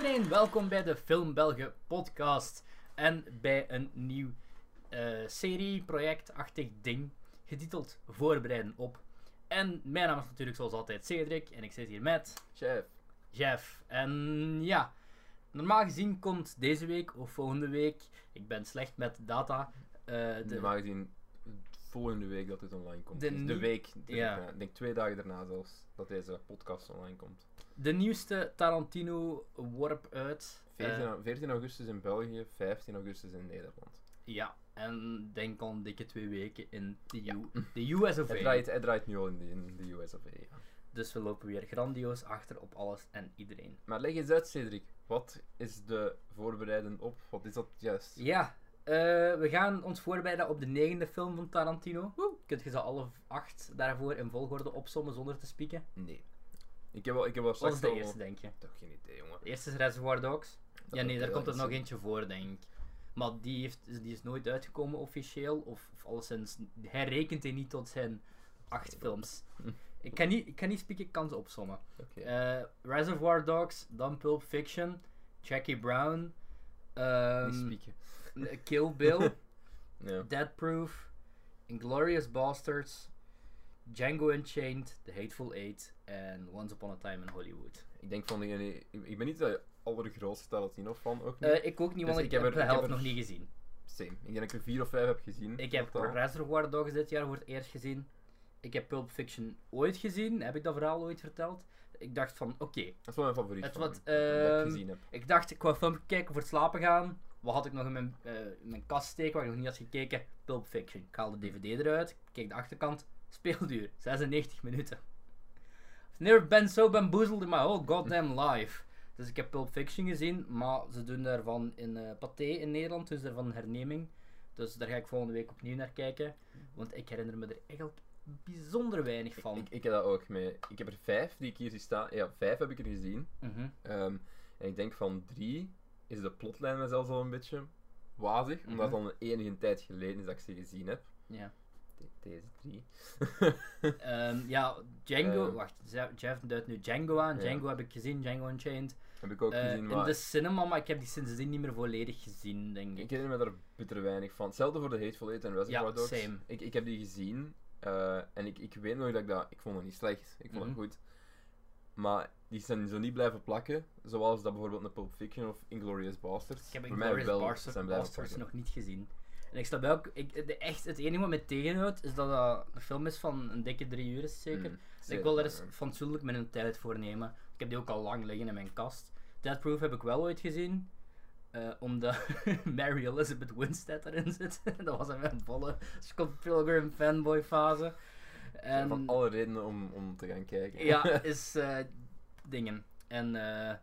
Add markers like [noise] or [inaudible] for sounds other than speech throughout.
iedereen, welkom bij de Film Belgen podcast. En bij een nieuw eh serie, projectachtig ding, getiteld Voorbereiden op. En mijn naam is natuurlijk zoals altijd Cedric en ik zit hier met Chef. Jeff. En ja, normaal gezien komt deze week of volgende week, ik ben slecht met data, eh, de, Normaal gezien volgende week dat dit online komt. De Dus de week, Ja. ja. ik denk twee dagen daarna zelfs, dat deze podcast online komt. de nieuwste Tarantino worp uit. 14, Eh, au- 14 augustus in België, 15 augustus in Nederland. ja, en denk al een dikke twee weken in de, U, de US of A. [laughs] draait, hij draait nu al in de, in de US of A. ja. Dus we lopen weer grandioos achter op alles en iedereen. Maar leg eens uit, Cedric. Wat is de voorbereiden op? Wat is dat juist? Ja, eh, we gaan ons voorbereiden op de negende film van Tarantino. Kunt je ze alle acht daarvoor in volgorde opsommen zonder te spieken? Nee. Ik heb wel, ik heb wel Wat is de al- eerste, denk je? Toch geen idee, jongen. De eerste is Reservoir Dogs. Dat ja, nee, daar komt er nog eentje voor, denk ik. Maar die, heeft, die is nooit uitgekomen officieel. Of, of alleszins, hij rekent hij niet tot zijn acht films. [laughs] Ik kan niet, ik kan niet spieken, ik kan ze opsommen. Eh, Reservoir Dogs, dan Pulp Fiction, Jackie Brown, ehm, Niet spieken. Kill Bill, [laughs] Ja. Dead Proof, Inglorious Bastards, Django Unchained, The Hateful Eight en Once Upon a Time in Hollywood. Ik denk van. Ik, ben niet de allergrootste Tarantino-fan, ook niet. Eh, ik ook niet, Dus want ik, ik heb er- de helft nog niet gezien. Same. Ik denk dat ik er vier of vijf heb gezien. Ik heb totaal. Reservoir Dogs dit jaar voor het eerst gezien. Ik heb Pulp Fiction ooit gezien. Heb ik dat verhaal ooit verteld? Ik dacht van, oké. Dat is wel mijn favoriet Het van wat, dat ik ehm, gezien heb. Ik dacht, ik wou filmpje kijken voor het slapen gaan. Wat had ik nog in mijn, eh, in mijn kast steken waar ik nog niet had gekeken? Pulp Fiction. Ik haal de DVD eruit. Kijk de achterkant. Speelduur. 96 minuten. I've never been so bamboozled in my whole goddamn life. Dus ik heb Pulp Fiction gezien, maar ze doen daarvan in eh Pathé in Nederland, dus daarvan een herneming. Dus daar ga ik volgende week opnieuw naar kijken. Want ik herinner me er eigenlijk bijzonder weinig van. Ik, ik heb dat ook mee. Ik heb er vijf die ik hier zie staan. Ja, vijf heb ik er gezien. Mhm. Ehm, en ik denk van drie is de plotlijn me zelfs al een beetje wazig. Omdat Mhm. het al een enige tijd geleden is dat ik ze gezien heb. Ja. De- deze drie. [laughs] Ehm, ja, Django. Ehm. wacht, Jeff duidt nu Django aan. Ja. Django heb ik gezien, Django Unchained. heb ik ook Eh, gezien, in maar de cinema, maar ik heb die sindsdien niet meer volledig gezien, denk ik. ik herinner me daar bitter weinig van. Hetzelfde voor de Hateful Eight en Reservoir Ja, Dogs. same. Ik, ik heb die gezien. eh, en ik, ik weet nog dat ik dat... Ik vond het niet slecht. Ik vond Mhm. het goed. Maar die zijn zo niet blijven plakken. Zoals dat bijvoorbeeld een Pulp Fiction of Inglourious Basterds. Ik heb wel Basterds, nog niet gezien. En ik snap ook, ik, de, echt, het enige wat me tegenhoudt, is dat dat een film is van een dikke drie uur, is zeker. Mm, Dus zeker, ik wil er eens fatsoenlijk mijn tijd voor nemen. Ik heb die ook al lang liggen in mijn kast. Dead Proof heb ik wel ooit gezien. eh, omdat [laughs] Mary Elizabeth Winstead erin zit. [laughs] dat was mijn volle Scott Pilgrim fanboy fase. En, Van alle redenen om, om te gaan kijken. Ja, [laughs] is eh, dingen. En eh,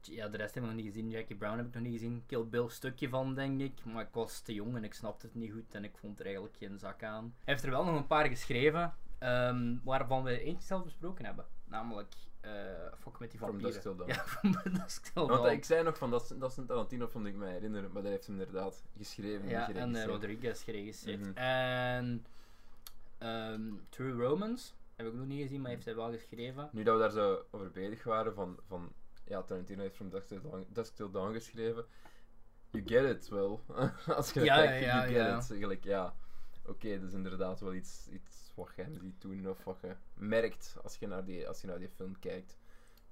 ja, de rest heb ik nog niet gezien. Jackie Brown heb ik nog niet gezien. Kill Bill stukje van, denk ik. Maar ik was te jong en ik snapte het niet goed. En ik vond er eigenlijk geen zak aan. Hij heeft er wel nog een paar geschreven. ehm, waarvan we eentje zelf besproken hebben. Namelijk, eh fuck met die From vampieren. Dusk. [laughs] Ja, From Dusk Till Want Dawn. ik zei nog van, dat is, dat is een Tarantino die ik me herinner, maar dat heeft hem inderdaad geschreven. Ja, en eh. Rodriguez geregisseerd. Mhm. En ehm, True Romance heb ik nog niet gezien, maar heeft hij wel geschreven. Nu dat we daar zo over bezig waren, van, van ja, Tarantino heeft From Dusk Till Dawn, Dusk Till Dawn geschreven. You get it wel. [laughs] Als je dat Ja, kijkt, ja, you get ja. it. Eigenlijk, ja. Oké, dat is inderdaad wel iets, iets wat je ziet doen, of wat je merkt als je naar die, als je naar die film kijkt.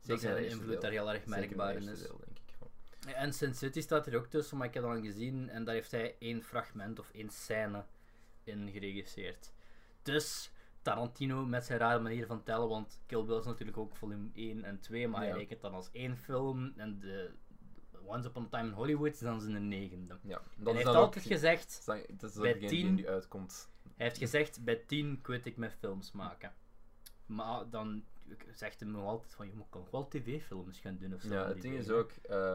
Dat zijn het eerste invloed deel. daar heel erg Zeker merkbaar in is. deel, denk ik. En Sin City staat er ook tussen, maar ik heb dat al gezien en daar heeft hij één fragment of één scène in geregisseerd. Dus Tarantino met zijn rare manier van tellen, want Kill Bill is natuurlijk ook volume 1 en 2, maar Ja. hij rekent dan als één film en de Once Upon a Time in Hollywood is dan zijn negende. Ja, dat hij is heeft altijd ook, gezegd, dat is- bij degene 10 die nu uitkomt. hij heeft gezegd, bij 10 quit ik met films maken. Maar dan zegt hij nog altijd van, je moet nog wel tv-films gaan doen of zo. Ja, het ding is ook, eh,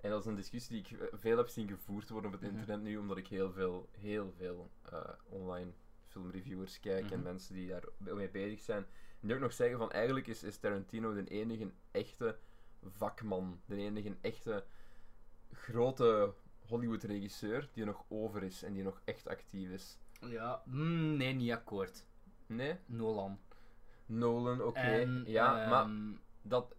en dat is een discussie die ik veel heb zien gevoerd worden op het Mhm. internet nu, omdat ik heel veel, heel veel eh, online filmreviewers kijk en Mhm. mensen die daar mee bezig zijn. En die ook nog zeggen van eigenlijk is, is Tarantino de enige echte vakman, de enige echte grote Hollywood-regisseur die er nog over is en die nog echt actief is. Ja, mm, nee, niet akkoord. Nee? Nolan. Nolan, oké. Ja, maar ehm, dat,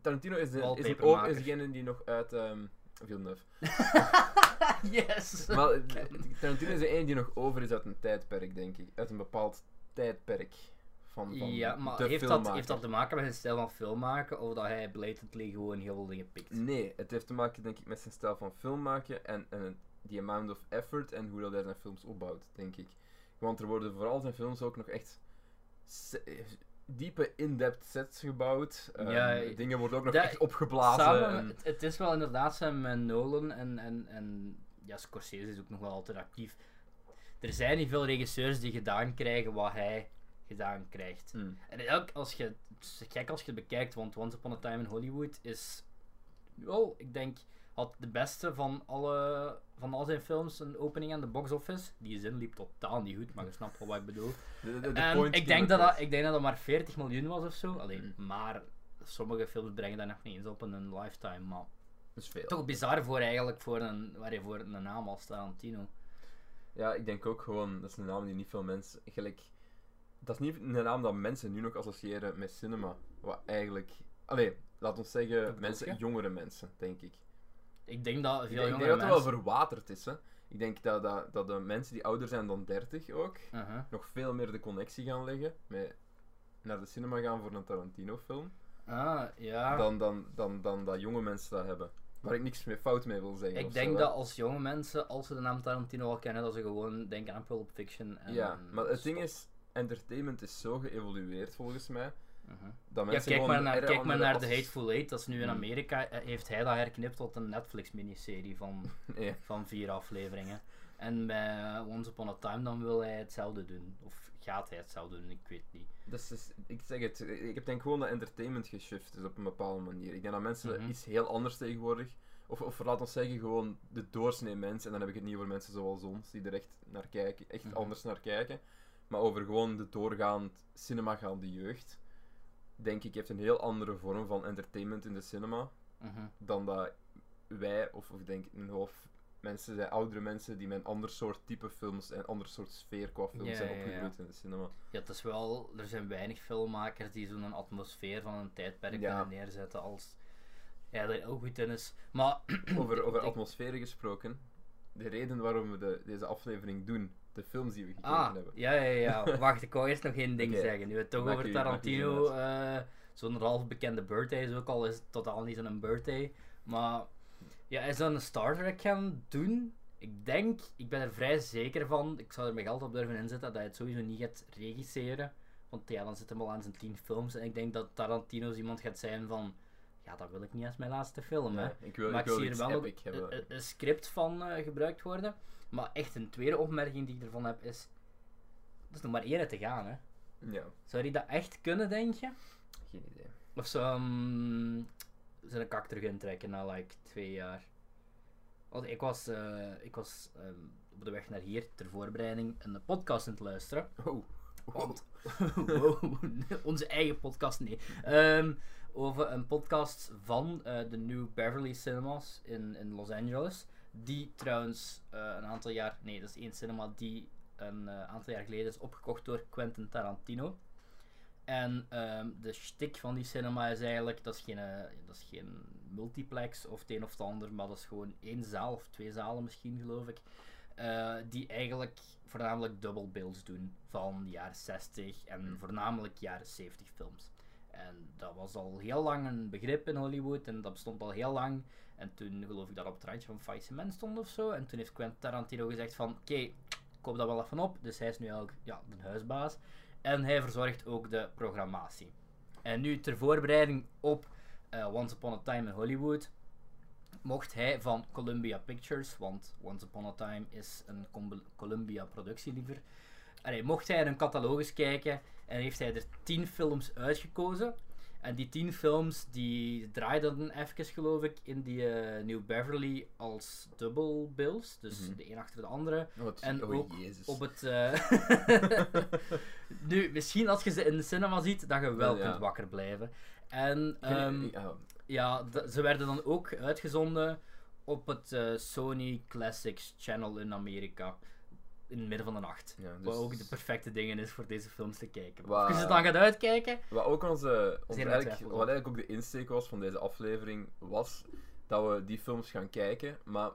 Tarantino is, de, is, ook, is degene die nog uit ehm Villeneuve. [laughs] [laughs] yes! Maar eh, Tarantino is de ene die nog over is uit een tijdperk, denk ik. Uit een bepaald tijdperk van, van ja, maar heeft dat, heeft dat te maken met zijn stijl van film maken? Of dat hij blatantly gewoon heel veel dingen pikt? Nee, het heeft te maken denk ik met zijn stijl van film maken en, en die amount of effort en hoe dat hij zijn films opbouwt, denk ik. Want er worden vooral zijn films ook nog echt diepe in-depth sets gebouwd. Ehm, Ja, dingen worden ook nog echt opgeblazen. Samen, en- het, het is wel inderdaad zijn met Nolan en, en, en ja, Scorsese is ook nog wel altijd actief. Er zijn niet veel regisseurs die gedaan krijgen wat hij gedaan krijgt. Mm. En ook als je, het is gek als je het bekijkt, want Once Upon a Time in Hollywood is, wel, ik denk, had de beste van alle van al zijn films een opening aan de box office. Die zin liep totaal niet goed, maar je snapt wel wat ik bedoel. De, de, de En ik, denk dat dat, ik denk dat dat maar 40 miljoen was of zo. Alleen, Mm. maar sommige films brengen dat nog niet eens op in een lifetime. Maar Dat is veel. toch bizar voor eigenlijk voor een, waar je voor een naam als Tarantino. Ja, ik denk ook gewoon, dat is een naam die niet veel mensen, gelijk, dat is niet een naam dat mensen nu nog associëren met cinema. Wat eigenlijk, allee, laat ons zeggen, mensen, jongere mensen, denk ik. Ik denk dat veel ik denk jongere dat het wel verwaterd is, hè. Ik denk dat, dat, dat de mensen die ouder zijn dan 30 ook, Uh-huh. nog veel meer de connectie gaan leggen met naar de cinema gaan voor een Tarantino-film, Ah, ja. dan, dan, dan, dan dat jonge mensen dat hebben. Waar ik niks mee fout mee wil zeggen. Ik denk zo, dat als jonge mensen, als ze de naam Tarantino al kennen, dat ze gewoon denken aan Pulp Fiction. En Ja, maar het ding is, entertainment is zo geëvolueerd volgens mij. Dat Ja, mensen kijk maar naar, kijk maar naar The Hateful Eight. Dat is nu in Hmm. Amerika, eh, heeft hij dat herknipt tot een Netflix-miniserie van, [laughs] Ja. van vier afleveringen. En bij Once Upon a Time dan wil hij hetzelfde doen. Of gaat hij hetzelfde doen, ik weet niet. Dus is, ik zeg het, ik heb denk gewoon dat entertainment geshift is op een bepaalde manier. Ik denk dat mensen Mhm. iets heel anders tegenwoordig, of, of laat ons zeggen gewoon de doorsnee mens, en dan heb ik het niet over mensen zoals ons, die er echt naar kijken, echt Mhm. anders naar kijken, maar over gewoon de doorgaand cinema-gaande jeugd, denk ik heeft een heel andere vorm van entertainment in de cinema, Mhm. dan dat wij, of, of ik denk een hoofd mensen zijn, oudere mensen die met een ander soort type films en een ander soort sfeer qua films Ja, zijn ja, ja. opgegroeid in de cinema. Ja, het is wel, er zijn weinig filmmakers die zo'n atmosfeer van een tijdperk Ja. kunnen neerzetten als hij er ook goed in is. Maar Over, [clears throat] over atmosferen gesproken. De reden waarom we de, deze aflevering doen, de films die we gekeken Ah, hebben. ja, ja, ja. [laughs] Wacht, ik wou eerst nog één ding zeggen. Nu we het toch over Tarantino, zin eh zo'n half bekende birthday is ook al is het totaal niet zo'n birthday. Maar ja, is dat een Star Trek gaan doen? Ik denk, ik ben er vrij zeker van, ik zou er mijn geld op durven inzetten, dat hij het sowieso niet gaat regisseren. Want ja, dan zit hem al aan zijn tien films. En ik denk dat Tarantino iemand gaat zijn van, ja, dat wil ik niet als mijn laatste film, hè. Ik wil, Maar ik zie er wel een, een script van eh, gebruikt worden. Maar echt een tweede opmerking die ik ervan heb is, er is nog maar één te gaan, hè. Ja, Zou die dat echt kunnen, denk je? geen idee. Of zou um, zijn kak terug intrekken na like twee jaar? Want ik was, eh, ik was ehm, op de weg naar hier ter voorbereiding een podcast aan het luisteren. Oh. Want, [laughs] [laughs] wow, onze eigen podcast, nee. Ehm, over een podcast van eh, de New Beverly Cinemas in, in Los Angeles. Die trouwens eh, een aantal jaar, nee, dat is één cinema die een eh, aantal jaar geleden is opgekocht door Quentin Tarantino. En ehm, de shtick van die cinema is eigenlijk, dat is geen, eh, dat is geen multiplex of het een of het ander, maar dat is gewoon één zaal of twee zalen misschien, geloof ik. die eigenlijk voornamelijk double bills doen van de jaren 60 en voornamelijk jaren 70 films. En dat was al heel lang een begrip in Hollywood en dat bestond al heel lang. En toen geloof ik dat op het randje van faillissement stond of zo. En toen heeft Quentin Tarantino gezegd van, oké, koop dat wel even op. Dus hij is nu eigenlijk ja, de huisbaas. En hij verzorgt ook de programmatie. En nu ter voorbereiding op eh, Once Upon a Time in Hollywood mocht hij van Columbia Pictures, want Once Upon a Time is een Columbia productie liever. Allee, mocht hij in een catalogus kijken en heeft hij er 10 films uitgekozen. En die 10 films die draaiden even, geloof ik, in die eh, New Beverly als double bills. Dus Mhm. de een achter de andere. Oh, En oh, ook Jezus. Op het. eh, [laughs] nu, misschien als je ze in de cinema ziet, dat je wel Ja, ja. kunt wakker blijven. En ehm, ja, ze werden dan ook uitgezonden op het eh, Sony Classics Channel in Amerika. In het midden van de nacht. Ja, dus Wat ook de perfecte dingen is voor deze films te kijken. Wa- Als je ze dan gaat uitkijken, Wat ook onze, onze eigenlijk, wat eigenlijk ook de insteek was van deze aflevering, was dat we die films gaan kijken, maar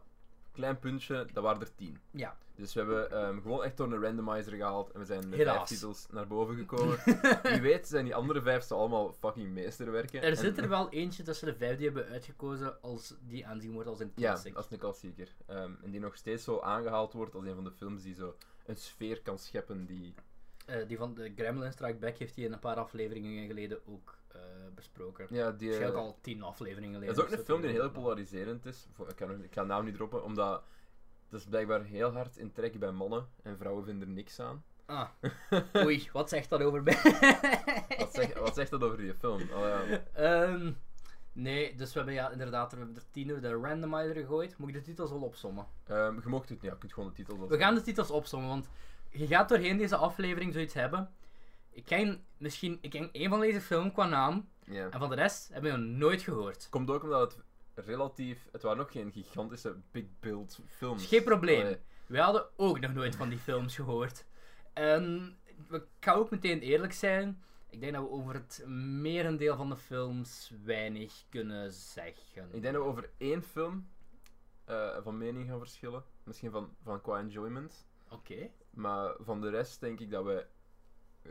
klein puntje, dat waren er tien. ja. Dus we hebben ehm, gewoon echt door een randomizer gehaald en we zijn de Helaas. vijf titels naar boven gekomen. [laughs] Wie weet zijn die andere vijf zo allemaal fucking meesterwerken. Er En- zit er wel eentje tussen de vijf die hebben uitgekozen als die aanzien wordt als een Ja, classic. dat is een klassieker. Ehm, en die nog steeds zo aangehaald wordt als een van de films die zo een sfeer kan scheppen die... Eh, die van de Gremlin Strike Back heeft hij een paar afleveringen geleden ook eh, besproken. Ja, die... Waarschijnlijk eh, al tien afleveringen Het is ook een film die heel polariserend is. Ik, kan, ik ga de naam niet droppen, omdat het is blijkbaar heel hard in trek bij mannen en vrouwen vinden er niks aan. Ah, [laughs] oei, wat zegt dat over mij? [laughs] Wat, zeg, wat zegt dat over die film? Oh, ja. Ehm, nee, dus we hebben ja, inderdaad we hebben er tien door de randomizer gegooid. Moet ik de titels wel opsommen? Ehm, je mocht het, ja, je kunt gewoon de titels We gaan opzommen. de titels opsommen, want je gaat doorheen deze aflevering zoiets hebben. Ik ken misschien ik ken één van deze film qua naam, Ja. en van de rest hebben we nog nooit gehoord. Komt ook omdat het relatief... Het waren ook geen gigantische big build films. Is geen probleem. Allee, Wij hadden ook nog nooit van die films gehoord. En ik ga ook meteen eerlijk zijn. Ik denk dat we over het merendeel van de films weinig kunnen zeggen. Ik denk dat we over één film eh, van mening gaan verschillen. Misschien van, van qua enjoyment. Oké. Maar van de rest denk ik dat we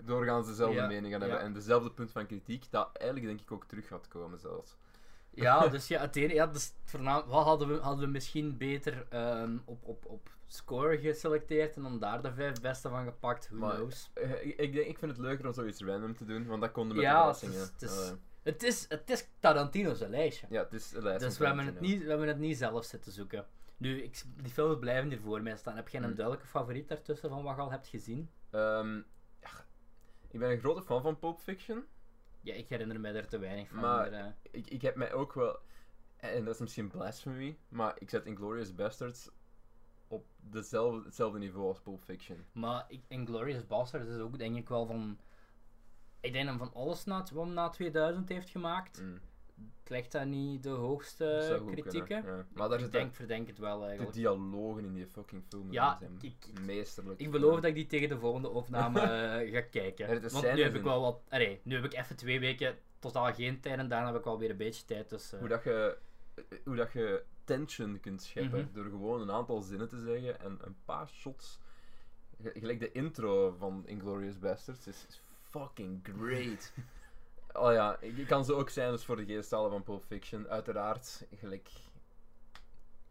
doorgaans dezelfde Ja, mening gaan ja. hebben. En dezelfde punt van kritiek, dat eigenlijk denk ik ook terug gaat komen zelfs. Ja, dus ja, het ene, ja, dus voornaam, wat hadden we, hadden we misschien beter ehm, op, op, op score geselecteerd en dan daar de vijf beste van gepakt? Who Maar- knows? Eh, ik, ik, ik vind het leuker om zoiets random te doen, want dat konden we met Ja, het is, het, is, het, is, het is Tarantino's lijstje. ja, het is een lijst Dus we hebben, het niet, we hebben het niet zelf zitten zoeken. Nu, ik, die films blijven hier voor mij staan. Heb jij een Hmm. duidelijke favoriet daartussen van wat je al hebt gezien? Ehm, ik ben een grote fan van Pulp Fiction. Ja, ik herinner mij er te weinig van. Maar- Maar, eh, Ik, ik heb mij ook wel... En dat is misschien blasphemy, maar ik zet Inglourious Bastards op dezelfde, hetzelfde niveau als Pulp Fiction. maar ik, Inglourious Basterds is ook denk ik wel van... Ik denk dat van alles na, wat hem na 2000 heeft gemaakt, Mm, krijgt dat niet de hoogste kritieken. ja. Maar daar ik denk, verdenk het wel de eigenlijk. dialogen in die fucking film Ja, zijn ik- meesterlijk. Ik beloof dat ik die tegen de volgende opname [laughs] eh, ga kijken. Want nu heb ik wel wat... Allee, nu heb ik even twee weken totaal geen tijd en daarna heb ik alweer een beetje tijd. Dus, eh, Hoe dat je, hoe dat je tension kunt scheppen Mhm. door gewoon een aantal zinnen te zeggen en een paar shots. Ge- Gelijk de intro van Inglourious Bastards is fucking great. [laughs] oh ja, ik, kan ze ook zijn dus voor de geest halen van Pulp Fiction. Uiteraard, gelijk.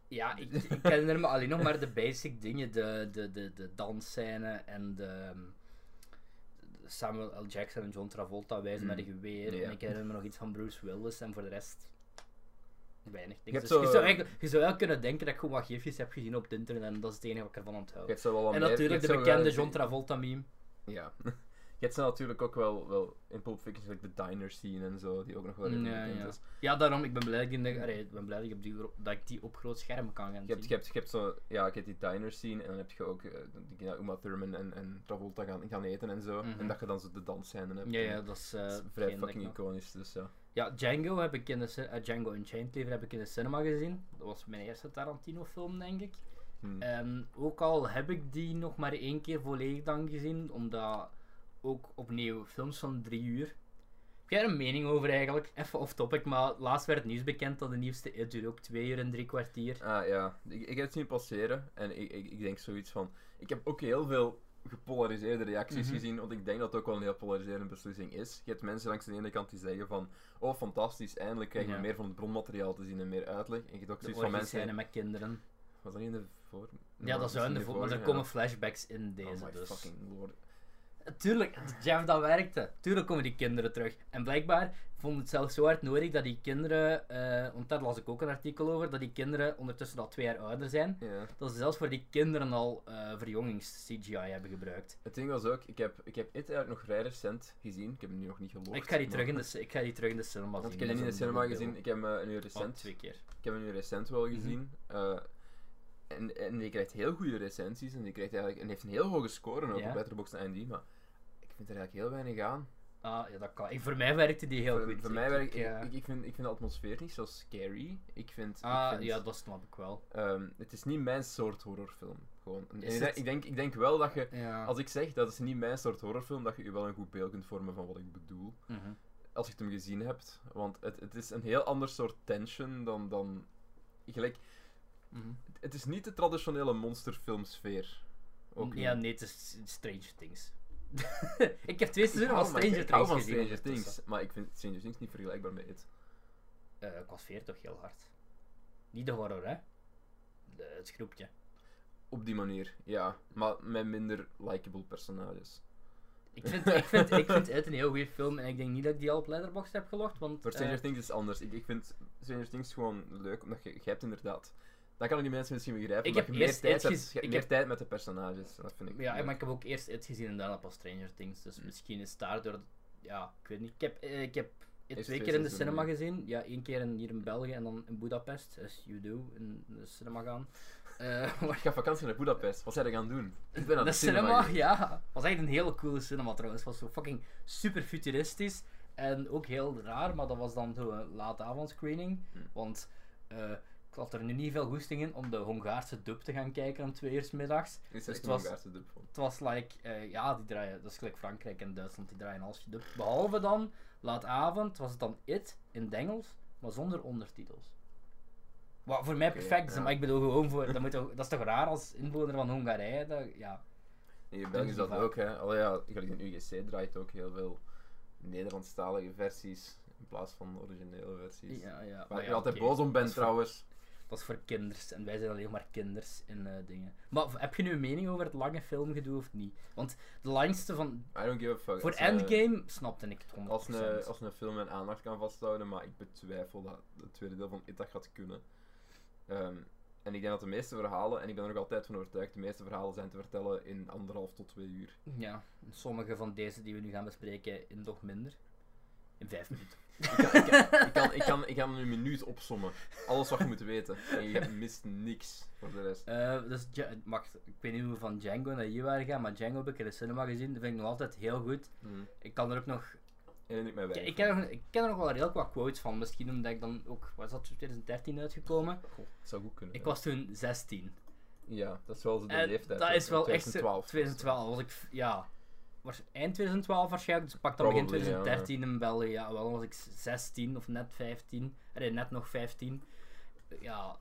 Ja, ik, ik herinner me alleen nog maar de basic dingen. De, de, de, de dansscène en de... ehm, Samuel L. Jackson en John Travolta wijzen met een Mm, geweer. ja. En ik herinner me nog iets van Bruce Willis en voor de rest... Weinig. Je Dus hebt je, zo- zou eigenlijk, je zou wel kunnen denken dat ik gewoon wat gifjes heb gezien op het internet en dat is het enige wat ik ervan Je onthoud. hebt zo wel wat En natuurlijk de zo bekende John Travolta meme. Ja. [laughs] Je hebt ze natuurlijk ook wel, wel in Pulp Fiction, like de diner scene en zo, die ook nog wel redelijk Ja, bekend ja. is. Ja, daarom, ik ben blij dat ik, in de- allee, ik ben blij dat ik, die, dat ik die op groot scherm kan gaan Je hebt, zien. je, hebt, je hebt zo, ja, je hebt die diner scene en dan heb je ook die ja, Uma Thurman en, en Travolta gaan, gaan eten en zo. Mhm. En dat je dan zo de dansscène hebt. Ja, ja, dat is, dat is vrij ik fucking iconisch, dus ja. Ja, Django heb ik in de eh, Django Unchained liever heb ik in de cinema gezien. Dat was mijn eerste Tarantino film, denk ik. Hm. En ook al heb ik die nog maar één keer volledig dan gezien, omdat ook opnieuw films van drie uur. Heb jij er een mening over eigenlijk? Even off topic, maar laatst werd het nieuws bekend dat de nieuwste It duurt ook twee uur en drie kwartier. Ah ja, ik, ik heb het zien passeren en ik, ik, ik denk zoiets van. Ik heb ook heel veel gepolariseerde reacties Mhm. gezien, want ik denk dat het ook wel een heel polariserende beslissing is. Je hebt mensen langs de ene kant die zeggen van, oh fantastisch, eindelijk krijgen we Ja. meer van het bronmateriaal te zien en meer uitleg. En je hebt ook zoiets van mensen. met kinderen. Was dat niet in de voor? Ja, dat zou in de voor, voor, maar er komen flashbacks in deze oh my dus. fucking lord. Tuurlijk, Jeff, dat werkte. Tuurlijk komen die kinderen terug. En blijkbaar vond het zelfs zo hard nodig dat die kinderen, eh, want daar las ik ook een artikel over, dat die kinderen ondertussen al twee jaar ouder zijn. Ja. Dat ze zelfs voor die kinderen al eh verjongings-CGI hebben gebruikt. Het ding was ook, ik heb, ik heb It eigenlijk nog vrij recent gezien. Ik heb hem nu nog niet geloofd. Ik ga, die terug in de, ik ga die terug in de cinema zien. Want ik heb die niet in de cinema gezien. Ik heb hem eh, nu beeld. recent. Oh, twee keer. Ik heb hem nu recent wel Mhm. gezien. En, en die krijgt heel goede recensies. En die krijgt eigenlijk, en heeft een heel hoge score ook op Letterboxd en IMDb. Maar ik vind er eigenlijk heel weinig aan. Ah, ja, dat kan. Ik, voor mij werkte die heel voor, goed. voor mij werkt, ik, eh, ik, ik, vind, ik vind de atmosfeer niet zo scary. Ik vind, ah, ik vind ja, dat snap ik wel. ehm, het is niet mijn soort horrorfilm. Gewoon. Ik, het- denk, ik, denk, ik denk wel dat je, Ja. als ik zeg dat is niet mijn soort horrorfilm, dat je je wel een goed beeld kunt vormen van wat ik bedoel. Mhm. Als je het hem gezien hebt. Want het, het is een heel ander soort tension dan. dan gelijk, Mhm. het is niet de traditionele monsterfilmsfeer. Ook Ja, niet. nee, het is Stranger Things. [laughs] ik heb twee seizoenen van Stranger ik hou Things van gezien. Stranger. Things, maar ik vind Stranger Things niet vergelijkbaar met het. Eh, ik was veer toch heel hard. Niet de horror, hè? De, het groepje. Op die manier, ja. Maar met minder likable personages. Ik vind, ik, vind, ik vind [laughs] het een heel goede film en ik denk niet dat ik die al op Letterboxd heb gelogd, want... Maar Stranger eh, Things is anders. Ik, ik vind Stranger Things gewoon leuk, omdat je, je hebt inderdaad... Dat kan die mensen misschien begrijpen, Ik heb je meer, tijd It hebt, gez- je hebt ik meer heb- tijd met de personages. Dat vind ik Ja, leuk. maar ik heb ook eerst It gezien en daarna pas Stranger Things, dus Mm. misschien is daardoor... Ja, ik weet niet. Ik heb, eh, ik heb Eerst twee keer in de cinema ja. gezien. Ja, één keer in, hier in België en dan in Budapest, as you do, in de cinema gaan. Eh, [laughs] Ik ga vakantie naar Budapest. Wat zijn er gaan doen? Ik ben aan de de cinema, geweest. ja. was echt een hele coole cinema trouwens. Het was zo fucking super futuristisch. En ook heel raar, maar dat was dan zo een late avondscreening. Hmm. Want eh, ik had er nu niet veel goesting in om de Hongaarse dub te gaan kijken om twee uur middags. Is Dus het was- Hongaarse dub van. Het was like, eh, ja, die draaien, dat is gelijk Frankrijk en Duitsland, die draaien alles gedubt. Behalve dan, laat avond, was het dan It in het Engels, maar zonder ondertitels. Wat voor mij perfect is, ja. maar ik bedoel gewoon voor, dat, moet dat is toch raar als inwoner van Hongarije, dat, ja. Nee, in België is dat vaak. ook, hè. Allee, ja, gelijk in UGC draait ook heel veel Nederlandstalige versies in plaats van originele versies. Ja, ja. Waar maar ik ja, altijd boos om ben trouwens. Dat is voor kinders en wij zijn alleen maar kinders in eh, dingen. Maar heb je nu een mening over het lange filmgedoe of niet? Want de langste van. I don't give a fuck. Voor Als, eh, Endgame snapte ik het 100%. Als een, als een film mijn aandacht kan vasthouden, maar ik betwijfel dat het tweede deel van It dat gaat kunnen. Ehm, en ik denk dat de meeste verhalen, en ik ben er nog altijd van overtuigd, de meeste verhalen zijn te vertellen in anderhalf tot twee uur. Ja, sommige van deze die we nu gaan bespreken in nog minder. In vijf minuten. Ik kan, ik, kan, ik, kan, ik, kan, ik kan een minuut opsommen. Alles wat je moet weten. En je [laughs] mist niks voor de rest. Eh, dus Ja- ik weet niet hoe we van Django naar hier waren gaan, maar Django heb ik in de cinema gezien. Dat vind ik nog altijd heel goed. Hmm. Ik kan er ook nog. En ik mij Ik, ken er, nog- ik ken er nog wel heel wat quotes van. Misschien omdat ik dan ook. Was dat 2013 uitgekomen? Goh, dat zou goed kunnen. Ik was toen 16. Ja, dat is wel de En leeftijd. dat is wel echt. 2012. 2012 was ik. Ja. Was eind 2012 waarschijnlijk. Dus pak dan begin Probably, ja, ja. 2013 in België. Ja, wel was ik 16 of net 15. Nee, net nog 15. Ja.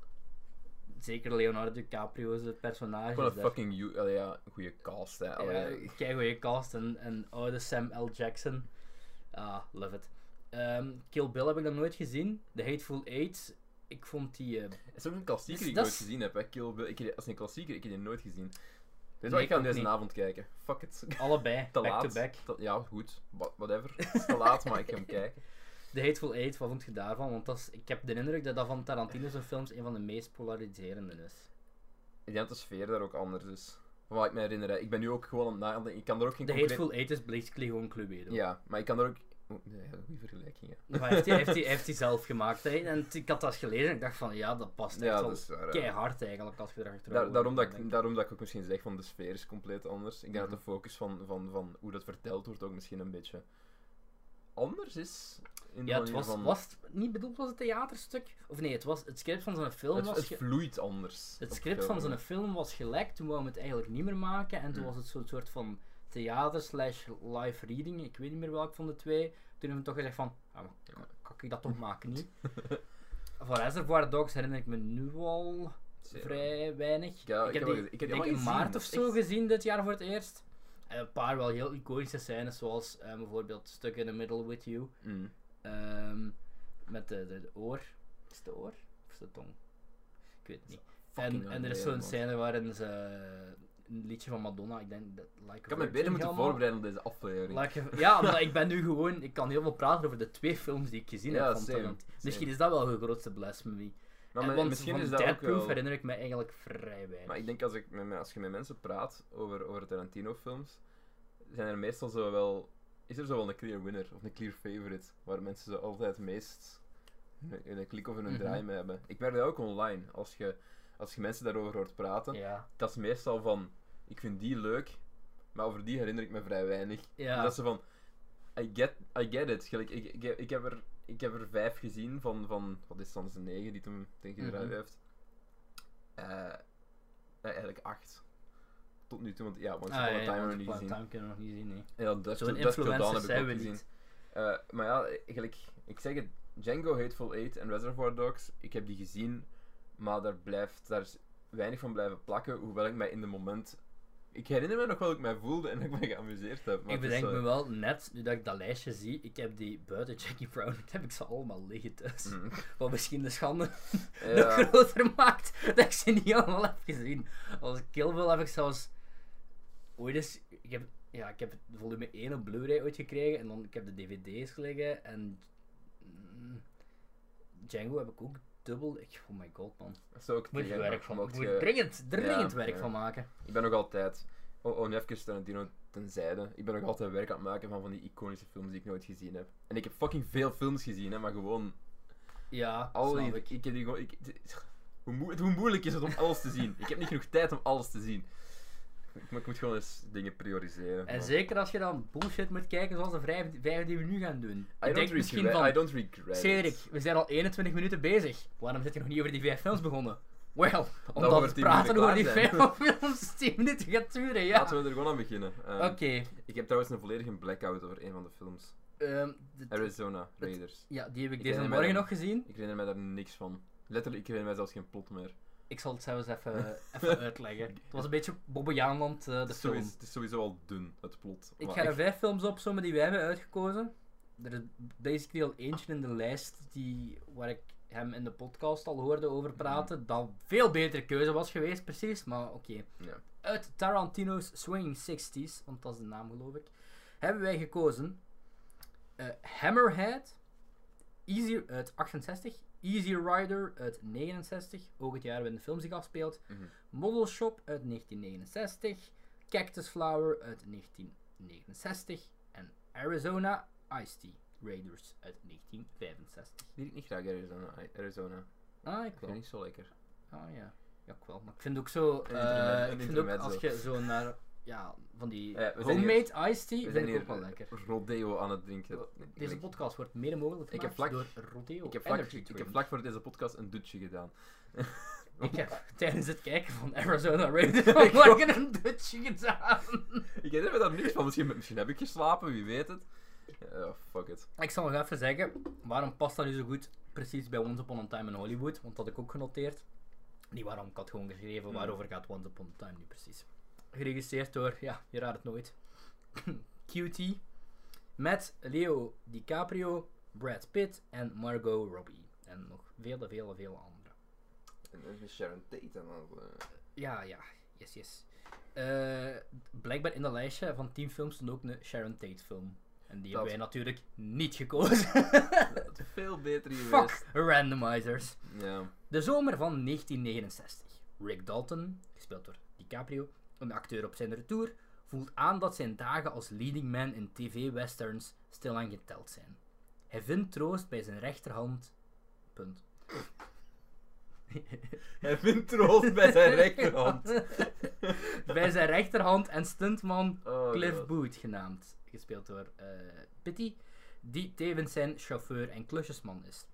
Zeker Leonardo DiCaprio is het personage. Gewoon een fucking allee, ja, goede cast, hè. Allee, Ja, kei goeie cast en, en oude Sam L. Jackson. Ah, love it. Ehm, Kill Bill heb ik nog nooit gezien. The Hateful Eight, ik vond die... eh, Het is ook een klassieker Dus die ik nooit gezien heb. Hè. Kill Bill. Ik als een klassieker, ik heb die nooit gezien. Nee, wat, ik ga deze avond kijken. Fuck it. [laughs] allebei, Te back laat. to back. Te- ja, goed. Wha- Whatever. Het is te laat, maar ik ga hem [laughs] kijken. The Hateful Eight, wat vond je daarvan? Want dat is, ik heb de indruk dat dat van Tarantino's films een van de meest polariserende is. Ik denk dat de sfeer daar ook anders is. Van wat ik me herinner. Ik ben nu ook gewoon aan het nadenken. Ik kan er ook geen The concreet... Hateful Eight is basically gewoon Cluedo. Ja, maar ik kan er ook... Oh, nee, goede vergelijking, ja. Maar heeft hij heeft die- hij heeft die zelf gemaakt. Hè. En ik had dat gelezen en ik dacht van, ja, dat past echt Ja, dat is waar. hè. keihard eigenlijk als je erachter Daar- daarom, dat ik, daarom dat ik ook misschien zeg van de sfeer is compleet anders. Ik denk Mhm. dat de focus van, van, van hoe dat verteld wordt ook misschien een beetje anders is. In Ja, het was, van, was het niet bedoeld als een theaterstuk? Of nee, het, was, het script van zijn film het, was... het vloeit anders. Het script van zijn film was gelekt, toen wou we het eigenlijk niet meer maken. En toen Mm. was het zo'n soort van theater slash live reading, ik weet niet meer welk van de twee. Toen hebben we toch gezegd van, ah, maar kan, kan ik dat toch maken nu? [laughs] Van Reservoir Dogs herinner ik me nu al vrij weinig. Ja, ik heb die, ik heb denk in maart of zo echt- gezien dit jaar voor het eerst. En een paar wel heel iconische scènes, zoals eh, bijvoorbeeld Stuck in the Middle with You. Mm. Ehm, met de, de, de oor. Is het de oor? Of is het de tong? Ik weet het niet. En, en er is zo'n scène waarin ze een liedje van Madonna, ik denk dat Like Ik had me beter moeten helemaal- voorbereiden op deze aflevering. Like ja, maar ik ben nu gewoon, ik kan heel veel praten over de twee films die ik gezien Ja, heb van same. Misschien is dat wel de grootste blasphemy. maar En want misschien van is dat ook wel... herinner ik me eigenlijk vrij weinig. Maar ik denk als, ik met, me- als je met mensen praat over, over Tarantino-films, zijn er meestal zo wel. Is er zo wel een clear winner of een clear favorite waar mensen zo altijd het meest een, een klik of een Mhm. draai mee hebben? Ik merk dat ook online. Als je, als je mensen daarover hoort praten, ja, dat is meestal van: ik vind die leuk, maar over die herinner ik me vrij weinig. ja. Dat ze van: I get, I get it. Gelijk, ik, ik, ik, heb er, ik heb er vijf gezien van, van wat is dan, de negen die toen tegen eruit heeft. Eh, eh, eigenlijk acht. tot nu toe, want ja, Once Ah, ja, ja, Time hebben we Once niet gezien. Time kunnen we nog niet zien, nee. Ja, Dusk Zo'n zijn ook we gezien. niet. Eh, maar ja, eigenlijk, ik zeg het, Django, Hateful Eight en Reservoir Dogs, ik heb die gezien, maar daar, blijft, daar is weinig van blijven plakken, hoewel ik mij in de moment... Ik herinner me nog wel hoe ik mij voelde en dat ik me geamuseerd heb. maar Ik bedenk me wel, net nu dat ik dat lijstje zie, ik heb die buiten Jackie Brown, [laughs] heb ik ze allemaal liggen thuis. mm. Wat misschien de schande nog groter maakt dat ik ze niet allemaal heb gezien. Als Kill Bill heb ik zelfs ooit eens, ik heb, ja, ik heb volume 1 op Blu-ray ooit gekregen en dan ik heb de dvd's liggen en mm, Django heb ik ook dubbel. Ik, oh my god man, dat zou ook moet je werk van, moet je- dringend, dringend Ja, werk ja. van maken. Ik ben nog altijd... Oh, oh even Tarantino tenzijde. Ik ben nog altijd werk aan het maken van van die iconische films die ik nooit gezien heb. En ik heb fucking veel films gezien, hè, maar gewoon... Ja, Al snap die, ik. ik heb die gewoon... Ik, het- hoe, moe- hoe moeilijk is het om alles te zien? Ik heb niet genoeg tijd om alles te zien. Ik, ik moet gewoon eens dingen prioriseren. En maar- zeker als je dan bullshit moet kijken zoals de vijf, vijf die we nu gaan doen. I ik don't denk misschien regret- van, I don't regret Cedric, we zijn al 21 minuten bezig. Waarom zit je nog niet over die vijf films begonnen? Wel, omdat 10 praten over die vijf [laughs] films 10 minuten gaat duren, ja. Laten we er gewoon aan beginnen. Ehm, Oké, Ik heb trouwens een volledige blackout over een van de films. ehm, de- Arizona Raiders. ja, die heb ik Ik deze morgen nog gezien. Ik herinner mij daar niks van. Letterlijk, ik herinner mij zelfs geen plot meer. Ik zal het zelfs even, even [laughs] uitleggen. Het was een beetje Bobbejaanland, eh de het, film. sowieso, het is sowieso al dun, het plot. Ik ga er vijf films opzommen die wij hebben uitgekozen. Er is basically al eentje in de lijst die, waar ik hem in de podcast al hoorde over praten. Dat veel betere keuze was geweest, precies. Maar oké. Ja. Uit Tarantino's Swinging 60s, want dat is de naam geloof ik, hebben wij gekozen eh, Hammerhead Easy uit 68, Easy Rider uit 69, ook het jaar waarin de film zich afspeelt, Mhm. Model Shop uit 1969, Cactus Flower uit 1969 en Arizona Ice Tea Raiders uit 1965. Die ik niet graag Arizona. Arizona. Ah, ik wel. niet zo lekker. Ah ja, ja ik wel. Maar ik vind ook zo, eh, ik vind ook als je zo naar, ja, van die Ja, we zijn homemade iced tea, We vind zijn ik hier ook wel lekker. rodeo aan het drinken. Deze Ik- podcast wordt mede mogelijk Ik heb gemaakt vlak- door Rodeo ik heb, vlak, ik heb vlak voor deze podcast een dutje gedaan. [laughs] Ik heb [laughs] tijdens het kijken van Arizona Raiders [laughs] vanmorgen een dutje gedaan. Ik herinner me daar niks van. Misschien, misschien heb ik geslapen, wie weet het. Ja, fuck it. Ik zal nog even zeggen, waarom past dat nu zo goed precies bij Once Upon a Time in Hollywood? Want dat had ik ook genoteerd. Niet waarom, ik had gewoon geschreven Hmm. waarover gaat Once Upon a Time nu precies. Geregisseerd door, ja, je raadt het nooit. [clears throat] QT. Met Leo DiCaprio, Brad Pitt en Margot Robbie. En nog vele, vele, vele andere. En is Sharon Tate en eh, Ja, ja, yes, yes. Eh, blijkbaar in dat lijstje van 10 films stond ook een Sharon Tate film. En die Dat- hebben wij natuurlijk niet gekozen. [laughs] dat veel beter geweest. Fuck randomizers. Ja. De zomer van 1969. Rick Dalton, gespeeld door DiCaprio, een acteur op zijn retour, voelt aan dat zijn dagen als leading man in tv-westerns stilaan geteld zijn. Hij vindt troost bij zijn rechterhand. Punt. [laughs] Hij vindt troost bij zijn rechterhand. [laughs] bij zijn rechterhand en stuntman Oh, Cliff God. Booth genaamd, gespeeld door eh Pitty, die tevens zijn chauffeur en klusjesman is.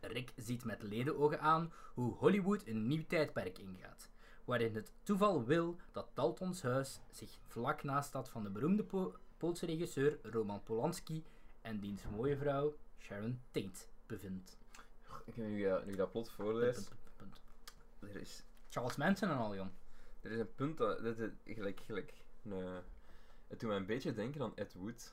Rick ziet met ledenogen aan hoe Hollywood een nieuw tijdperk ingaat, waarin het toeval wil dat Daltons huis zich vlak naast dat van de beroemde Po- Poolse regisseur Roman Polanski en diens mooie vrouw Sharon Tate bevindt. Ik nu, ja, nu dat plot voorlees, er is, Charles Manson en al, jong. er is een punt dat, dat is gelijk, gelijk, een, het doet mij een beetje denken aan Ed Wood.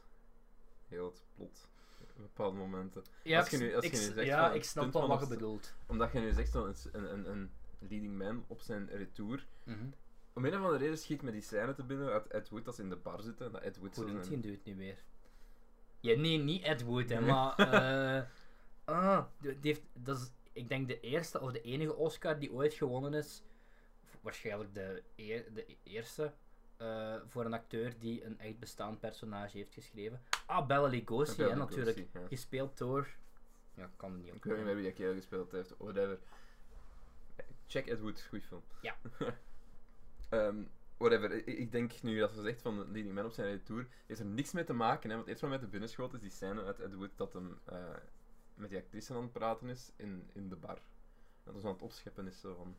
Heel het plot, op bepaalde momenten. Ja, Als je ik- nu- als je ik- nu zegt ja van ik snap wel wat je bedoelt. Omdat je nu zegt zo'n een, een, een leading man op zijn retour. Mhm. Om een of andere reden schiet me die scène te binnen uit Ed Wood als ze in de bar zitten. Dat Ed Wood een- hij het nu weer? Ja, nee, niet Ed Wood, hè, Nee. maar... [laughs] eh ah, die heeft, dat is, ik denk, de eerste of de enige Oscar die ooit gewonnen is. Waarschijnlijk de, eer- de eerste. eh, voor een acteur die een echt bestaand personage heeft geschreven. Ah, Bella Lugosi, hè, natuurlijk. ja. Gespeeld door... Ja, ik kan het niet Ik weet niet meer wie dat gespeeld heeft, whatever. Check Ed Wood, goeie film. Ja. [laughs] Ehm, whatever, ik, ik denk nu dat ze zegt van de leading man op zijn retour, heeft er niks mee te maken, hè, want eerst wat mij te binnen schoot is die scène uit Ed Wood dat hem eh, met die actrice aan het praten is in, in de bar. Dat was aan het opscheppen is zo van,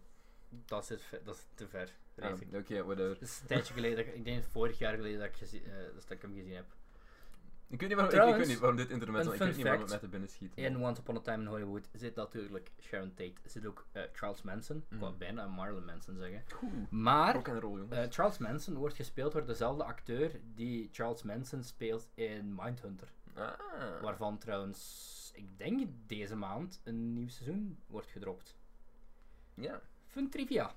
Dat is, dat is te ver. Ik. Oké, whatever. Het is een tijdje geleden, dat ik, ik denk vorig jaar geleden dat ik, eh, dat ik hem gezien heb. Ik weet niet waarom, ik, ik weet niet waarom dit internet, ik weet niet waarom het mij te binnen schiet. In Once Upon a Time in Hollywood zit natuurlijk Sharon Tate, zit ook eh, Charles Manson. Ik wou Mhm. bijna Marlon Manson zeggen. Oeh, Maar roll, eh, Charles Manson wordt gespeeld door dezelfde acteur die Charles Manson speelt in Mindhunter. ah. Waarvan trouwens, ik denk deze maand, een nieuw seizoen wordt gedropt. Ja, Fun trivia.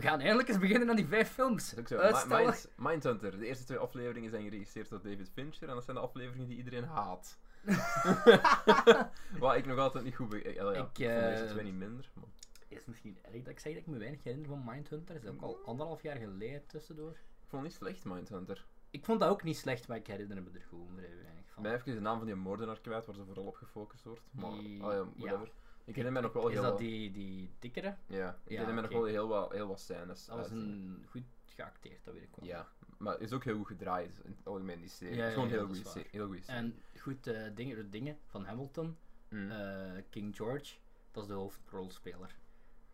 We gaan eindelijk eens beginnen aan die vijf films. dat. Uitstellen. Mindhunter, de eerste twee afleveringen zijn geregisseerd door David Fincher en dat zijn de afleveringen die iedereen haat. [laughs] Wat ik nog altijd niet goed be- eh, ja, Ik, ik vond de eerste eh, twee niet minder. Maar... Is misschien erg dat ik zeg dat ik me weinig herinner van Mindhunter. is ook al anderhalf jaar geleden tussendoor. Ik vond het niet slecht, Mindhunter. Ik vond dat ook niet slecht, maar ik herinner me er gewoon vrij weinig Ik van. ben even de naam van die moordenaar kwijt, waar ze vooral op gefocust wordt. Maar, Die- oh ja, ja. Ik herinner mij nog wel Is dat wat... die, die dikkere? Ja, ik Ja, herinner mij nog oké. wel heel wat, heel wat scènes. Dat was uit. een goed geacteerd, dat weet ik wel. Ja, maar het is ook heel goed gedraaid in het algemeen, die serie. Ja, het is gewoon ja, heel dat waar. serie. Heel goede serie. En goed, eh, dingen, de dingen van Hamilton, Mm. eh, King George, dat is de hoofdrolspeler.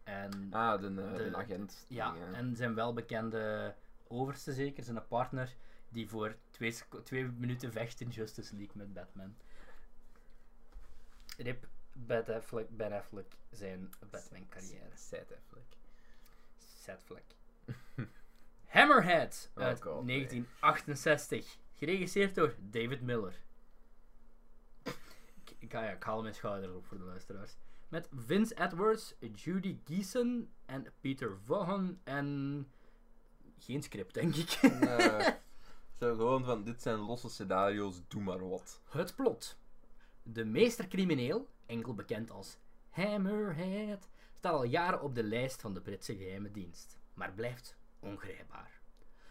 En ah, de, eh, de- de agent. Ja, en zijn welbekende overste zeker, zijn partner, die voor twee, twee minuten vecht in Justice League met Batman. Rip Ben Affleck, ben Affleck zijn Batman carrière. Sad Affleck. Sad fleck. [laughs] Hammerhead Oh uit God, nee. 1968. Geregisseerd door David Miller. [laughs] Ik, ga- ja, ik haal mijn schouders op voor de luisteraars. Met Vince Edwards, Judy Geeson en Peter Vaughan en... Geen script, denk ik. Eh, [laughs] zo gewoon van, dit zijn losse scenario's, doe maar wat. Het plot. De meestercrimineel, enkel bekend als Hammerhead, staat al jaren op de lijst van de Britse geheime dienst, maar blijft ongrijpbaar.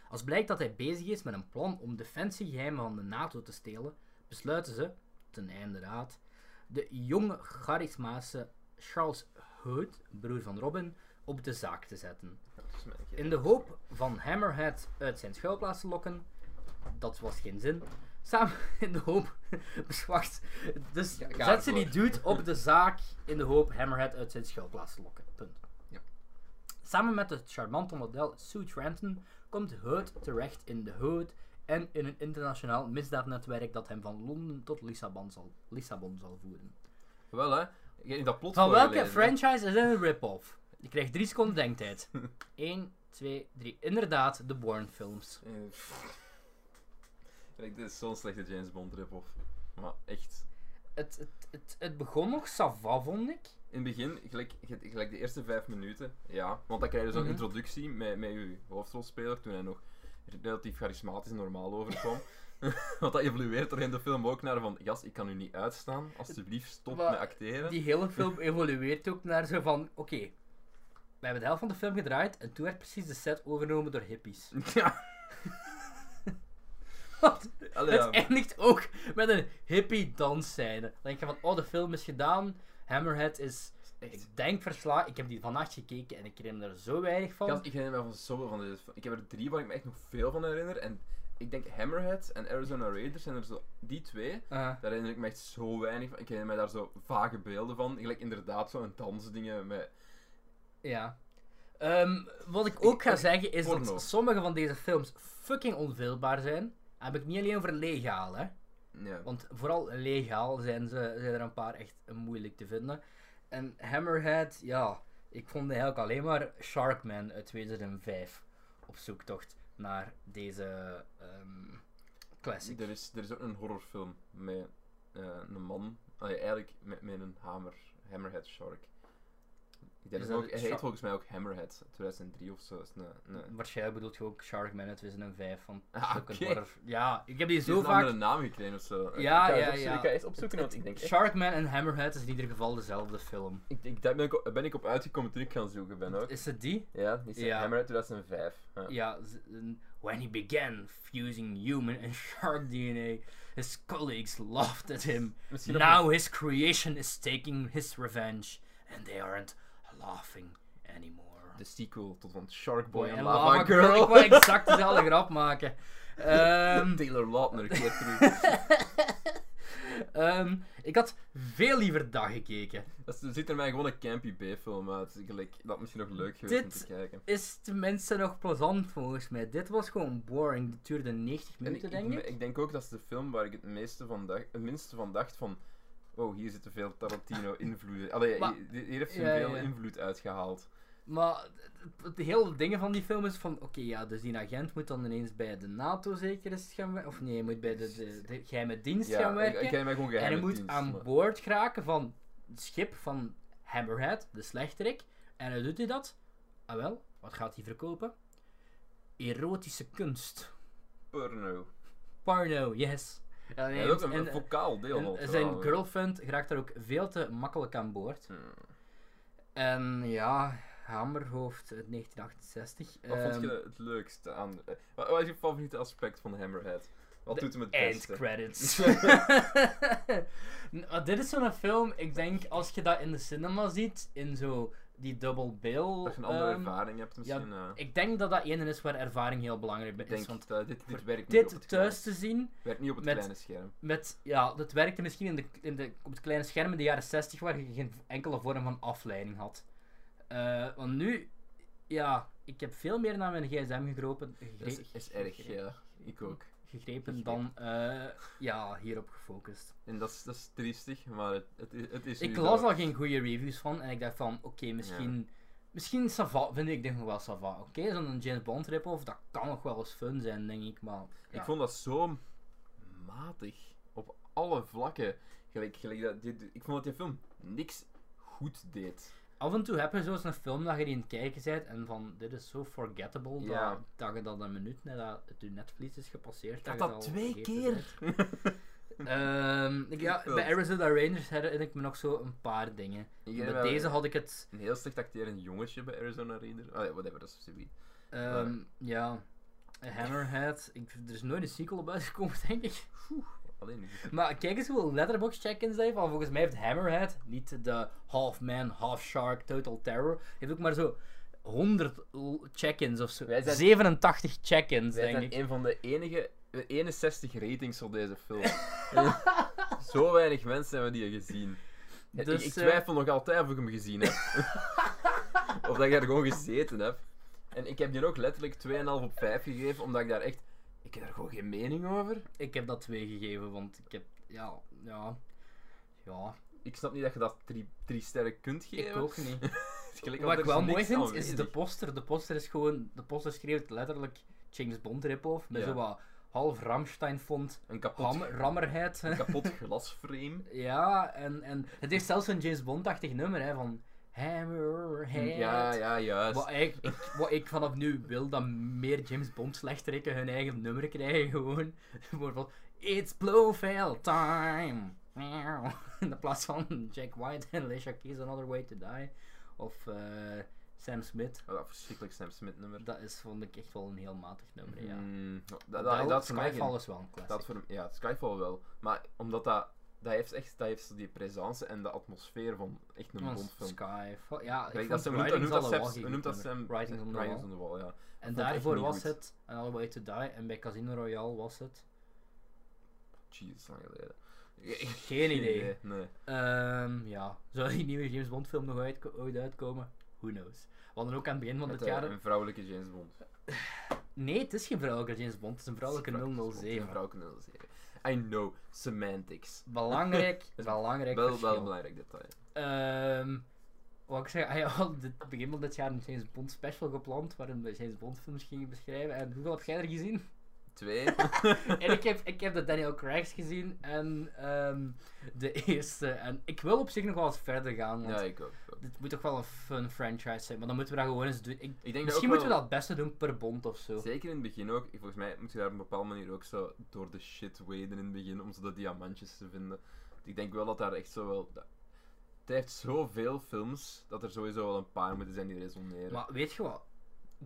Als blijkt dat hij bezig is met een plan om defensiegeheimen van de NATO te stelen, besluiten ze, ten einde raad, de jonge charismatische Charles Hood, broer van Robin, op de zaak te zetten. In de hoop van Hammerhead uit zijn schuilplaats te lokken. Dat was geen zin. Samen [laughs] in de hoop. [laughs] Wacht. Dus Ja, zet ze die dude op de [laughs] zaak in de hoop Hammerhead uit zijn schuilplaats te lokken. Punt. Ja. Samen met het charmante model Sue Trenton komt Hood terecht in de Hood en in een internationaal misdaadnetwerk dat hem van Londen tot Lissabon zal, Lissabon zal voeren. Wel hè, in dat plot Van welke franchise is dit een rip-off? Je krijgt drie seconden denktijd. 1, 2, 3. Inderdaad, de Bourne films. Eh, dit is zo'n slechte James Bond rip-off. Maar echt. Het, het, het, het begon nog sava, vond ik. In het begin, gelijk, gelijk de eerste vijf minuten, ja. Want dan krijg je zo'n Mhm. introductie met, met je hoofdrolspeler, toen hij nog relatief charismatisch en normaal overkwam. [laughs] Want dat evolueert er in de film ook naar van, jas, ik kan u niet uitstaan, alsjeblieft stop Maar met acteren. Die hele film [laughs] evolueert ook naar zo van: oké, we hebben de helft van de film gedraaid en toen werd precies de set overgenomen door hippies. [laughs] ja, Want allee, ja. het eindigt ook met een hippie dansscène. Dan denk je van: oh, de film is gedaan. Hammerhead is, Echt. ik denk verslagen. Ik heb die vannacht gekeken en ik herinner er zo weinig van. Ik herinner me van zoveel van deze Ik heb er drie waar ik me echt nog veel van herinner. En ik denk Hammerhead en Arizona Raiders zijn er zo... Die twee, Uh, daar herinner ik me echt zo weinig van. Ik herinner me daar zo vage beelden van. Gelijk inderdaad zo'n dansdingen met... Ja. Ehm, wat ik ook ga zeggen is porno. dat sommige van deze films fucking onveelbaar zijn. Heb ik niet alleen over legaal, hè. Want vooral legaal zijn, ze, zijn er een paar echt moeilijk te vinden. En Hammerhead, ja, ik vond eigenlijk alleen maar Sharkman uit 2005 op zoektocht naar deze ehm, classic. Er is, er is ook een horrorfilm met eh, een man, allee, eigenlijk met, met een hamer, Hammerhead Shark. Ik denk Is dat dat ook, heet volgens mij ook Hammerhead, 2003 of zo. Is een, een, Waarschijnlijk bedoelt je ook Sharkman uit 2005. Van Ah, Ja, ik heb die die zo een vaak andere naam gekregen of zo. Ja, ja, opzoeken, ja. Ik ga eens opzoeken, want ik denk echt... Sharkman en Hammerhead is in ieder geval dezelfde film. Ik, ik, daar ben ik, op, ben ik op uitgekomen toen ik gaan zoeken ben ook. Is het die? Ja, die is Ja. Hammerhead 2005. Ja. Ja. een- When he began fusing human and shark DNA, his colleagues laughed at him. Misschien Now his creation is taking his revenge, and they aren't laughing anymore. de sequel tot van Shark Boy en en Lava, Lava Girl. Girl. Ik wou exact dezelfde [laughs] grap maken. [laughs] Ehm, Taylor Lautner keert terug. [laughs] Ehm, Ik had veel liever dat gekeken. Dat er ziet er mij gewoon een campy B-film uit. Gelijk- dat misschien nog leuk geweest om te kijken. Is tenminste nog plezant volgens mij. Dit was gewoon boring. Dit duurde 90 En minuten, ik, denk ik, ik. ik denk ook dat is de film waar ik het, meeste van dacht, het minste van dacht van... Oh, hier zitten veel Tarantino-invloeden. Allee, Maar- hier, heeft ja, hij veel ja. invloed uitgehaald. Maar het- hele dingen van die film is van, oké, ja, dus die agent moet dan ineens bij de NATO zeker eens gaan werken. Of nee, hij moet bij de, de, de geheime dienst Ja, gaan werken. ik ken mij gewoon en hij moet dienst, aan maar- boord geraken van het schip van Hammerhead, de slechterik. En hoe doet hij dat? Ah wel, wat gaat hij verkopen? Erotische kunst. Porno. Porno, yes. Ja, dat is ook een, en- een vocaal deel en zijn girlfriend geraakt daar ook veel te makkelijk aan boord. Hmm. En ja, Hammerhoofd uit 1968. Wat vond ehm, je het leukste aan... Wat, wat is je favoriete aspect van Hammerhead? Wat doet hem het End beste? credits. [laughs] [laughs] Nou, dit is zo'n film, ik denk als je dat in de cinema ziet, in zo die double bill. Dat je een andere ehm, ervaring hebt misschien. Ja, ik denk dat dat ene is waar ervaring heel belangrijk bij is. denk Want dat dit, dit werkt niet op dit het thuis kleine, te zien, werkt niet op het met- kleine scherm. met, ja, dat werkte misschien in de, in de, op het kleine scherm in de jaren 60 waar je geen enkele vorm van afleiding had. Eh, want nu, ja, ik heb veel meer naar mijn gsm gegrepen, Dat is, is erg, ja. Ik ook. Gegrepen dan eh, ja, hierop gefocust. En dat is, dat is triestig, maar het, het, is- het is Ik nu las al geen goede reviews van en ik dacht van, oké, misschien, misschien Sava, vind ik denk nog wel Sava. Oké, zo'n James Bond rip-off, dat kan nog wel eens fun zijn, denk ik, maar... Ik vond dat zo matig. Op alle vlakken. Gelijk, gelijk dat, dit, ik vond dat die film niks goed deed. Af en toe heb je zo'n film dat je die aan het kijken bent en van, dit is zo forgettable, Ja. dat, dat je dat een minuut nadat het je netvlies is gepasseerd, Ik dat al twee keer. Ehm, ik, ja, bij Arizona Rangers herinner ik me nog zo een paar dingen. Bij deze had ik het... Een heel slecht acterend jongetje bij Arizona Raider. Oh ja, whatever, dat is zoiets. ehm, ja, Hammerhead. Ik, er is nooit een sequel op uitgekomen, [laughs] denk ik. Alleen. Maar kijk eens hoeveel letterbox check-ins hij heeft. Want volgens mij heeft Hammerhead, niet de half man, half shark, total terror, heeft ook maar zo 100 l- check-ins of zo. Wij zijn- 87 check-ins, Wij denk zijn ik. een van de enige eh, 61 ratings voor deze film. [laughs] [laughs] Zo weinig mensen hebben die gezien. En Dus, ik, ik eh, twijfel nog altijd of ik hem gezien heb. [laughs] of dat ik daar gewoon gezeten heb. En ik heb die ook letterlijk 2,5 op 5 gegeven, omdat ik daar echt... Ik heb daar gewoon geen mening over. Ik heb dat 2 gegeven, want ik heb, ja, ja, ja, Ik snap niet dat je dat 3 sterren kunt geven. ik ook niet. [laughs] Wat ik er wel mooi vind, aanwezig. is de poster. De poster is gewoon, de poster schreef letterlijk James Bond rip-off, met Ja. zo wat half Ramstein font, Een kapot, ham, rammerheid. een kapot glasframe. [laughs] Ja, en, en het heeft zelfs een James Bond-achtig nummer, hè, van Hammerhead. Ja, ja, juist. Wat ik, ik, wat ik vanaf nu wil, dat meer James Bond slechterikken hun eigen nummer krijgen, gewoon. [laughs] Van, It's Blofeld time. In plaats van Jack White en Alicia Keys, Another Way to Die. Of eh, Sam Smith. Oh, dat verschrikkelijk Sam Smith nummer. Dat is, vond ik echt wel een heel matig nummer, ja. Mm, dat, dat, dat Skyfall is wel een classic. Dat voor, ja, Skyfall wel. Maar omdat dat, dat heeft echt dat heeft zo die presence en de atmosfeer van echt een Bondfilm. Skyfall, ja, ik dat, noemt dat, noemt dat, Sam. Writings on the Wall. on the Wall, ja. En daarvoor was het Another Way to Die. En bij Casino Royale was het... Jeez, lang geleden. Geen idee. Nee. Ehm, ja, zou die nieuwe James Bond film nog uit, ooit uitkomen? Who knows. We hadden ook aan het begin van Met dit eh, jaar... een vrouwelijke James Bond. Nee, het is geen vrouwelijke James Bond, het is een vrouwelijke Een 007. vrouwelijke 007. I know, semantics. Belangrijk, [laughs] is belangrijk Wel, wel een belangrijk detail. Ehm, wat ik zeg, hij had dit begin van dit jaar een James Bond special gepland, waarin we James Bond films gingen beschrijven. En hoeveel heb jij er gezien? Twee. [laughs] en ik heb, ik heb de Daniel Craigs gezien en ehm, de eerste. En ik wil op zich nog wel eens verder gaan, want ja, ik ook. dit moet toch wel een fun franchise zijn. Maar dan moeten we dat gewoon eens doen. Ik, Ik denk misschien moeten we dat het beste doen per bond of zo. Zeker in het begin ook. Volgens mij moet je daar op een bepaalde manier ook zo door de shit waden in het begin om zo de diamantjes te vinden. Ik denk wel dat daar echt zo wel. Het heeft zoveel films dat er sowieso wel een paar moeten zijn die resoneren. Maar weet je wat?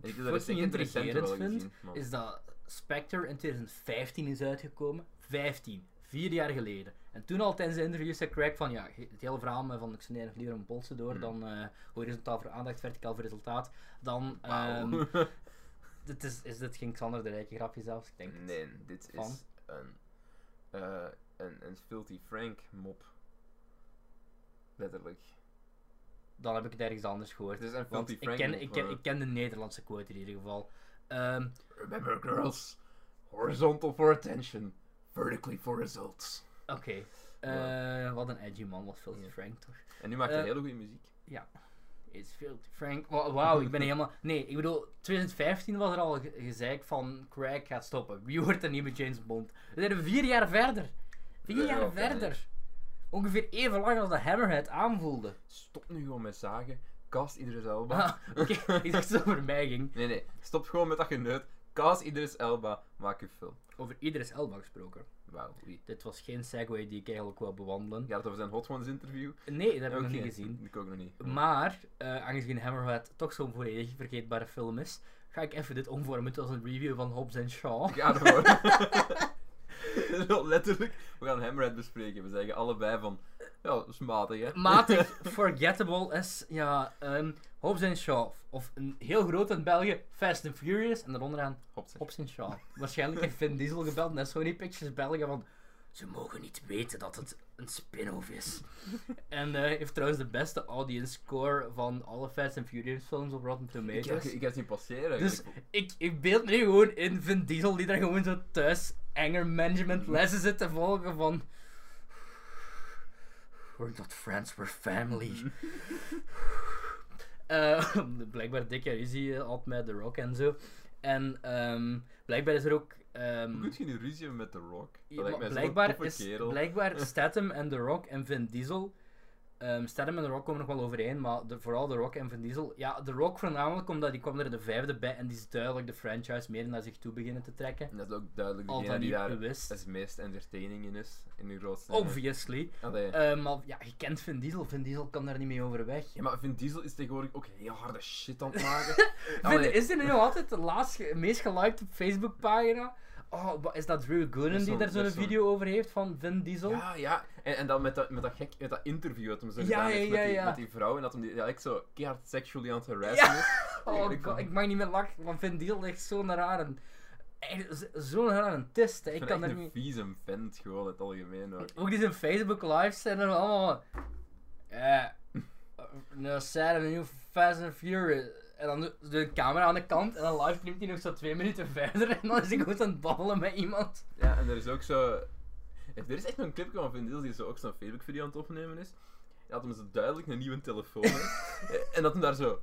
Ik Wat heb ik dat niet intrigerend vind, gezien. is dat Spectre in 2015 is uitgekomen. 15. Vier jaar geleden. En toen al tijdens de interview zei Craig van ja, het hele verhaal met van ik sneer nog liever een polsen door Hmm. dan eh horizontaal voor aandacht, verticaal voor resultaat. Dan Wauw. ehm, [laughs] dit is, is dit geen Xander de Rijke grapje zelfs? Ik denk het. nee, dit Van? is een, eh, een, een Filthy Frank mop. Letterlijk. Dan heb ik het ergens anders gehoord. Een Want ik ken, ik, ken, ik ken de Nederlandse quote in ieder geval. Ehm, Remember girls, horizontal for attention, vertically for results. Oké. Ja. Eh, wat een edgy man was Filthy Ja. Frank toch? En nu maakt hij Eh, hele goede muziek. Is Filthy Frank. Wa- Wauw, ik ben [laughs] helemaal. Nee, ik bedoel, 2015 was er al ge- gezeik van Craig gaat stoppen. Wie wordt de nieuwe James Bond? We zijn vier jaar verder. Vier Ja, jaar ja, verder. Ongeveer even lang als de Hammerhead aanvoelde. Stop nu gewoon met zagen. Cast Idris Elba. Ah, Oké, [laughs] ik dacht dat het over mij ging. Nee, nee. Stop gewoon met dat geneut. Cast Idris Elba. Maak je film. Over Idris Elba gesproken. Wauw? Dit was geen segue die ik eigenlijk wou bewandelen. Je had het over zijn Hot Ones interview. Nee, dat heb ik nog niet gezien. Ik ook nog niet. Maar, eh, aangezien Hammerhead toch zo'n volledig vergeetbare film is, ga ik even dit omvormen als een review van Hobbs and Shaw. Ga ervoor. [laughs] [laughs] Letterlijk. We gaan Hammerhead bespreken. We zeggen allebei van. Ja, dat is matig, hè? Matig, [laughs] forgettable is, ja, ehm Hobbs and Shaw. Of een heel groot in België, Fast and Furious. En daaronderaan Hops. Hobbs and Shaw. Waarschijnlijk heeft Vin Diesel gebeld naar Sony Pictures België van... Ze mogen niet weten dat het een spin-off is. [laughs] en eh, heeft trouwens de beste audience score van alle Fast and Furious films op Rotten Ik Tomatoes. heb, ik heb het zien passeren. Dus Ik- ik, ik beeld me nu gewoon in Vin Diesel die daar gewoon zo thuis anger management Mhm. lessen zit te volgen van... We're not friends, we're family. [laughs] Eh, [laughs] blijkbaar dikke ruzie had met The Rock en zo. En ehm, blijkbaar is er ook... ehm, Hoe kun je nu ruzie hebben met The Rock? Dat blijkbaar is kerel. blijkbaar [laughs] Statham en The Rock en Vin Diesel. ehm Statham en The Rock komen nog wel overeen, maar de, vooral The Rock en Vin Diesel. Ja, The Rock voornamelijk omdat die kwam er de vijfde bij en die is duidelijk de franchise meer naar zich toe beginnen te trekken. En dat is ook duidelijk degene die daar bewust. het meest entertaining in is. In de grootste. Obviously. Allee. Eh, maar ja, je kent Vin Diesel. Vin Diesel kan daar niet mee overweg. Ja, maar Vin Diesel is tegenwoordig ook heel harde shit aan het [laughs] maken. Vin, is er nu nog altijd de laatst, ge- meest geliked op Facebookpagina? Oh, is dat Drew Gooden die daar zo'n video over heeft van Vin Diesel? Ja, ja. En, en dan met dat, met dat gek, met dat interview dat hem zo gedaan heeft met, die, met die vrouw. En dat hem die, ja, ik zo keihard sexually aan het harassen Ja. is. [laughs] Oh, Ik- god, ik mag niet meer lachen, want Vin Diesel is echt zo'n rare... Zo'n rare tist, hè. Ik Ik kan echt er een vieze vent gewoon, het algemeen ook. Ook die zijn Facebook lives zijn er allemaal... Ja... No, sad een nieuw Fast and Furious. En dan doet de camera aan de kant en dan live knipt hij nog zo twee minuten verder en dan is hij gewoon aan het babbelen met iemand. Ja, en er is ook zo... Er is echt nog een clipje van Vin Diesel die zo ook zo'n Facebook-video aan het opnemen is. En dat hem zo duidelijk een nieuwe telefoon heeft. [laughs] en dat hem daar zo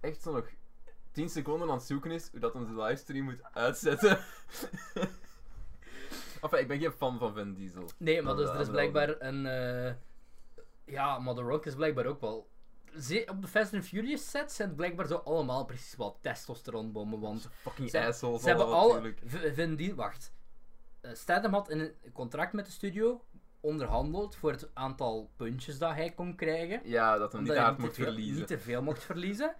echt zo nog 10 seconden aan het zoeken is hoe dat hem de livestream moet uitzetten. [laughs] enfin, ik ben geen fan van Vin Diesel. Nee, maar dus, er is blijkbaar een... eh, ja, maar The Rock is blijkbaar ook wel... Op de Fast and Furious sets zijn het blijkbaar zo allemaal precies wat testosteronbommen, want Fucking Ze- assholes ze hebben al... Vin Diesel... Wacht. Eh, Statham had in een contract met de studio onderhandeld voor het aantal puntjes dat hij kon krijgen. Ja, dat niet hij hard veel, verliezen. Niet te veel mocht verliezen.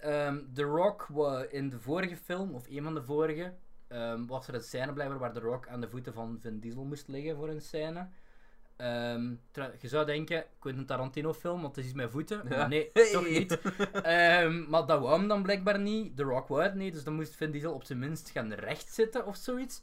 Ehm, The Rock in de vorige film, of een van de vorige, ehm, was er een scène blijkbaar waar The Rock aan de voeten van Vin Diesel moest liggen voor een scène. Ehm, je zou denken, Quentin Tarantino film, want het is iets met voeten. Ja. Maar nee, Hey. toch niet. Ehm, maar dat wou hem dan blijkbaar niet. The Rock wou het niet, dus dan moest Vin Diesel op zijn minst gaan rechtzitten of zoiets.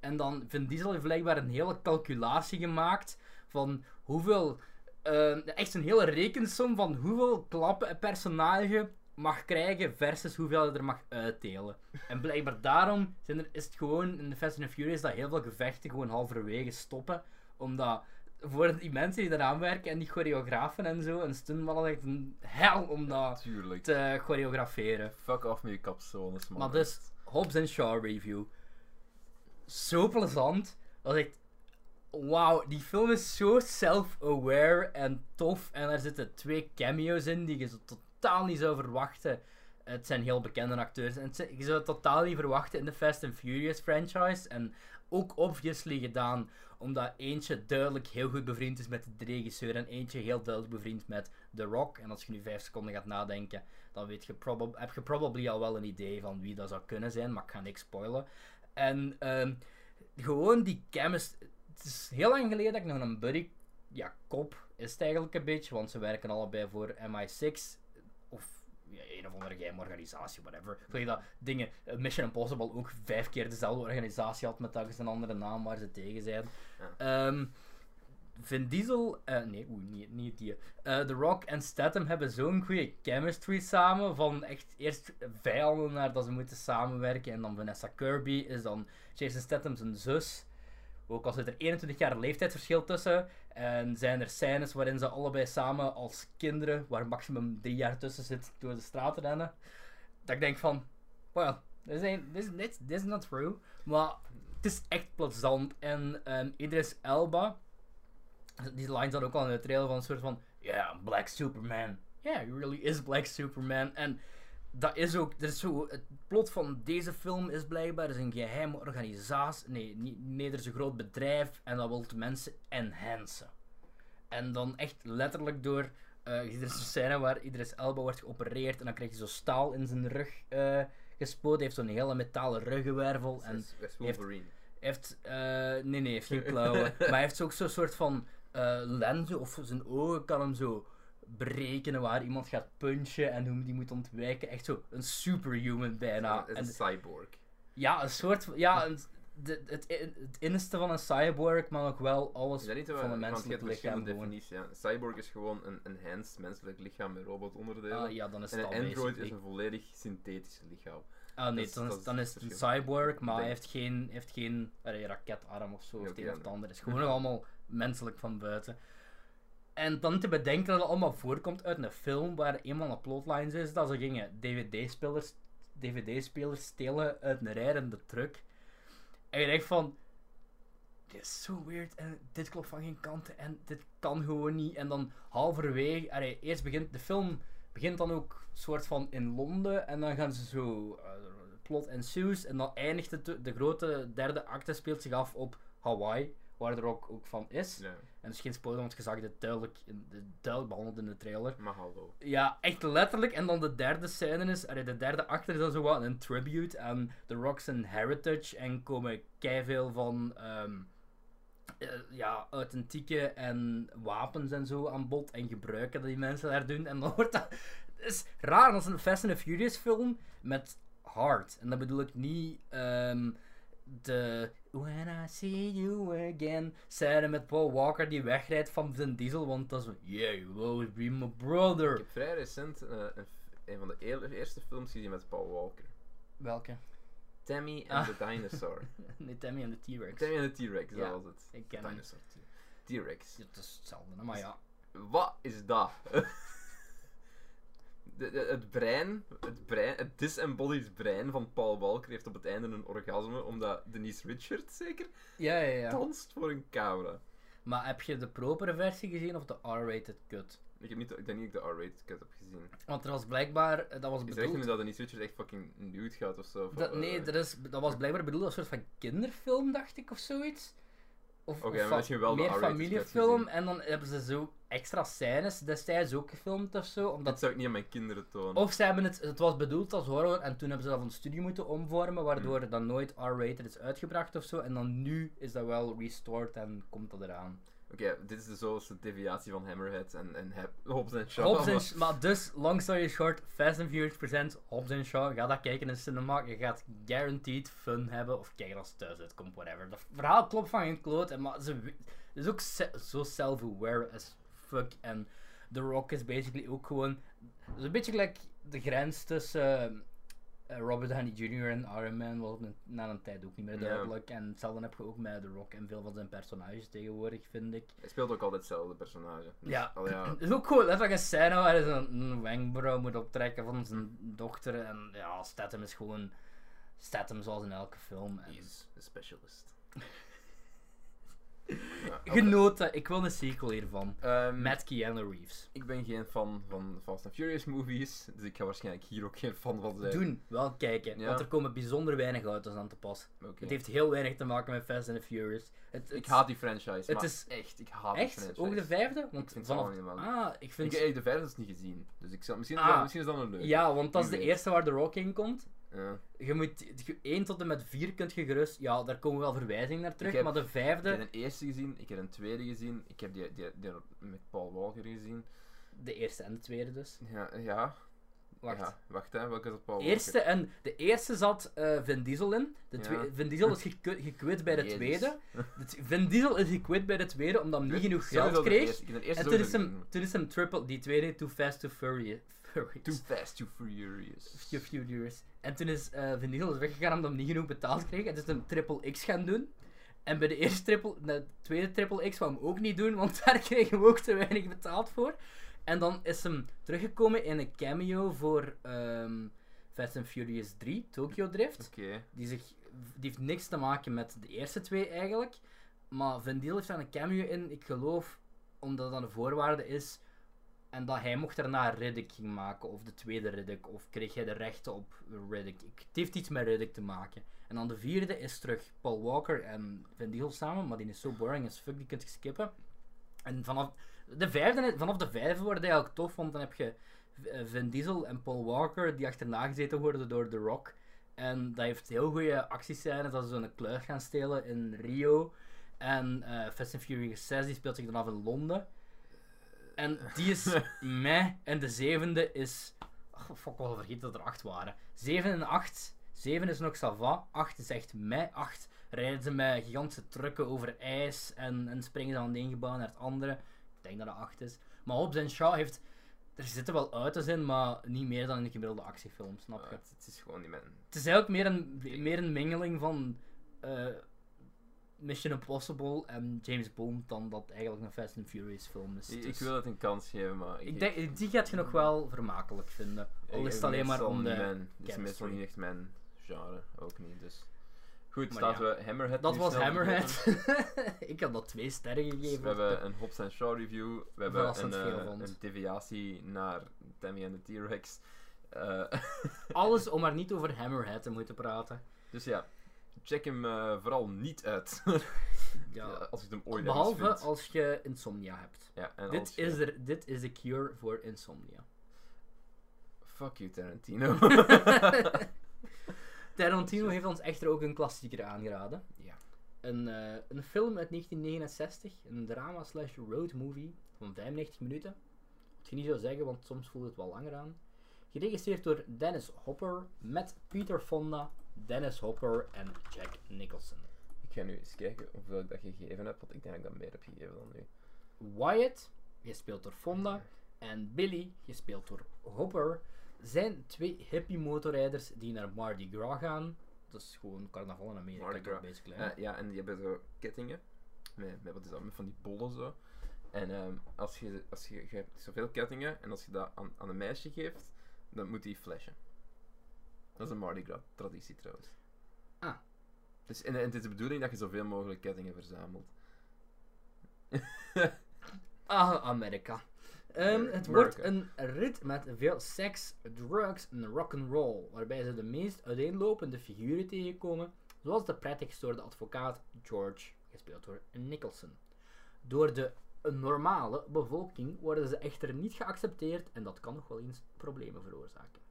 En dan, Vin Diesel heeft blijkbaar een hele calculatie gemaakt van hoeveel, eh, echt een hele rekensom van hoeveel klappen een personage mag krijgen versus hoeveel hij er mag uitdelen. En blijkbaar daarom zijn er, is het gewoon in de Fast and Furious dat heel veel gevechten gewoon halverwege stoppen. Omdat voor die mensen die eraan werken en die choreografen en zo, een stuntman is echt een hel om dat Tuurlijk. te choreograferen. Fuck off met je capsones, man. Maar dus, Hobbs and Shaw review. Zo plezant. Dat is echt... Wauw, die film is zo self-aware en tof. En er zitten twee cameo's in die je zo totaal niet zou verwachten. Het zijn heel bekende acteurs. En zijn- je zou het totaal niet verwachten in de Fast and Furious franchise. En ook obviously gedaan omdat eentje duidelijk heel goed bevriend is met de regisseur. En eentje heel duidelijk bevriend met The Rock. En als je nu vijf seconden gaat nadenken, dan weet je heb je probably al wel een idee van wie dat zou kunnen zijn. Maar ik ga niks spoilen. En ehm, gewoon die chemistry. Het is heel lang geleden dat ik nog een buddy. Ja, kop is het eigenlijk een beetje, want ze werken allebei voor MI6. Een of andere geheime organisatie, whatever. Ik weet dat dingen. eh, Mission Impossible ook vijf keer dezelfde organisatie had met telkens een andere naam waar ze tegen zijn. Ja. Ehm, Vin Diesel, eh, nee, niet, niet die. eh, The Rock en Statham hebben zo'n goede chemistry samen. Van echt eerst vijanden naar dat ze moeten samenwerken. En dan Vanessa Kirby is dan Jason Statham zijn zus. Ook al zit er 21 jaar leeftijdsverschil tussen. En zijn er scènes waarin ze allebei samen als kinderen, waar maximum 3 jaar tussen zit, door de straten rennen. Dat ik denk van, well, this, ain't, this, this, is not true. Maar het is echt plezant. En ehm Idris Elba, die line zat ook al in de trailer van een soort van, yeah, Black Superman. Yeah, he really is Black Superman. En dat is ook, is zo, het plot van deze film is blijkbaar, is een geheime organisatie, nee, niet, nee, er is een groot bedrijf en dat wil de mensen enhancen. En dan echt letterlijk door, eh er is een scène waar Idris Elba wordt geopereerd en dan krijg je zo staal in zijn rug eh gespoten, hij heeft zo'n hele metalen ruggenwervel en heeft- heeft, eh, nee, nee, heeft geen klauwen. [laughs] maar hij heeft ook zo'n soort van lenzen of zijn ogen kan hem zo berekenen waar iemand gaat punchen en hoe die moet ontwijken. Echt zo een superhuman bijna. Het En, is een cyborg. ja, een soort van, ja, een, de, het, het inneste van een cyborg, maar nog wel alles van een menselijk lichaam. Ja. Een cyborg is gewoon een enhanced menselijk lichaam met robotonderdelen. Ah, ja, dan is en een android basically. is een volledig synthetisch lichaam. Ah nee, is- dan is, dan het is het een cyborg, maar hij heeft geen, heeft geen raketarm of zo, of het een of het ander. Het is gewoon [laughs] nog allemaal menselijk van buiten. En dan te bedenken dat het allemaal voorkomt uit een film waar een van de plotlines is dat ze gingen DVD-spelers DVD-spelers stelen uit een rijdende truck. En je denkt van, dit is zo weird en dit klopt van geen kanten en dit kan gewoon niet. En dan halverwege, eerst begint de film begint dan ook soort van in Londen en dan gaan ze zo eh, plot ensues en dan eindigt de grote derde acte speelt zich af op Hawaii, waar er ook, ook van is. Ja, En dus geen spoiler, want je zag dit duidelijk, in, duidelijk behandeld in de trailer. maar hallo. Ja, echt letterlijk. En dan de derde scène is, allee, de derde acte is dan zo wat een tribute aan The Rock's heritage. En komen keiveel van eh, ja, authentieke en wapens en zo aan bod. En gebruiken dat die mensen daar doen. En dan [laughs] wordt dat... Het is raar, dat is een Fast and Furious film met hard. En dat bedoel ik niet ehm, de When I see you again scène met Paul Walker die wegrijdt van Vin Diesel. Want dat is yeah, you will always be my brother. Ik heb vrij recent eh, een, van de eer- eerste films gezien met Paul Walker. Welke? Tammy and Ah. the Dinosaur. [laughs] nee, Tammy en de T-Rex. Tammy and the T-Rex, Ja, dat was het. Ik ken. Dinosaur. T-Rex. Het is hetzelfde, maar ja. Wat is dat? [laughs] De, de- het brein, het brein, het disembodied brein van Paul Walker heeft op het einde een orgasme, omdat Denise Richards zeker Ja, ja, ja. danst voor een camera. Maar heb je de propere versie gezien of de R-rated cut? Ik, heb niet, ik denk niet dat ik de R-rated cut heb gezien. Want er was blijkbaar, eh, dat was Is er echt bedoeld... dat Denise Richards echt fucking nude gaat of zo? Of, Dat, eh, nee, er is, dat was blijkbaar bedoeld als een soort van kinderfilm, dacht ik, of zoiets. Of, misschien wel meer familiefilm. En dan hebben ze zo extra scènes destijds ook gefilmd of zo. Omdat Dat zou ik niet aan mijn kinderen tonen. Of ze hebben het, het was bedoeld als horror en toen hebben ze dat van de studio moeten omvormen, waardoor het dan nooit R-rated is uitgebracht of zo. En dan nu is dat wel restored en komt dat eraan. Oké, dit is de zoveelste deviatie van Hammerhead en, en Hobbs en Shaw. Hobbs maar- and Sh- maar dus, long story short, Fast and Furious Hobbs and Shaw. Ga dat kijken in de cinema. Je gaat guaranteed fun hebben. Of kijken als het thuis uitkomt, whatever. Dat verhaal klopt van geen kloot. En maar ze, het is ook se- zo self-aware as fuck. En The Rock is basically ook gewoon... Het is een beetje gelijk de grens tussen Robert Downey Jr. en Iron Man. Was na een tijd ook niet meer Ja. duidelijk. En hetzelfde heb je ook met The Rock en veel van zijn personages tegenwoordig, vind ik. Hij speelt ook altijd hetzelfde personage. Dus, Ja. al ja. [laughs] Het is ook gewoon letterlijk een scène waar hij een, een wenkbrauw moet optrekken van zijn dochter. En ja, Statham is gewoon Statham zoals in elke film. En He's a specialist. Genoten, ik wil een sequel hiervan. Ehm, Met Keanu Reeves. Ik ben geen fan van Fast and Furious movies, dus ik ga waarschijnlijk hier ook geen fan van zijn. Doen, wel kijken. Ja. Want er komen bijzonder weinig auto's aan te pas. Het heeft heel weinig te maken met Fast and the Furious. Het, het Ik haat die franchise, het is- echt, ik haat die franchise. Ook de vijfde? Ik Want vind het vanaf... Ah, ik Ik vind... heb de vijfde is niet gezien, dus ik zal, misschien, is Ah. dat, misschien is dat een leuk. Ja, want dat is de eerste waar The Rock in komt. Ja. Je moet... 1 tot en met 4 kunt je gerust... Ja, daar komen wel verwijzingen naar terug. heb- maar de Ik vijfde... heb een eerste gezien, ik heb een tweede gezien, ik heb die, die, die met Paul Walker gezien. De eerste en de tweede dus. Ja, ja. Wacht. Ja, wacht hè, welke is dat Paul Eerste en, de eerste zat eh, Vin Diesel in. De Ja. twee- Vin Diesel is geku- gekwit bij de Jezus. tweede. [laughs] De t- Vin Diesel is gekwit bij de tweede omdat hij niet genoeg Sowieso geld de kreeg. eerste. Ik heb de eerste En toen sowieso is, hem, gezien. toen is hem triple, die tweede, Too Fast, Too Furious. [laughs] Furious. Too fast, too furious. Too Furious. En toen is eh Vin Diesel weggegaan omdat hij niet genoeg betaald kreeg. En is hem triple X gaan doen. En bij de eerste triple, de tweede triple X wou hem ook niet doen, want [laughs] daar kregen we ook te weinig betaald voor. En dan is hem teruggekomen in een cameo voor ehm, Fast and Furious 3, Tokyo Drift. Oké. Die, zich, die heeft niks te maken met de eerste twee eigenlijk. Maar Vin Diesel heeft daar een cameo in, ik geloof, omdat dat een voorwaarde is. En dat hij mocht daarna Riddick ging maken, of de tweede Riddick, of kreeg hij de rechten op Riddick. Het heeft iets met Riddick te maken. En dan de vierde is terug Paul Walker en Vin Diesel samen, maar die is zo boring as fuck, die kunt je skippen. En vanaf de vijfde, vanaf de vijfde wordt het eigenlijk tof, want dan heb je eh, Vin Diesel en Paul Walker die achterna gezeten worden door The Rock. En dat heeft heel goede actiescènes, dat ze zo'n kluis gaan stelen in Rio. En eh Fast and Furious 6 die speelt zich dan af in Londen. En die is [laughs] meh. En de zevende is... Oh, fuck, ik al vergeten dat er acht waren. 7 en 8. 7 is nog sava. 8 is echt meh. 8 rijden ze met gigantische trucken over ijs en, en springen ze van het ene gebouw naar het andere. Ik denk dat het 8 is. Maar Hobbs en Shaw heeft... Er zitten wel auto's in, maar niet meer dan in een gemiddelde actiefilm, snap je? Het, het is gewoon niet mijn... Het is eigenlijk meer een, meer een mengeling van eh, Mission Impossible en James Bond dan dat eigenlijk een Fast and Furious film is. Ik, Dus wil het een kans geven, maar... ik denk, die gaat je nog wel vermakelijk vinden. Al is het alleen maar om de... Het is meestal niet echt mijn genre, ook niet, dus... Goed, Maar staat ja. we Hammerhead Dat was Hammerhead. [laughs] ik had dat twee sterren Dus gegeven. we hebben een Hobbs Shaw review, we hebben een, eh, een deviatie naar Tammy en de T-Rex. Eh, [laughs] Alles om maar niet over Hammerhead te moeten praten. dus ja, check hem eh, vooral niet uit. [laughs] Ja. Als ik hem ooit Behalve als je insomnia hebt. Ja, en Dit je- is, er, dit is de cure voor insomnia. Fuck you, Tarantino. [laughs] [laughs] Tarantino heeft ons echter ook een klassieker aangeraden. ja. Een, eh, een film uit 1969, een drama slash road movie van 95 minuten. Wat je niet zou zeggen, want soms voelt het wel langer aan. Geregisseerd door Dennis Hopper met Peter Fonda, Dennis Hopper en Jack Nicholson. Ik ga nu eens kijken hoeveel ik dat gegeven heb, want ik denk dat ik dat meer heb gegeven dan nu. Wyatt, gespeeld door Fonda, en Billy, gespeeld door Hopper, zijn twee hippie motorrijders die naar Mardi Gras gaan. Dat is gewoon carnaval in Amerika, Mardi Gras. basically. Eh, ja, en die hebben zo kettingen. Met, met wat is dat? Met van die bollen zo. En ehm, als je, als je, je hebt zoveel kettingen en als je dat aan, aan een meisje geeft, dan moet die flashen. Dat is een Mardi Gras traditie trouwens. Ah. Dus, en, en het is de bedoeling dat je zoveel mogelijk kettingen verzamelt. [laughs] Ah, Amerika. Ehm, het America. wordt een rit met veel seks, drugs en rock'n'roll, waarbij ze de meest uiteenlopende figuren tegenkomen, zoals de prettig gestoorde advocaat George, gespeeld door Nicholson. Door de normale bevolking worden ze echter niet geaccepteerd en dat kan nog wel eens problemen veroorzaken.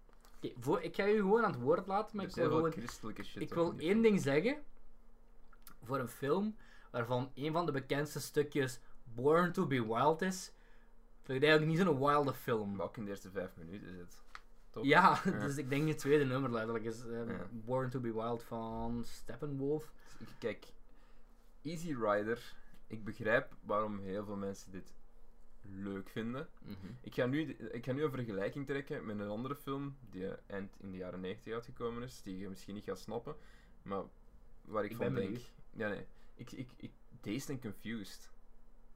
Voor, ik ga je gewoon aan het woord laten, maar ik is wil gewoon christelijke shit. ik wil één ding zeggen. Voor een film waarvan een van de bekendste stukjes Born to be Wild is, vind ik eigenlijk niet zo'n wilde film. Maar ook in de eerste vijf minuten zit. Toch? Ja, [laughs] Ja. dus ik denk het tweede nummer letterlijk is eh, Ja. Born to be Wild van Steppenwolf. Dus Kijk, Easy Rider. Ik begrijp waarom heel veel mensen dit leuk vinden. Ik ga, nu, ik ga nu een vergelijking trekken met een andere film die eind in de jaren 90 uitgekomen is, die je misschien niet gaat snappen, maar waar ik, Ik van ben denk. Ja, nee. Ik, ik, ik, Dazed and Confused.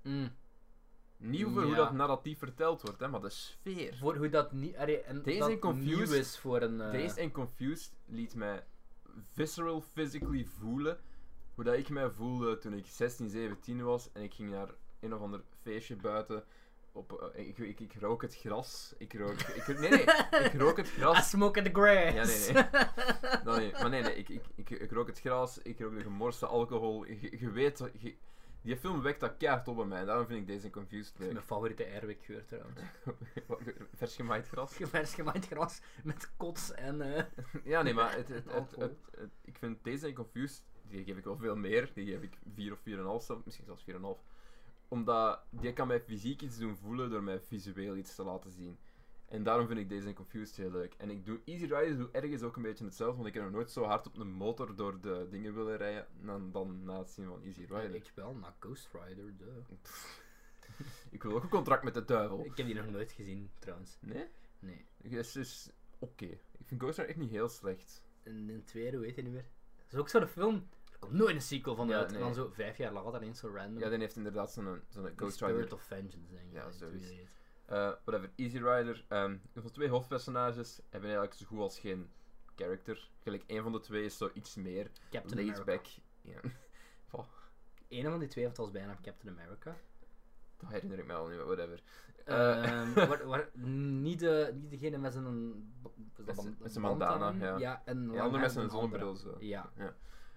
Mm. Niet over hoe dat narratief verteld wordt, hè, maar de sfeer. Voor hoe dat niet en Confused- is voor een. eh, Dazed and Confused liet mij visceral, physically voelen hoe dat ik mij voelde toen ik 16, 17 was en ik ging naar een of ander feestje buiten. Op, eh, ik, ik, ik rook het gras. Ik rook. Ik, nee, nee, ik [laughs] rook het I gras. smoke in the grass. Ja, nee, nee. [laughs] nee, maar nee, nee, ik, ik, ik, ik rook het gras, ik rook de gemorste alcohol. Je, weet, je- die film wekt dat keihard op bij mij. Daarom vind ik deze Confused Dat is leuk. mijn favoriete Airwick geur trouwens. [laughs] Vers gemaaid gras. Vers gemaaid gras met kots en. eh, Ja, nee, maar het, het, ik vind deze Confused, die geef ik wel veel meer. Die geef ik 4 of 4,5, zo, misschien zelfs 4,5. Omdat die kan mij fysiek iets doen voelen door mij visueel iets te laten zien. En daarom vind ik Days and Confused heel leuk. En ik doe Easy Rider doe ergens ook een beetje hetzelfde, want ik heb nog nooit zo hard op een motor door de dingen willen rijden dan, dan na het zien van Easy Rider. Ik wel, na Ghost Rider, duh. [laughs] Ik wil ook een contract met de duivel. Ik heb die nog nooit gezien, trouwens. Nee? Nee. Het is, is oké. Ik vind Ghost Rider echt niet heel slecht. En de tweede weet je niet meer. Dat is ook zo'n film. Komt nooit een sequel van Ja, uit. En dan zo vijf jaar later ineens zo random. Ja, die heeft inderdaad zo'n zo'n The Ghost Spirit Rider. of Vengeance, denk ik. Ja, zoiets. Eh, whatever, Easy Rider. de twee hoofdpersonages hebben eigenlijk zo goed als geen character. Gelijk, één van de twee is zo iets meer Captain laid America. back. Ja. [laughs] Een van die twee heeft als bijna Captain America. Dat herinner ik me al niet whatever. [laughs] Waar, waar, niet, de, niet degene met zijn... Met zijn- met zijn bandana, ja. Ja, en Ja, lang andere dan een zonnebril zo. Ja.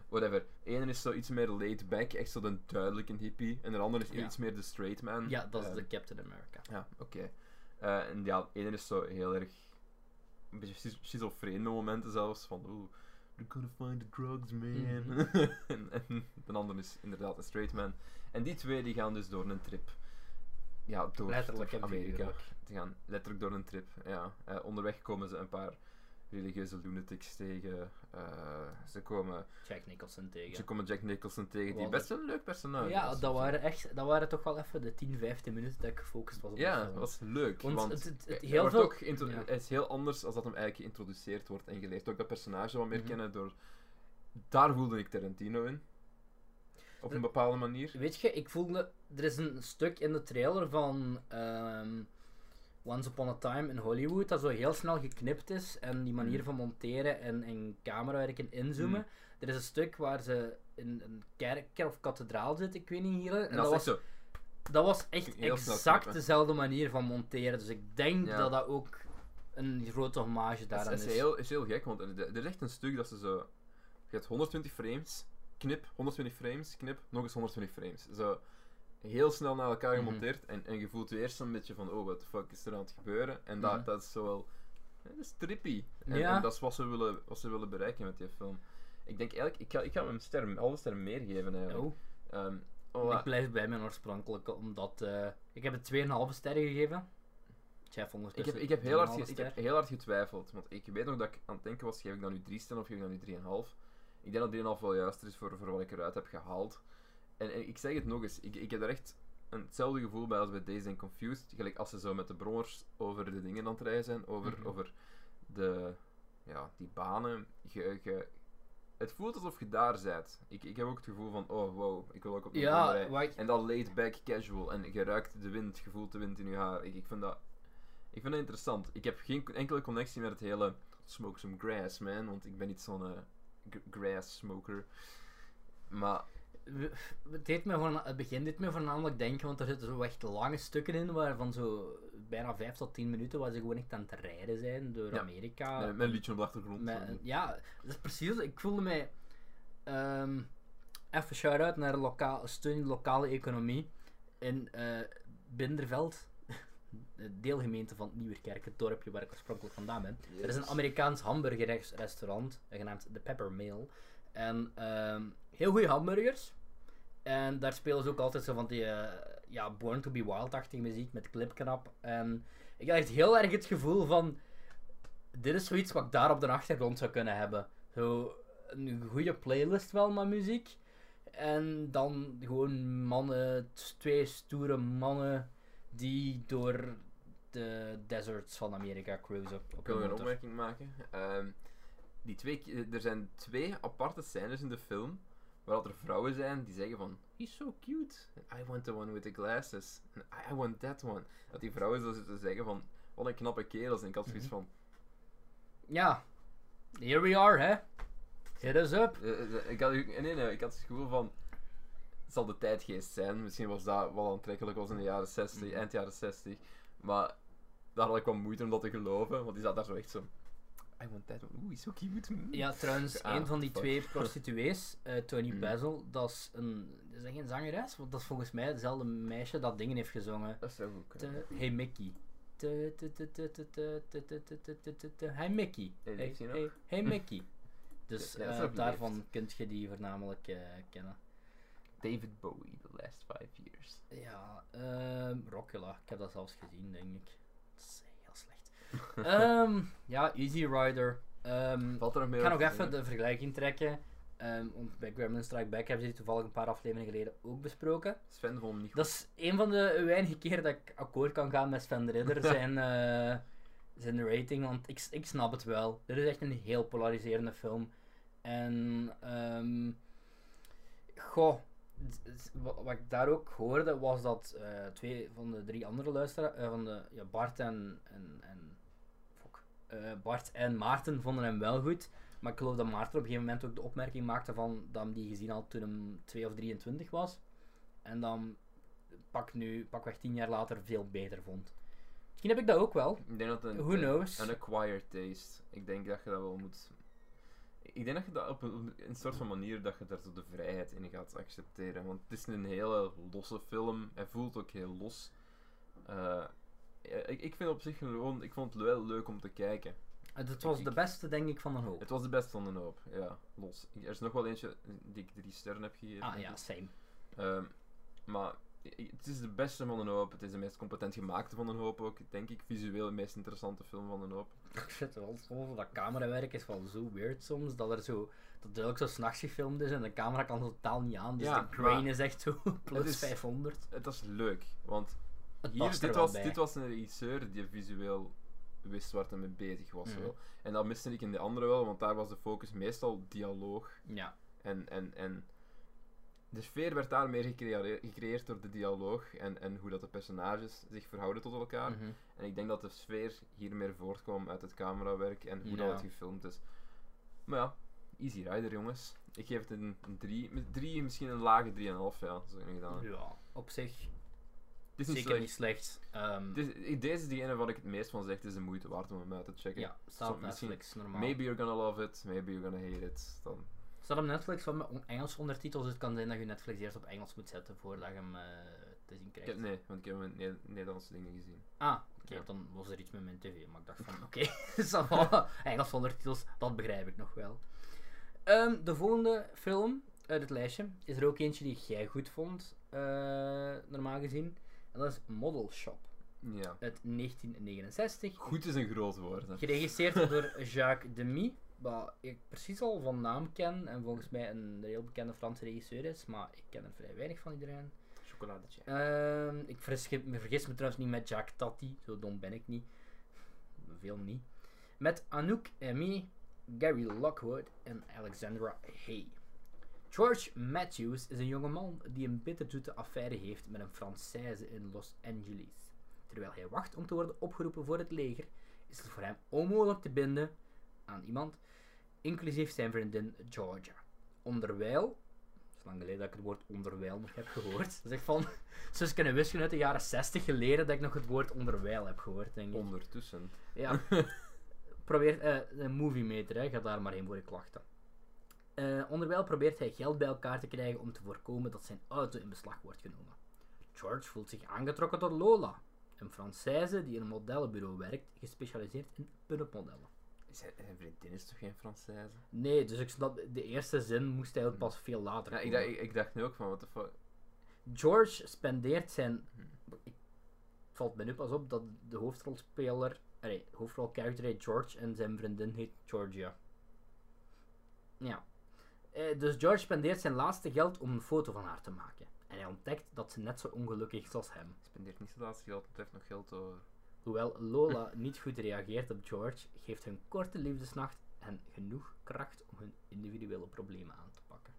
Whatever. Eén is zo iets meer laid back, echt zo de duidelijk een hippie. En de andere is Ja. iets meer de straight man. ja, dat is de Captain America. Ja, oké. Eh, en ja, één is zo heel erg. Een beetje schiz- schizofrene momenten zelfs. Van, oeh, they're gonna find the drugs, man. Mhm. [laughs] en, en de andere is inderdaad een straight man. En die twee die gaan dus door een trip. Ja, door, Letterlijk door Amerika. Die gaan letterlijk door een trip, ja. Eh, onderweg komen ze een paar religieuze lunatics tegen. Eh, ze, komen, Jack Nicholson tegen. ze komen Jack Nicholson tegen, die Wat best een leuk personage ja, is. dat waren, echt, dat waren toch wel even de 10, 15 minuten dat ik gefocust was op Ja, dat was leuk. Want Want, het- het- het- heel wordt veel- ook geïntro- ja. hij is heel anders als dat hem eigenlijk geïntroduceerd wordt en geleerd. Ook dat personage wat meer Mhm. kennen door... Daar voelde ik Tarantino in. Op een bepaalde manier. Weet je, ik voelde... Er is een stuk in de trailer van ehm, Once Upon a Time in Hollywood dat zo heel snel geknipt is en die manier Mm. van monteren en, en camerawerken inzoomen. Mm. Er is een stuk waar ze in een kerk of kathedraal zitten, ik weet niet hier. En, En dat, dat is was, zo... dat was echt exact dezelfde manier van monteren. Dus ik denk Ja. dat dat ook een grote hommage Het daaraan is, is. heel, is heel gek, want er, er is echt een stuk dat ze zo... Je hebt 120 frames, knip, 120 frames, knip, nog eens 120 frames. Zo heel snel naar elkaar Mhm. gemonteerd en, en je voelt je eerst een beetje van, oh, wat de fuck is er aan het gebeuren? En dat, Mhm. dat is zo wel... Dat is trippy. En, Ja. en dat is wat ze, willen, wat ze willen bereiken met die film. Ik denk eigenlijk, ik ga, ik ga hem een ster, een halve ster meer geven eigenlijk. Oh, Ehm, oh, ik blijf bij mijn oorspronkelijke, omdat... eh, ik heb het 2,5 sterren gegeven. Jeff ik, heb, ik, heb heel hard, ge- 3,5 ik heb heel hard getwijfeld, want ik weet nog dat ik aan het denken was, geef ik dan nu 3 sterren of geef ik dan nu 3,5? Ik denk dat 3,5 wel juister is voor, voor wat ik eruit heb gehaald. En, en ik zeg het nog eens, ik, ik heb er echt een, hetzelfde gevoel bij als bij Dazed and Confused. Gelijk als ze zo met de brommers over de dingen aan het rijden zijn, over, Mhm. over de, ja, die banen. Je, je, het voelt alsof je daar bent. Ik, ik heb ook het gevoel van, oh wow, ik wil ook op de brommer Ja, rijden. En dat laid back casual. En je ruikt de wind, je voelt de wind in je haar. Ik, ik, vind, dat, ik vind dat interessant. Ik heb geen enkele connectie met het hele smoke some grass, man. Want ik ben niet zo'n eh, grass smoker. Maar Het, deed me voorna- het begin deed me voornamelijk denken, want er zitten zo echt lange stukken in, waarvan zo bijna 5 tot 10 minuten waar ze gewoon echt aan het rijden zijn door Ja. Amerika. met, met een liedje op de achtergrond. Met- ja, dat is precies. Ik voelde mij. ehm, even shout-out naar de loka steun lokale economie in eh Binderveld. De [laughs] deelgemeente van Nieuwerkerk, het dorpje waar ik oorspronkelijk vandaan ben. Er is een Amerikaans hamburgerrestaurant, genaamd The Pepper Mill. En ehm, heel goede hamburgers. En daar spelen ze ook altijd zo van die eh, ja, Born to be Wild-achtige muziek met clipknap. En ik had echt heel erg het gevoel van... Dit is zoiets wat ik daar op de achtergrond zou kunnen hebben. Zo een goede playlist wel met muziek. En dan gewoon mannen, twee stoere mannen die door de deserts van Amerika cruisen. Ik wil een opmerking maken. Ehm, die twee, er zijn twee aparte scènes in de film waar dat er vrouwen zijn die zeggen van He's so cute. And I want the one with the glasses. And I want that one. Dat die vrouwen zo zitten zeggen van wat een knappe kerels. En ik had zoiets Mhm. van Ja, here we are, hè. Hit us up. eh, eh, ik had, nee, nee, ik had het gevoel van het zal de tijdgeest zijn. Misschien was dat wel aantrekkelijk was in de jaren 60, Mhm. eind jaren 60. Maar daar had ik wel moeite om dat te geloven. Want die zat daar zo echt zo I want that one. Oeh, is so cute. Ja, trouwens, een van die twee prostituees, Tony mm. Basil, dat is een... Is dat geen zangeres? Want dat is volgens mij hetzelfde meisje dat dingen heeft gezongen. Dat zou goed kunnen. Hey Mickey. Hey Mickey. Hey, hey, Mickey. Dus daarvan kunt je die voornamelijk kennen. David Bowie, The Last Five Years. Ja, Rockula. Ik heb dat zelfs gezien, denk ik. [laughs] Ehm, ja, Easy Rider. Ehm, Valt er nog meer ik ga nog even de vergelijking trekken. Ehm, want bij Gremlin Strike Back hebben ze die toevallig een paar afleveringen geleden ook besproken. Sven vond hem niet goed. Dat is een van de weinige keren dat ik akkoord kan gaan met Sven de Ridder, [laughs] zijn, eh, zijn rating. Want ik, ik snap het wel. Dit is echt een heel polariserende film. En, goh, wat ik daar ook hoorde was dat eh, twee van de drie andere luisteraars, eh, van de, ja, Bart en, en, en eh, Bart en Maarten vonden hem wel goed. Maar ik geloof dat Maarten op een gegeven moment ook de opmerking maakte van dat hem die gezien had toen hem 2 of 23 was. En dan pak nu, pakweg 10 jaar later, veel beter vond. Misschien heb ik dat ook wel. Ik denk dat het Who een, knows? een acquired taste. Ik denk dat je dat wel moet... Ik denk dat je dat op een, een soort van manier dat je daar zo de vrijheid in gaat accepteren. Want het is een hele losse film. Hij voelt ook heel los. Eh, ja, ik, ik vind op zich gewoon... Ik vond het wel leuk om te kijken. Het was ik- de beste, denk ik, van een hoop. Het was de beste van de hoop. Ja, los. Er is nog wel eentje die ik drie sterren heb gegeven. Ah ja, same. Ehm, maar het is de beste van een hoop. Het is de meest competent gemaakte van een hoop ook. Denk ik visueel de meest interessante film van een hoop. Ik zit wel soms, dat camerawerk is wel zo weird soms, dat er zo, dat het ook zo s'nachts gefilmd is en de camera kan totaal niet aan, dus Ja, de grain is echt zo [laughs] plus is- 500. Het was leuk, want hier, er dit, was, bij. dit was een regisseur die visueel wist waar hij mee bezig was. Mhm. wel. En dat miste ik in de andere wel, want daar was de focus meestal dialoog. Ja, En, en, en de sfeer werd daar meer gecreëerd door de dialoog en, en hoe dat de personages zich verhouden tot elkaar. mhm. En ik denk dat de sfeer hier meer voortkwam uit het camerawerk en hoe Ja. dat het gefilmd is. Maar ja, Easy Rider jongens. Ik geef het een 3, drie, misschien een lage 3,5 ja, gedaan. ja, op zich is zeker slecht. niet slecht. Het is- deze is degene waar ik het meest van zeg, het is de moeite waard om hem uit te checken. ja, staat op Netflix, normaal. Maybe you're gonna love it, maybe you're gonna hate it. Dan, Staat op Netflix van Engels ondertitels, dus het kan zijn dat je Netflix eerst op Engels moet zetten voordat je hem eh, te zien ik krijgt. heb, nee, want ik heb Ne- Nederlandse dingen gezien. Ah, oké, Ja. dan was er iets met mijn tv, maar ik dacht van, [laughs] oké, [laughs] va. [laughs] Engels ondertitels, dat begrijp ik nog wel. Ehm, de volgende film uit het lijstje is er ook eentje die jij goed vond, eh, normaal gezien. En dat is Model Shop Ja. uit 1969. Goed is een groot woord. Hè. Geregisseerd door Jacques Demy, wat ik precies al van naam ken en volgens mij een heel bekende Franse regisseur is, maar ik ken er vrij weinig van iedereen. Chocoladetje. Ehm, ik vergis me, vergis me trouwens niet met Jack Tati, zo dom ben ik niet. Veel niet. Met Anouk Aimee, Gary Lockwood en Alexandra Hay. George Matthews is een jongeman die een bitterzoete affaire heeft met een Française in Los Angeles. Terwijl hij wacht om te worden opgeroepen voor het leger, is het voor hem onmogelijk te binden aan iemand, inclusief zijn vriendin Georgia. Onderwijl, het is lang geleden dat ik het woord onderwijl nog heb gehoord, zeg van, [laughs] Suske en Wiske uit de jaren 60 geleden dat ik nog het woord onderwijl heb gehoord, denk ik. Ondertussen. Ja. [laughs] Probeer, eh, een movie meter, hè. ga daar maar heen voor je klachten. Eh, onderwijl probeert hij geld bij elkaar te krijgen om te voorkomen dat zijn auto in beslag wordt genomen. George voelt zich aangetrokken tot Lola, een Française die in een modellenbureau werkt, gespecialiseerd in pin-up modellen. Zijn, zijn vriendin is toch geen Française? Nee, dus ik snap, de eerste zin moest hij ook pas veel later Ja, ik, dacht, ik, ik dacht nu ook van, what the fuck. George spendeert zijn. Ik valt me nu pas op dat de hoofdrolspeler. Nee, de hoofdrolcharacter heet George en zijn vriendin heet Georgia. Ja. Eh, dus George spendeert zijn laatste geld om een foto van haar te maken. En hij ontdekt dat ze net zo ongelukkig is als hem. Spendeert niet zo laatste geld, het heeft nog geld over. Hoewel Lola [laughs] niet goed reageert op George, geeft hun korte liefdesnacht hen genoeg kracht om hun individuele problemen aan te pakken.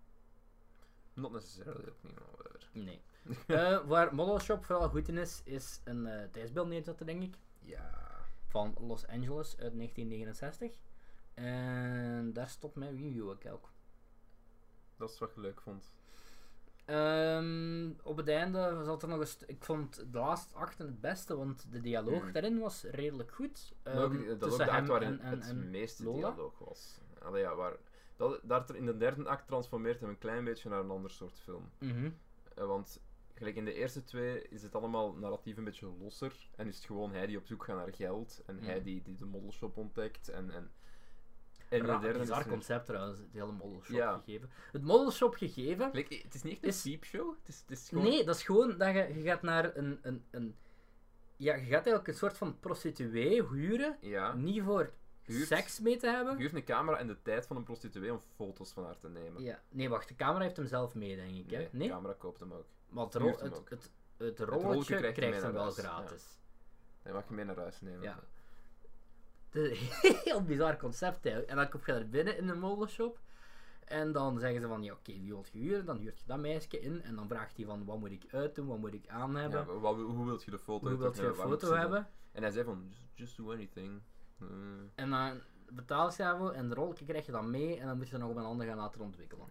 Not necessarily opnieuw, maar whatever. Nee. [laughs] Eh, waar Model Shop vooral goed in is, is een eh tijdsbeeld neerzetten, denk ik. Ja. van Los Angeles uit 1969. En daar stopt mijn review ook ook. Dat is wat je leuk vond. Ehm, op het einde zat er nog een st- Ik vond de laatste acht het beste, want de dialoog Hmm. daarin was redelijk goed. Ook, Ehm, dat ook tussen de act waarin en, het en meeste Lola. dialoog was. Allee, ja, waar, dat, daar in de derde act transformeert hem een klein beetje naar een ander soort film. Mhm. Eh, want gelijk in de eerste twee is het allemaal narratief een beetje losser. En is het gewoon hij die op zoek gaat naar geld. En hij Mhm. die, die de modelshop ontdekt. En, en, en de derde is bizar het- concept trouwens, het hele model shop Ja. gegeven. Het model shop gegeven het is niet echt een Is- peepshow. Het is, het is gewoon... Nee, dat is gewoon dat je, je gaat naar een, een, een Ja, je gaat eigenlijk een soort van prostituee huren. Ja. Niet voor Huurt- seks mee te hebben. Huurt een camera en de tijd van een prostituee om foto's van haar te nemen. Ja. Nee, wacht. De camera heeft hem zelf mee, denk ik. Hè? Nee, Nee? de camera koopt hem ook. Maar het, rol- het, het, het, rolletje rolletje krijgt hem wel huis, ja. gratis. Hij mag je mee naar huis nemen. Ja. Het is een heel bizar concept eigenlijk. En dan kom je daar binnen in de modelshop. En dan zeggen ze van, ja oké, wie wilt je huren? Dan huurt je dat meisje in. En dan vraagt hij van, wat moet ik uitdoen? Wat moet ik aan hebben? Ja, wat, hoe wilt je de foto Hoe wilt je foto ze hebben? En hij zei van, just, just do anything. Eh, En dan betaal je daarvoor. En de rolletje krijg je dan mee. En dan moet je dat nog op een ander gaan laten ontwikkelen.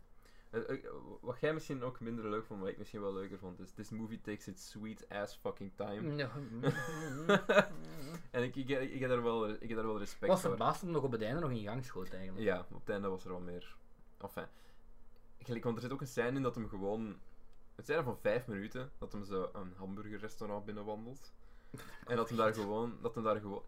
Eh, eh, wat jij misschien ook minder leuk vond, wat ik misschien wel leuker vond, is This movie takes its sweet ass fucking time. Ja. [laughs] En ik, ik, ik, ik heb daar wel, ik heb daar wel respect Ik was voor. verbaasd het nog op het einde nog in gang schoot eigenlijk. Ja, op het einde was er wel meer. Enfin, gelijk, want er zit ook een scène in dat hem gewoon. Het scène van vijf minuten dat hem zo een hamburgerrestaurant binnenwandelt. [laughs] En dat hem daar gewoon. Dat hem daar gewoon.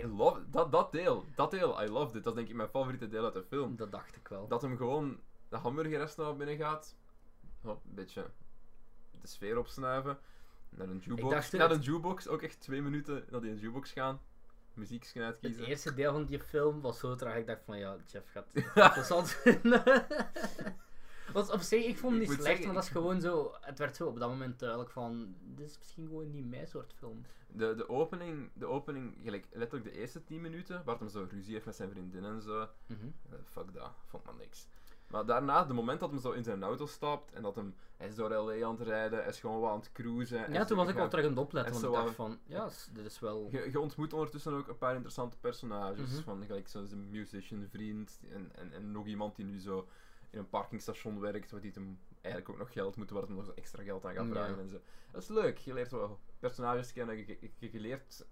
I love dat, dat deel. Dat deel, I loved it. Dat is denk ik mijn favoriete deel uit de film. Dat dacht ik wel. Dat hem gewoon de hamburgerrestaurant binnengaat. Oh, een beetje de sfeer opsnuiven. Naar een jukebox. Naar het- een jukebox. Ook echt twee minuten naar die jukebox gaan. Muziek Het uitkiezen. eerste deel van die film was zo traag. Ik dacht van ja, Jeff gaat het [laughs] interessant. [laughs] Want op zich, ik vond het niet slecht, zeggen, maar dat is gewoon zo. Het werd zo op dat moment duidelijk van. Dit is misschien gewoon niet mijn soort film. De, de opening, de opening gelijk, letterlijk de eerste 10 minuten, waar hij zo ruzie heeft met zijn vriendin en zo. Mhm. eh, fuck dat, vond maar niks. Maar daarna, de moment dat hij zo in zijn auto stapt en dat hem, hij is door LA aan het rijden, hij is gewoon wat aan het cruisen. en Ja, toen was ik wel terug aan het opletten, en want ik dacht wat- van. Ja, dit is wel. Je, je ontmoet ondertussen ook een paar interessante personages. Mhm. Van gelijk zo'n musician vriend en, en, en nog iemand die nu zo in een parkingstation werkt, waar die hem eigenlijk ook nog geld moeten, waar hij nog extra geld aan gaat Ja. vragen en zo. Dat is leuk. Je leert wel personages kennen. Je, je, je leert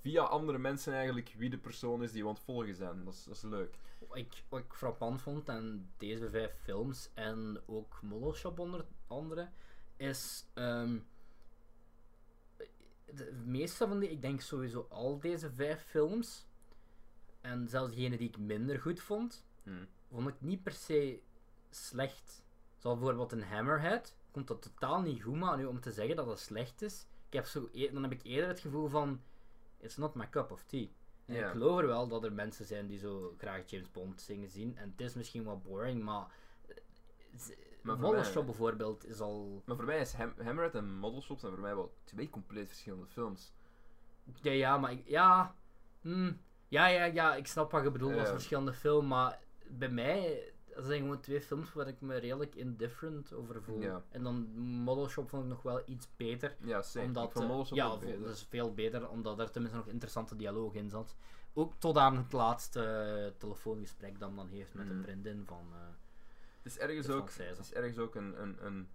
via andere mensen eigenlijk wie de persoon is die we aan het volgen zijn. Dat is, dat is leuk. Wat ik, wat ik frappant vond aan deze vijf films en ook Model Shop onder andere, is ehm, de meeste van die, ik denk sowieso al deze vijf films, en zelfs degene die ik minder goed vond, Hm. vond ik niet per se slecht. Zoals bijvoorbeeld een Hammerhead, komt dat totaal niet goed, maar nu om te zeggen dat het slecht is, ik heb zo, e- dan heb ik eerder het gevoel van, it's not my cup of tea. En Ja. ik geloof er wel dat er mensen zijn die zo graag James Bond zingen zien. En het is misschien wat boring, maar... Maar voor Model mij- Shop bijvoorbeeld is al... Maar voor mij is Ham Hammerhead en Model Shop zijn voor mij wel twee compleet verschillende films. Ja, ja, maar ik... Ja... hmm, ja, ja, ja, ik snap wat je bedoelt als verschillende film, maar bij mij... Dat zijn gewoon twee films waar ik me redelijk indifferent over voel. Ja. En dan Model Shop vond ik nog wel iets beter. Ja, same. Omdat, eh, Model Shop ja, beter. dat is veel beter, omdat er tenminste nog interessante dialoog in zat. Ook tot aan het laatste eh, telefoongesprek dat dan heeft met Mhm. een vriendin van... eh, Het is ergens de ook, het is ergens ook een, een, een...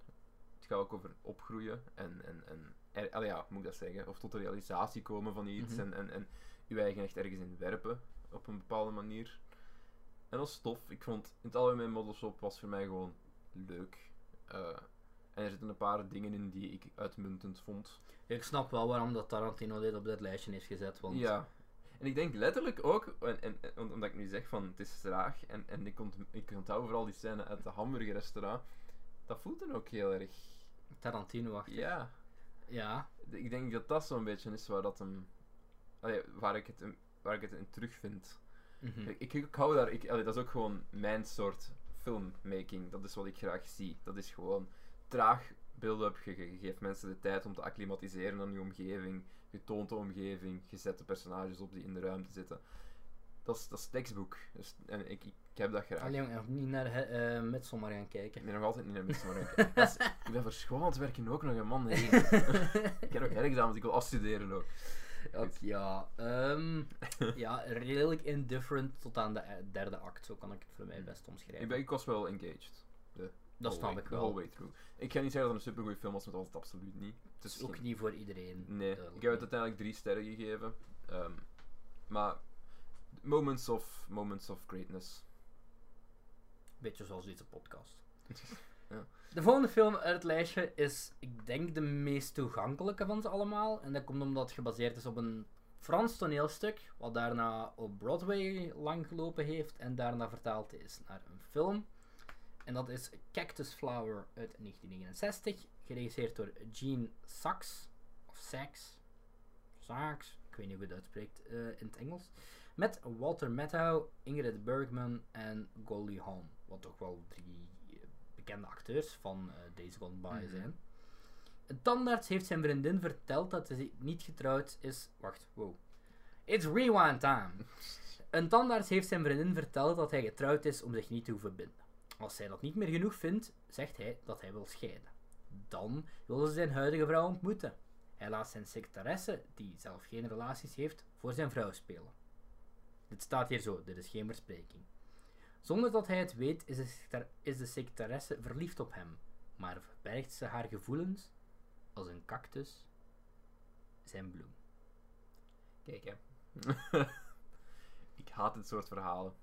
Het gaat ook over opgroeien en... en, en er, allee, ja, moet ik dat zeggen? Of tot de realisatie komen van iets Mhm. en, en, en je eigen echt ergens in werpen. Op een bepaalde manier. En dat is tof. Ik vond in het algemeen Model Shop was voor mij gewoon leuk. Eh, en er zitten een paar dingen in die ik uitmuntend vond. Ik snap wel waarom dat Tarantino dit op dit lijstje heeft gezet. Want Ja. En ik denk letterlijk ook, en, en, omdat ik nu zeg van het is traag, en, en ik, ont, ik onthoud vooral die scène uit de hamburgerrestaurant, dat voelt dan ook heel erg. Tarantino achter. Ja. Ja. Ik denk dat dat zo'n beetje is waar dat hem. allee, waar, ik het, waar ik het in terugvind. Mhm. Ik, ik, ik hou daar, ik, allee, dat is ook gewoon mijn soort filmmaking. Dat is wat ik graag zie. Dat is gewoon traag build-up. Je, je geeft mensen de tijd om te acclimatiseren aan je omgeving. Je toont de omgeving. Je zet de personages op die in de ruimte zitten. Dat is, dat is tekstboek. Dus, en ik, ik, heb dat graag. Allee, jongen, niet naar eh Midsommar gaan kijken. Ik ben nog altijd niet naar Midsommar. [laughs] Dat is- Ik ben verschoond werken ook nog een man. Hey. [laughs] ik heb nog herexamens, ik wil afstuderen ook. [laughs] Ook, ja, ehm, [laughs] ja, redelijk indifferent tot aan de eh, derde act. Zo kan ik het voor mij best omschrijven. Ik, ben, ik was wel engaged. dat snap ik the wel. whole way through. Ik ga niet zeggen dat het een supergoeie film was, maar dat was het absoluut niet. Het is ook geen- niet voor iedereen. Nee, ik heb het uiteindelijk drie sterren gegeven. Ehm, maar moments of, moments of greatness. Beetje zoals deze podcast. [laughs] De volgende film uit het lijstje is, ik denk, de meest toegankelijke van ze allemaal. En dat komt omdat het gebaseerd is op een Frans toneelstuk, wat daarna op Broadway lang gelopen heeft en daarna vertaald is naar een film. En dat is Cactus Flower uit 1969, geregisseerd door Gene Sachs, of Sachs, Sachs, ik weet niet hoe je het uitspreekt eh, in het Engels. Met Walter Matthau, Ingrid Bergman en Goldie Hawn. Wat toch wel drie bekende acteurs van eh, Days Gone By Mhm. zijn. Een tandarts heeft zijn vriendin verteld dat hij niet getrouwd is. Wacht, wow. It's rewind time. Een tandarts heeft zijn vriendin verteld dat hij getrouwd is om zich niet te hoeven binden. Als zij dat niet meer genoeg vindt, zegt hij dat hij wil scheiden. Dan wil ze zijn huidige vrouw ontmoeten. Hij laat zijn secretaresse, die zelf geen relaties heeft, voor zijn vrouw spelen. Dit staat hier zo, dit is geen verspreking. Zonder dat hij het weet, is de, is de secretaresse verliefd op hem, maar verbergt ze haar gevoelens als een cactus zijn bloem. Kijk, hè. [laughs] ik haat dit soort verhalen.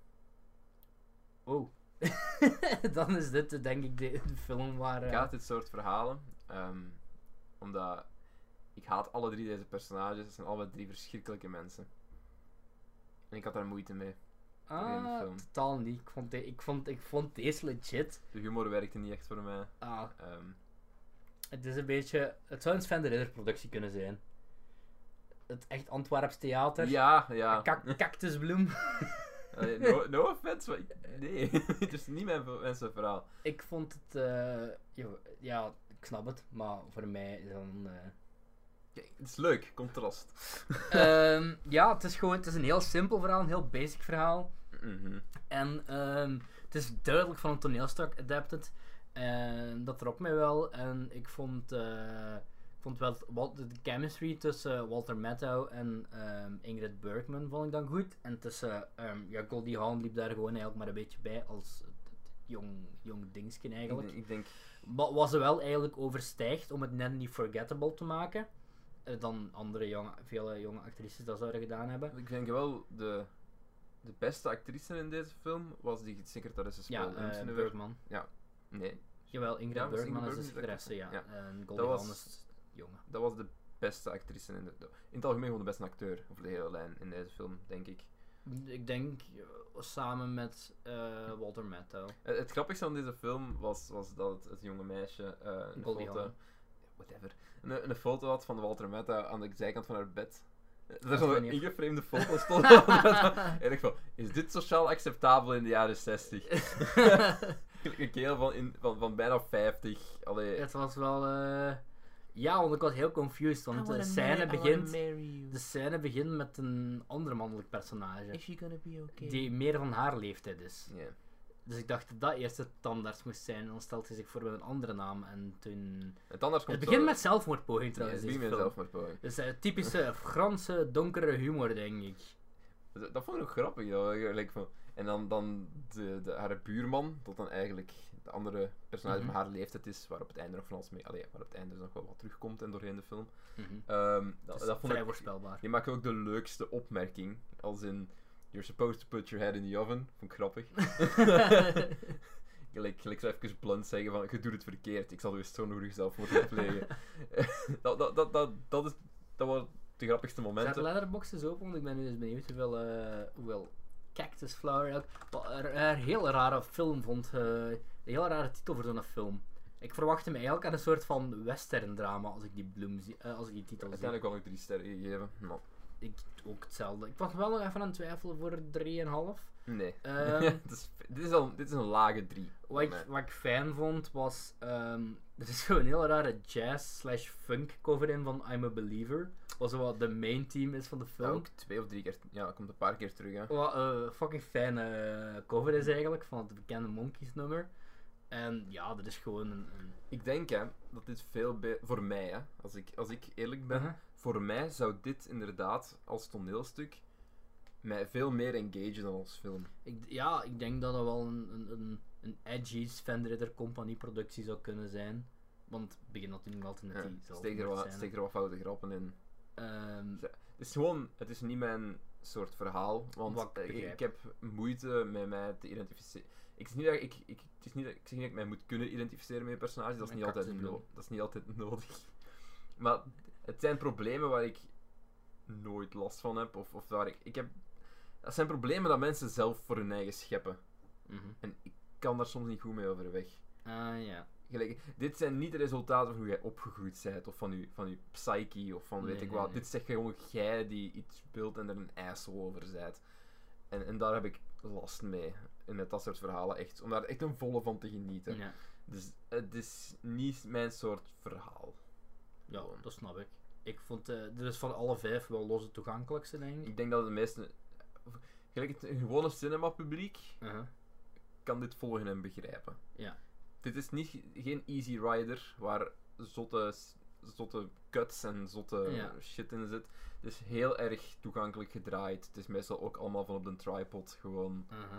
Oh. [laughs] Dan is dit denk ik de, de film waar... Ik eh, haat dit soort verhalen. ehm, omdat ik haat alle drie deze personages. Het zijn allebei drie verschrikkelijke mensen. En ik had daar moeite mee. Ah, film. totaal niet. Ik vond, de- ik, vond, ik vond deze legit. De humor werkte niet echt voor mij. Ah, Ehm, Het is een beetje. Het zou een Sven de Ridder productie kunnen zijn. Het echt Antwerps theater. ja, ja. Kak- cactusbloem. [laughs] Allee, no, no offense, maar nee. [laughs] het is niet mijn mensen verhaal. ik vond het. eh, ja, ja, ik snap het, maar voor mij is dan. eh, Kijk, het is leuk, contrast. Ehm, ja, het is gewoon. Het is een heel simpel verhaal, een heel basic verhaal. Mhm. En ehm, het is duidelijk van een toneelstuk adapted. En dat trok mij wel. En ik vond, eh, ik vond wel wat, de chemistry tussen Walter Matthau en ehm, Ingrid Bergman vond ik dan goed. En tussen ehm, ja, Goldie Hawn liep daar gewoon eigenlijk maar een beetje bij als jong, jong dingetje Ik, eigenlijk. ik denk, Wat wat ze wel eigenlijk overstijgt om het net niet forgettable te maken. eh, dan andere jonge, vele jonge actrices dat zouden gedaan hebben. ik denk wel de, de beste actrice in deze film was die secretaresse Ja, speelde. Noemt ze eh? Bergman. Nee, Jawel, Ingrid Ja, Bergman is de secretaresse, ja. ja. En Goldie Dat was- jongen. dat was de beste actrice in de, in het algemeen gewoon de beste acteur over de hele lijn in deze film, denk ik. Ik denk eh, samen met eh, Walter Matthau. Het, het grappigste aan deze film was, was dat het, het jonge meisje een Goldie foto, whatever, een, een foto had van Walter Metta aan de zijkant van haar bed. Er zo'n vind je- ingeframed foto stond. [laughs] en ik van, is dit sociaal acceptabel in de jaren 60? [laughs] een kerel van, in, van, van bijna 50. Allee, het was wel... eh, Ja, want ik was heel confused, want de scène, begint, de scène begint met een ander mannelijk personage. she gonna be okay? Die meer van haar leeftijd is. Ja. Dus ik dacht dat dat eerst de tandarts moest zijn. En dan stelt hij zich voor met een andere naam. En toen... Het, komt Het begint zo- met zelfmoordpoging Ja, trouwens, het deze begint met zelfmoordpoging. Dus eh, typische Franse donkere humor, denk ik. Dat, dat vond ik nog grappig. Dat, gelijk van, en dan, dan de, de, haar buurman, dat dan eigenlijk de andere personage Mhm. van haar leeftijd is, waar op het einde nog van alles mee, allee, waar op het einde dus nog wel wat terugkomt en doorheen de film. Mhm. Ehm, Dat dat, vond vrij ik, voorspelbaar. die maakt ook de leukste opmerking, als in, you're supposed to put your head in the oven. Vond ik grappig. [laughs] Gelijk, gelijk zo even blunt zeggen van, je doet het verkeerd, ik zal je zo nog zelf moeten plegen. [laughs] dat, dat, dat, dat, dat, is, dat waren de grappigste momenten. letterbox eens open, want ik ben nu eens benieuwd hoeveel, hoeveel Cactus Flower een, hele rare film vond. eh, een hele rare titel voor zo'n film. Ik verwachtte me eigenlijk aan een soort van western drama als ik die bloem zie, eh, als ik die titel zie. Uiteindelijk wel nog drie sterren gegeven. Ik ook hetzelfde. Ik was wel nog even aan het twijfelen voor 3,5. nee. [laughs] Het is, dit, is al, dit is een lage 3. Wat ik, wat ik fijn vond was. ehm er is [laughs] gewoon een heel rare jazz slash funk cover in van I'm a Believer. Wat zo wat de main team is van de film. ook twee of drie keer. Ja, komt een paar keer terug. Hè. Wat een fucking fijne cover is eigenlijk van het bekende Monkeys nummer. En ja, dat is gewoon een. een Ik denk hè, dat dit veel voor mij, hè, als, ik, als ik eerlijk ben, Uh-huh. Voor mij zou dit inderdaad als toneelstuk mij veel meer engagen dan als film. ik, ja, ik denk dat dat wel een, een, een, een edgy Sven Ridder Company productie zou kunnen zijn. Want het begint natuurlijk altijd met Ja, die steek, er wat, steek er wat foute grappen in. Ehm, Het is gewoon, het is niet mijn soort verhaal, want ik eh, ik, heb moeite met mij te identificeren. Ik, is niet dat ik, ik, het is niet dat, ik zeg niet dat ik mij moet kunnen identificeren met een personage, dat is, niet altijd, no- dat is niet altijd [laughs] nodig. Maar het zijn problemen waar ik nooit last van heb, of, of waar ik, ik heb... Dat zijn problemen dat mensen zelf voor hun eigen scheppen. mhm. En ik kan daar soms niet goed mee overweg. Ah ja. Gelijk, dit zijn niet de resultaten van hoe jij opgegroeid bent, of van je, van je psyche, of van weet Nee, ik wat. nee. Dit zegt gewoon jij die iets speelt en er een asshole over bent. En, en daar heb ik last mee, in met dat soort verhalen, echt. Om daar echt een volle van te genieten. Ja. Dus het is niet mijn soort verhaal. ja, dat snap ik. Ik vond eh dit is van alle vijf wel los het toegankelijkste, denk ik. Ik denk dat de meeste... Gelijk het gewone cinema-publiek Uh-huh. kan dit volgen en begrijpen. Ja. Dit is niet, geen Easy Rider waar zotte, zotte cuts en zotte Ja. shit in zit. Het is heel erg toegankelijk gedraaid. Het is meestal ook allemaal van op de tripod gewoon. Uh-huh.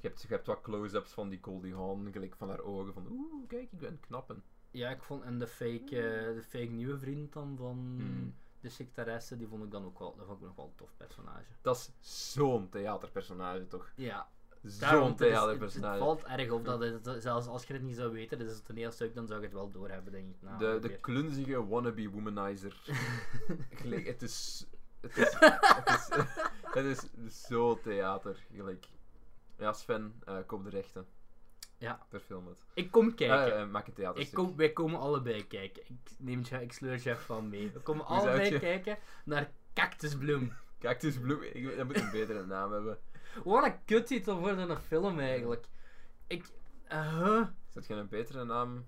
Je hebt, je hebt wat close-ups van die Goldie Hawn, gelijk van haar ogen. Van oeh, kijk, ik ben knappen. Ja, ik vond en de fake, eh, de fake nieuwe vriend dan van Hmm. de secretaresse, die vond ik dan ook wel, dat vond ik nog wel een tof personage. Dat is zo'n theaterpersonage, toch? Ja, Zo'n daarom, het, theaterpersonage. valt erg op dat het, zelfs als je het niet zou weten, dit is het toneelstuk, dan zou je het wel doorhebben, denk ik. Nou, de, de klunzige wannabe womanizer. [laughs] gelijk, het is... Het is, het is, [laughs] het is zo theater, gelijk. Ja, Sven, eh koop de rechten. Ja. Het. Ik kom kijken. Eh, eh, maak een ik theaterstuk. kom, wij komen allebei kijken. Ik, neem, Je- ik sleur Jeff van mee. We komen allebei kijken naar Cactusbloem. Kijk, het is [laughs] Bloem. Ik, dat moet een betere naam hebben. Wat een kuttitel voor een film eigenlijk. Ik. uh Zou je een betere naam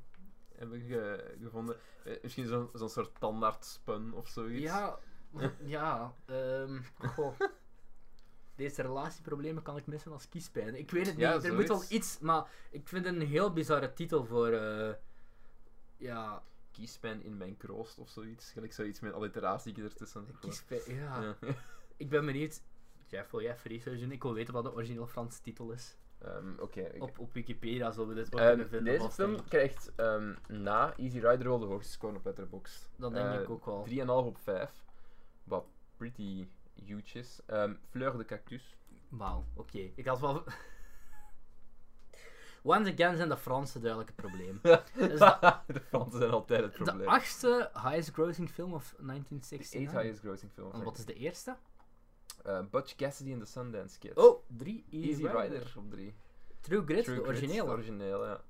hebben ge- gevonden? Eh, misschien zo'n zo'n soort tandartspun of zoiets? Ja, [laughs] ja. ehm goh. Deze relatieproblemen kan ik missen als kiespijn. Ik weet het Ja, niet. Er moet wel iets, maar ik vind het een heel bizarre titel voor. eh ja, Kiespijn in mijn kroost of zoiets. Gelijk zoiets met alliteratie ertussen. kiespijn. Ja. Ja. Ik ben benieuwd. Jeff, wil jij research doen? Ik wil weten wat de origineel Franse titel is. Oké. ik- Op, op Wikipedia zullen we dit wel Ehm, kunnen vinden. deze film denk krijgt ehm, na Easy Rider wel de hoogste score op Letterboxd. Dat denk Eh, ik ook wel. 3,5 op 5. Wat pretty huge is. Ehm, Fleur de Cactus. Wauw, oké. Ik had wel. [laughs] Once again zijn de Fransen duidelijk het probleem. [laughs] Dus [laughs] de, de Fransen zijn altijd het de probleem. achtste highest grossing film of De 1969. eight highest grossing film. En wat is de eerste? Eh, Butch Cassidy and the Sundance Kid. Oh, drie. Easy, Easy Rider. Rider op 3. True Grit, de originele. De originele, ja.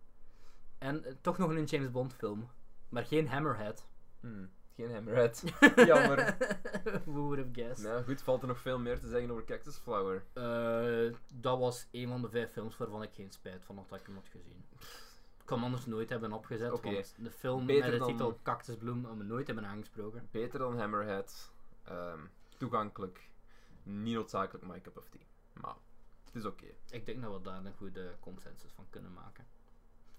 En eh, toch nog een James Bond film. Maar geen Hammerhead. Hmm, Geen Hammerhead. [laughs] Jammer. [laughs] Who would have guessed? Nou goed, valt er nog veel meer te zeggen over Cactus Flower. Eh, dat was een van de vijf films waarvan ik geen spijt van had dat ik hem had gezien. Ik kan hem anders nooit hebben opgezet, want de film Beter met de titel Cactusbloem hebben we nooit hebben aangesproken. Beter dan Hammerhead. Ehm, toegankelijk. Niet noodzakelijk my cup of tea. Maar het is oké. Ik denk dat we daar een goede consensus van kunnen maken.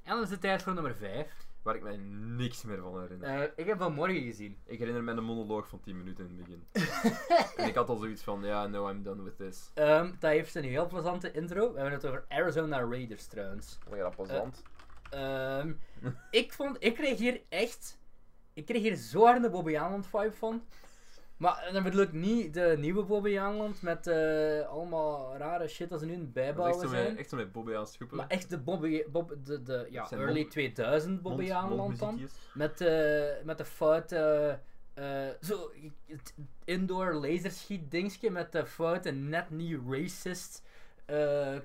En dan is het tijd voor nummer 5. Waar ik mij niks meer van herinner. ik heb vanmorgen gezien. Ik herinner me een monoloog van 10 minuten in het begin. [laughs] en ik had al zoiets van, ja, no, I'm done with this. Ehm, dat heeft een heel plezante intro. We hebben het over Arizona Raiders trouwens. Wat je dat plezant. Ehm, ik vond, ik kreeg hier echt, ik kreeg hier zo hard een Bobby Aland vibe van. Maar dan bedoel ik niet de nieuwe Bobby Aland met eh, allemaal rare shit dat ze nu dat is echt bijbouwen zo met, zijn. echt zo met Bobby schoepen. Maar echt de Bobby, Bob, de, de ja, Zijn early mond- 2000 Bobby Mond- dan. Met, eh met de foute, eh, zo, het indoor laserschiet dingetje met de foute net niet racist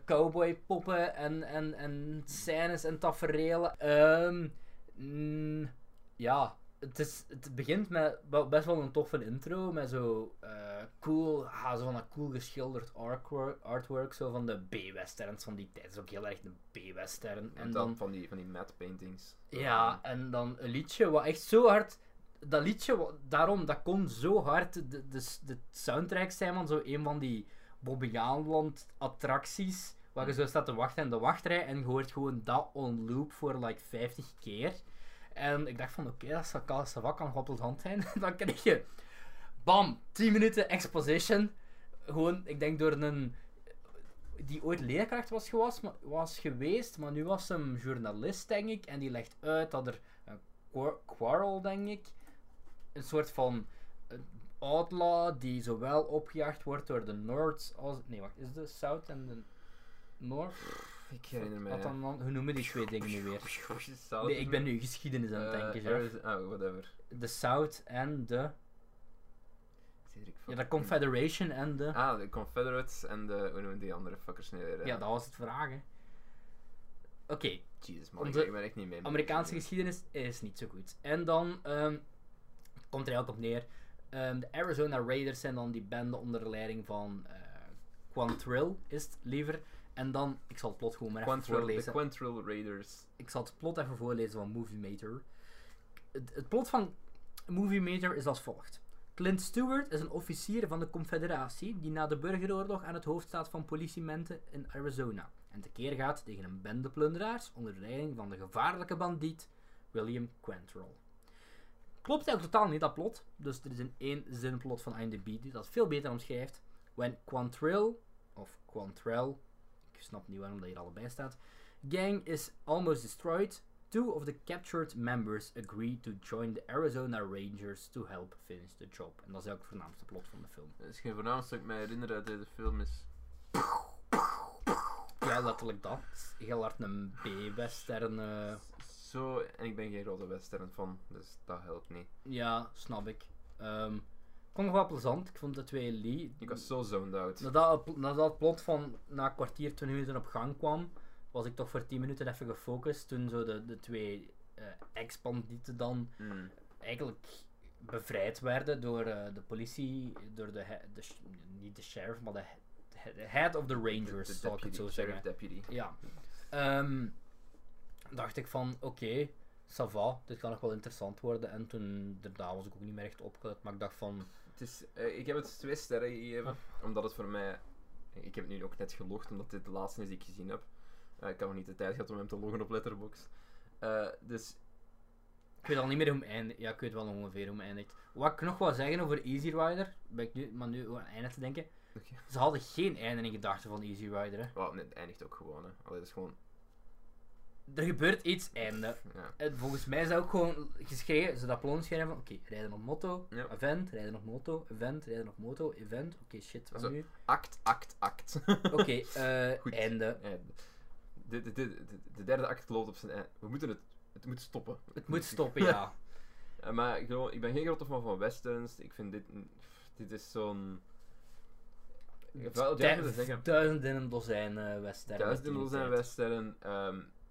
cowboy poppen en, en, en scènes en tafereelen. Mm, ja, het, is, het begint met wel- best wel een toffe intro, met zo eh, cool, ah, zo van een cool geschilderd artwork, artwork zo van de B-westerns van die tijd. Het is ook heel erg de B-western. En En dan dan van die, van die matte paintings. ja, en dan een liedje wat echt zo hard. Dat liedje, daarom, dat kon zo hard de, de, de soundtrack zijn van zo een van die Bobbejaanland attracties. Waar je zo staat te wachten in de wachtrij en je hoort gewoon dat on loop voor like 50 keer. En ik dacht van oké, dat zou kan, dat kan de hand zijn. [laughs] dan krijg je bam, 10 minuten exposition. Gewoon, ik denk door een die ooit leerkracht was, was geweest, maar nu was hem journalist, denk ik. En die legt uit dat er een quar- quarrel, denk ik, een soort van outlaw die zowel opgejaagd wordt door de North als. Nee, wacht, is de South en de North? Ik herinner me. Wat dan, dan- hoe noemen die twee dingen nu weer? Nee, ik ben nu geschiedenis aan het Eh, denken. Arizo- Oh, whatever. De South en de. Ja, de Confederation en de. Ah, de Confederates en de, hoe noemen die andere fuckers nu weer? Ja, dat was het vragen. Oké, Jezus man, ik ben echt niet mee. Amerikaanse geschiedenis is niet zo goed. En dan ehm, komt er eigenlijk op neer. ehm, de Arizona Raiders zijn dan die bende onder de leiding van eh Quantrill, is het liever. En dan, ik zal het plot gewoon maar even Quantrill, de voorlezen. Quantrill Raiders. ik zal het plot even voorlezen van Movie Meter. Het, het plot van Movie Meter is als volgt. Clint Stewart is een officier van de Confederatie die na de burgeroorlog aan het hoofd staat van politiementen in Arizona en tekeer gaat tegen een bende plunderaars onder de leiding van de gevaarlijke bandiet William Quantrill. Klopt eigenlijk totaal niet dat plot, dus er is een één zin plot van IMDb die dat veel beter omschrijft. When Quantrill, of Quantrell, ik snap niet waarom dat hier allebei staat, gang is almost destroyed, two of the captured members agree to join the Arizona Rangers to help finish the job. En dat is ook het voornaamste plot van de film. Het is geen voornaamste dat ik mij herinner uit deze film is... Ja, letterlijk dat. Heel hard een B-western. eh, Zo, en ik ben geen grote western fan, dus dat helpt niet. ja, snap ik. Ehm, ik vond het wel plezant. Ik vond de twee Lee. Ik was zo zoned out. Nadat, het- nadat het plot van na een kwartier, 20 minuten op gang kwam, was ik toch voor 10 minuten even gefocust. Toen zo de, de twee eh ex-bandieten dan Mm. eigenlijk bevrijd werden door eh, de politie, door de, de, niet de sheriff, maar de, he- de head of the Rangers, De zal ik het zo sheriff zeggen. deputy. Ja. Ehm, dacht ik van, oké, ça va, dit kan nog wel interessant worden. En toen, daarna was ik ook niet meer echt opgelet, maar ik dacht van, Het is, eh, ik heb het twee sterren gegeven, omdat het voor mij... Ik heb het nu ook net gelogd, omdat dit de laatste is die ik gezien heb. Eh, ik had nog niet de tijd gehad om hem te loggen op Letterboxd. Eh, dus ik weet al niet meer hoe het eindigt. Ja, ik weet wel ongeveer hoe het eindigt. Wat ik nog wil zeggen over Easy Rider, ben ik nu, maar nu aan het einde te denken. Ze hadden geen einde in gedachten van Easy Rider. Hè. Well, nee, het eindigt ook gewoon. Hè. Allee, dat is gewoon. Er gebeurt iets, einde. Ja. En volgens mij is dat ook gewoon geschreven, ze dat plon schrijven van, oké, rijden op moto, Ja. event, rijden op moto, event, rijden op moto, event, oké, shit, wat nu? Act, act, act. Oké, [laughs] eh, Goed. einde. Ja, de, de, de, de, de derde act loopt op zijn eind. We moeten het. Het moet stoppen. Het moet stoppen, [laughs] ja. Eh, maar ik, ik ben geen grote fan van westerns. Ik vind dit. Dit is zo'n. Duizend in een dozijn eh western. Duizend in die zijn tijd. western.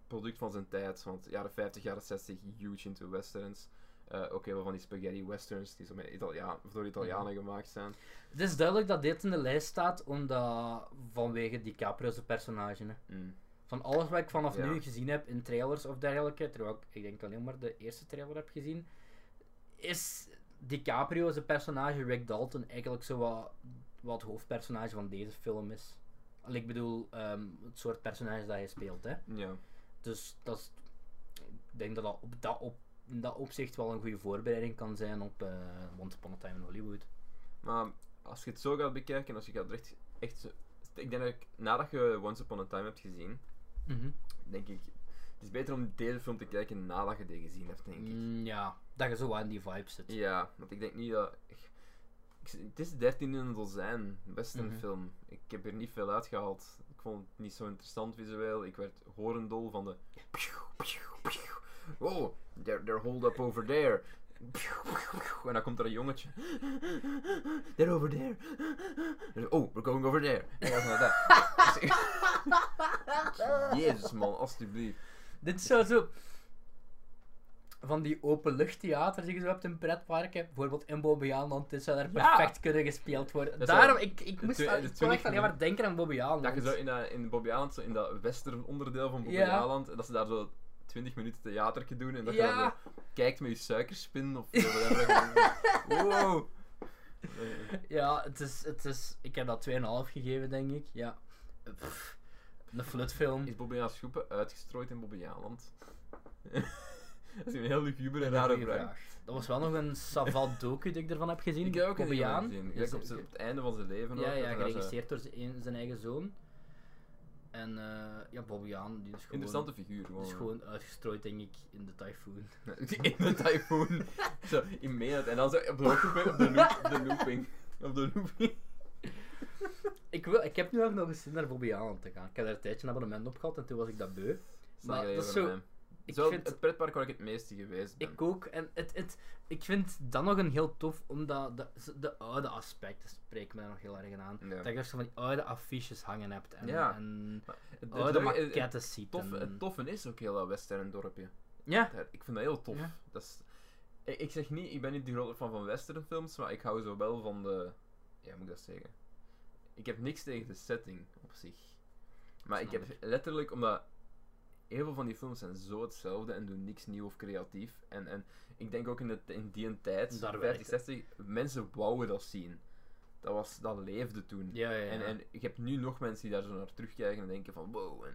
Product van zijn tijd. Want jaren 50, jaren 60, huge into westerns. Eh, ook heel veel van die spaghetti westerns die zo met Italiaan, of door Italianen Mhm. gemaakt zijn. Het is duidelijk dat dit in de lijst staat, omdat vanwege DiCaprio's personage. Hè. Mm. Van alles wat ik vanaf Ja. nu gezien heb in trailers of dergelijke, terwijl ik, ik denk alleen maar de eerste trailer heb gezien, is DiCaprio's personage Rick Dalton eigenlijk zo wat, wat het hoofdpersonage van deze film is. Ik bedoel, ehm, het soort personage dat hij speelt. Hè. Ja. Dus dat is, ik denk dat dat op dat, op, in dat opzicht wel een goede voorbereiding kan zijn op eh Once Upon a Time in Hollywood. Maar als je het zo gaat bekijken, als je gaat echt, echt ik denk dat ik, nadat je Once Upon a Time hebt gezien, denk ik, het is beter om deze film te kijken nadat je die gezien hebt, denk ik. Mm, ja, dat je zo aan die vibe zit. Ja, want ik denk niet dat. Ik, ik- het is 13 in een dozijn, best een Mhm. film. Ik heb er niet veel uitgehaald. Vond het niet zo interessant visueel. Ik werd horendol van de. Oh, they're, they're holed up over there. En dan komt er een jongetje. They're over there. Oh, we're going over there. En dan dat. [laughs] [laughs] Jezus man, alstublieft. Dit is zo, zo van die openluchttheaters die je zo hebt in pretparken. Bijvoorbeeld in Bobbejaanland. Dit zou daar Ja. perfect kunnen gespeeld worden. Dat Daarom, ik, ik moest aan- de ik kon 20 echt alleen maar denken aan Bobbejaanland. Dat je zo in, dat, in zo in dat western onderdeel van Bobby Ja. Dat ze daar zo 20 minuten theater doen en dat je zo kijkt met je suikerspin of [laughs] whatever. wow! Eh, Ja, het is, het is... Ik heb dat 2,5 gegeven, denk ik. Ja. Pff, een flutfilm. Is Bobby Island groepen uitgestrooid in Bobby Island? Dat is een heel luguber en rare vraag. Dat was wel nog een savat docu die ik ervan heb gezien. [laughs] Ik heb ook gezien. Dus, Ja, op, het einde van zijn leven Ja, ook, ja, geregisseerd door zijn, eigen zoon. En eh ja, Bobbejaan, die is gewoon, Interessante figuur die gewoon. is gewoon uitgestrooid, denk ik, in de typhoon. [laughs] in de typhoon. [laughs] zo, in Maynard. En dan zo op de hoogtepunt op de, loop, op de looping. Op de looping. Ik, wil, ik heb nu ook nog eens zin naar Bobbejaanland te gaan. Ik heb daar een tijdje een abonnement op gehad en toen was ik dat beu. Maar dat is zo-. Ik Zo vind- het pretpark waar ik het meeste geweest ben. Ik ook. En het, het, ik vind dat nog een heel tof, omdat de, de oude aspecten spreken me daar nog heel erg aan. Ja. Dat je zo van die oude affiches hangen hebt en, Ja. en het, oude leuke- het- het maquettes ziet. toffe, en- het toffe is ook heel dat western dorpje. Ja, Ik vind dat heel tof. Ja. Dat is, ik, ik zeg niet, ik ben niet de grote fan van westernfilms, maar ik hou zo wel van de. Ja, moet ik dat zeggen? Ik heb niks tegen de setting op zich. Maar ik heb letterlijk, omdat heel veel van die films zijn zo hetzelfde en doen niks nieuw of creatief. En, en ik denk ook in, de, in die tijd, Daar 50, werkt het. 60, mensen wouden dat zien. Dat, was, dat leefde toen. ja, ja. ja. En, en ik heb nu nog mensen die daar zo naar terugkijken en denken van wow, en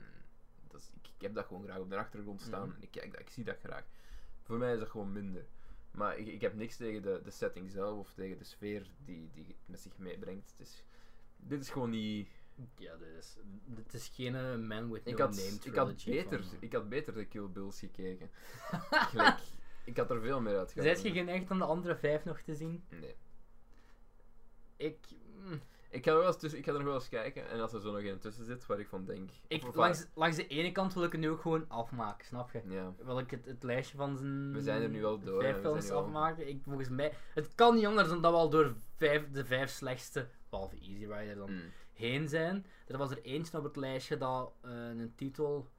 dat is, ik, ik heb dat gewoon graag op de achtergrond staan Mhm. en ik kijk dat, ik zie dat graag. Voor mij is dat gewoon minder. Maar ik, ik heb niks tegen de, de setting zelf of tegen de sfeer die, die het met zich meebrengt. Het is, dit is gewoon niet... ja, dit is, dit is geen eh, Man with No Ik had, Name ik, had beter, van- ik had beter de Kill Bills gekeken. [laughs] Gelijk, ik had er veel meer uit. Zijt je geneigd om de andere vijf nog te zien? Nee. Ik... mm, Ik ga, er wel eens tussen, ik ga er nog wel eens kijken en als er zo nog een tussen zit waar ik van denk... ik, of- langs, langs de ene kant wil ik het nu ook gewoon afmaken, snap je? Ja. Wil ik het, het lijstje van zijn We zijn er nu wel door, vijf films zijn al- afmaken? Ik, volgens mij... Het kan niet anders dan dat we al door vijf, de vijf slechtste, behalve Easy Rider dan, Mm. Heen zijn. Er was er eentje op het lijstje dat eh, een titel.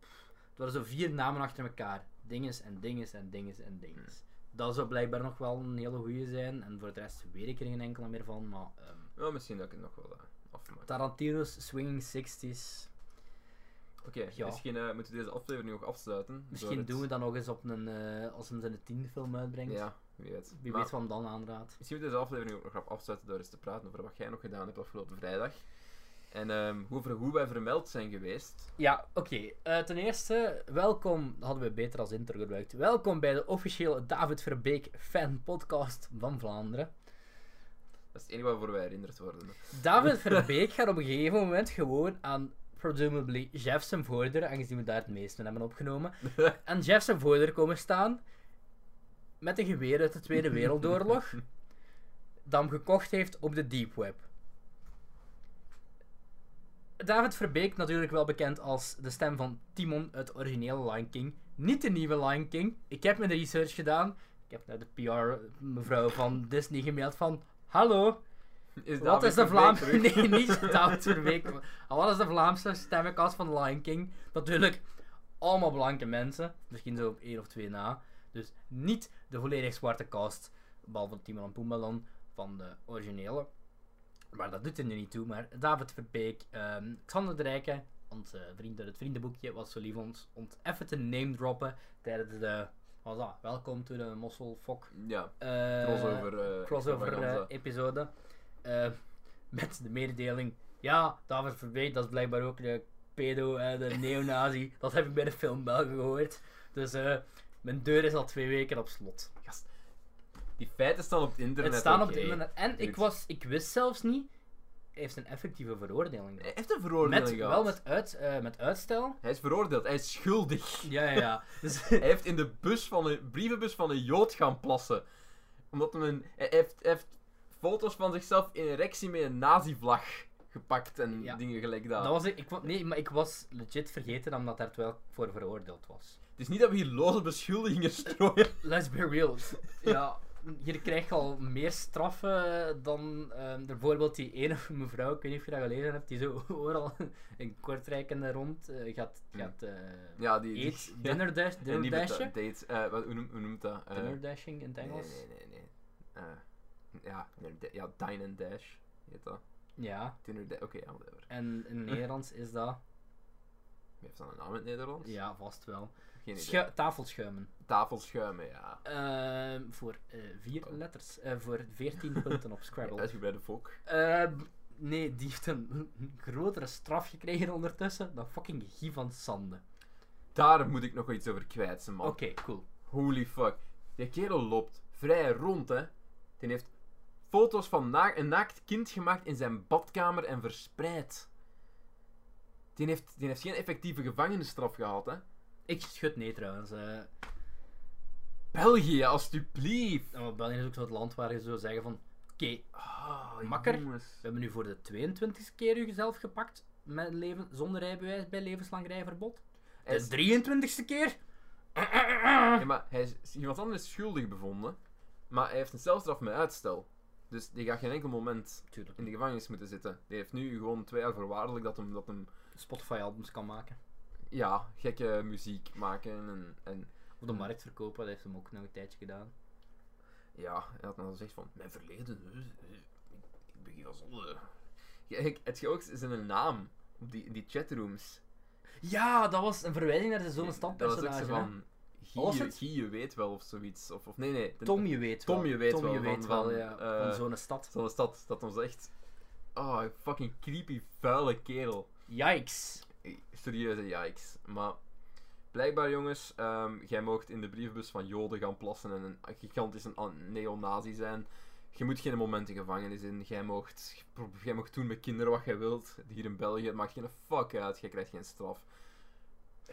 Het waren zo vier namen achter elkaar: Dinges en Dinges en Dinges en Dinges. Dat zou blijkbaar nog wel een hele goede zijn. En voor de rest weet ik er geen enkele meer van. Maar ehm, Ja, misschien dat ik het nog wel uh, afmaak. Tarantino's Swinging 60s. Oké, Ja. misschien eh, moeten we deze aflevering nog afsluiten. Misschien het- doen we dat nog eens op een. eh, als zijn tiende film uitbrengt. Ja, wie weet. Wie Maar weet wat hem dan aanraadt. Misschien moeten we deze aflevering ook nog gaan afsluiten door eens te praten over wat jij nog gedaan hebt afgelopen vrijdag. En ehm, over hoe wij vermeld zijn geweest. Ja, oké. Eh, ten eerste, welkom, dat hadden we beter als intro gebruikt. Welkom bij de officiële David Verbeek fan podcast van Vlaanderen. Dat is het enige waarvoor wij herinnerd worden. David [laughs] Verbeek gaat op een gegeven moment gewoon aan presumably Jeff zijn voordeur, aangezien we daar het meest van hebben opgenomen, [laughs] aan Jeff zijn voordeur komen staan met een geweer uit de Tweede Wereldoorlog [laughs] dat hem gekocht heeft op de Deep Web. David Verbeek, natuurlijk wel bekend als de stem van Timon uit de originele Lion King. Niet de nieuwe Lion King. Ik heb mijn research gedaan. Ik heb naar de PR-mevrouw van Disney gemaild van... Hallo, Is wat is de Vlaamse... Nee, niet David Verbeek. Wat is de Vlaamse stemmenkast van Lion King? Natuurlijk allemaal blanke mensen. Misschien zo op één of twee na. Dus niet de volledig zwarte cast. Behalve Timon en dan, van de originele. Maar dat doet er nu niet toe. Maar David Verbeek, ehm Xander de Rijken, onze vriend uit het vriendenboekje, was zo lief ons om het even te name droppen tijdens de... Wat was dat? Welkom to de Mosselfok Ja, eh, crossover. eh, crossover episode. Eh, met de mededeling. Ja, David Verbeek, dat is blijkbaar ook de pedo en de neonazi. dat heb ik bij de film Belgen gehoord. Dus mijn deur is al twee weken op slot. Gast, die feiten staan op het internet. het staan op het internet. En ik, was, ik wist zelfs niet. Hij heeft een effectieve veroordeling. Hij heeft een veroordeling Met, gehad. wel met, uit, eh, met uitstel. Hij is veroordeeld, hij is schuldig. Ja, ja, ja. [laughs] Dus, Hij heeft in de bus van een, brievenbus van een jood gaan plassen. Omdat hem een, hij heeft, hij heeft foto's van zichzelf in erectie met een nazi-vlag gepakt en Ja. dingen gelijk dat. dat was ik, nee, maar ik was legit vergeten omdat daar wel voor veroordeeld was. Het is niet dat we hier loze beschuldigingen strooien. [laughs] Let's be real. Ja, hier krijg je al meer straffen dan ehm, bijvoorbeeld die ene mevrouw, ik weet niet of je dat gelezen hebt, die zo [laughs] overal in Kortrijk en rond eh, gaat, gaat eh Ja, die... die dinner, dash, [laughs] dinner dat dates, eh, wat, hoe, noem- hoe noemt dat? Dinner dashing in het Engels. nee, nee, nee. Ja, nee, da- ja, dine and dash heet dat. Ja, Dinner Oké, ja, whatever. en in het Nederlands is dat, heeft dan een naam in het Nederlands? ja, vast wel. Geen idee. Schu- tafelschuimen. Tafelschuimen, ja. Ehm, voor eh, vier Oh. letters. Eh, voor 14 punten op Scrabble. Uitgebreide volk. Ehm, nee, die heeft een grotere straf gekregen ondertussen dan fucking Guy van Sande. Daar moet ik nog iets over kwijt, zijn man. Oké, cool. Holy fuck. Die kerel loopt vrij rond, hè. Die heeft foto's van na een naakt kind gemaakt in zijn badkamer en verspreid. Die heeft, die heeft geen effectieve gevangenisstraf gehad, hè. Ik schud nee trouwens. eh België, alstublieft. maar België is ook zo het land waar je zou zeggen van... Oké, Ah, Makker. jongens. we hebben nu voor de 22e keer u zelf gepakt met leven, zonder rijbewijs bij levenslang rijverbod. De 23e keer Ja, maar hij is, iemand anders is schuldig bevonden, maar hij heeft een celstraf met uitstel. Dus die gaat geen enkel moment Tuurlijk. in de gevangenis moeten zitten. Die heeft nu gewoon twee jaar voorwaardelijk dat hem, dat hem Spotify-albums kan maken. Ja, gekke muziek maken en, en Op de markt verkopen, dat heeft hem ook nog een tijdje gedaan. ja, hij had dan gezegd van, mijn verleden, hè, eh, ik, begin als zonde. Ja, het je ook zijn naam op die, die chatrooms. Ja, dat was een verwijzing naar de zo'n Dat was standpersonage. van, Wat was Guy, het? Guy, je weet wel of zoiets. Of, of nee, nee. de- Tom, je weet wel. Tom, je weet Tom, wel je van- weet wel, van, ja. eh, van zo'n stad. Zo'n stad, dat ons echt... Oh, fucking creepy, vuile kerel. Yikes. Serieuze yikes. Maar blijkbaar, jongens, ehm, jij moogt in de brievenbus van Joden gaan plassen en een gigantische an- neonazi zijn. Je moet geen moment de gevangenis in. Jij moogt, jij moogt doen met kinderen wat jij wilt. Hier in België, het maakt geen fuck uit. Jij krijgt geen straf.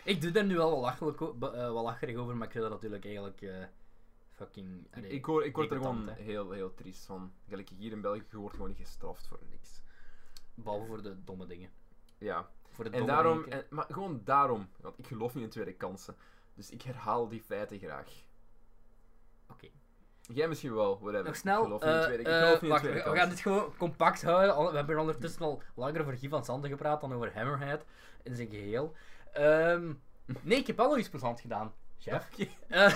Ik doe daar nu wel lachelijk, eh, lacherig over, maar ik vind dat natuurlijk eigenlijk eh, fucking... Ik, allee, ik, hoor, ik word er gewoon heel, heel triest van. Gelijk hier in België, je wordt gewoon niet gestraft voor niks. Behalve voor de domme dingen. Ja, Voor de en daarom, en, maar gewoon daarom, want ik geloof niet in tweede kansen. Dus ik herhaal die feiten graag. Oké. Jij misschien wel, whatever. Nog snel. Ik geloof niet in eh, tweede, ik eh, niet in tweede we, gaan dit gewoon compact houden. We hebben ondertussen al langer over Guy van Zanten gepraat dan over Hammerhead in zijn geheel. Ehm, nee, ik heb wel nog iets plezant gedaan, chef. Eh,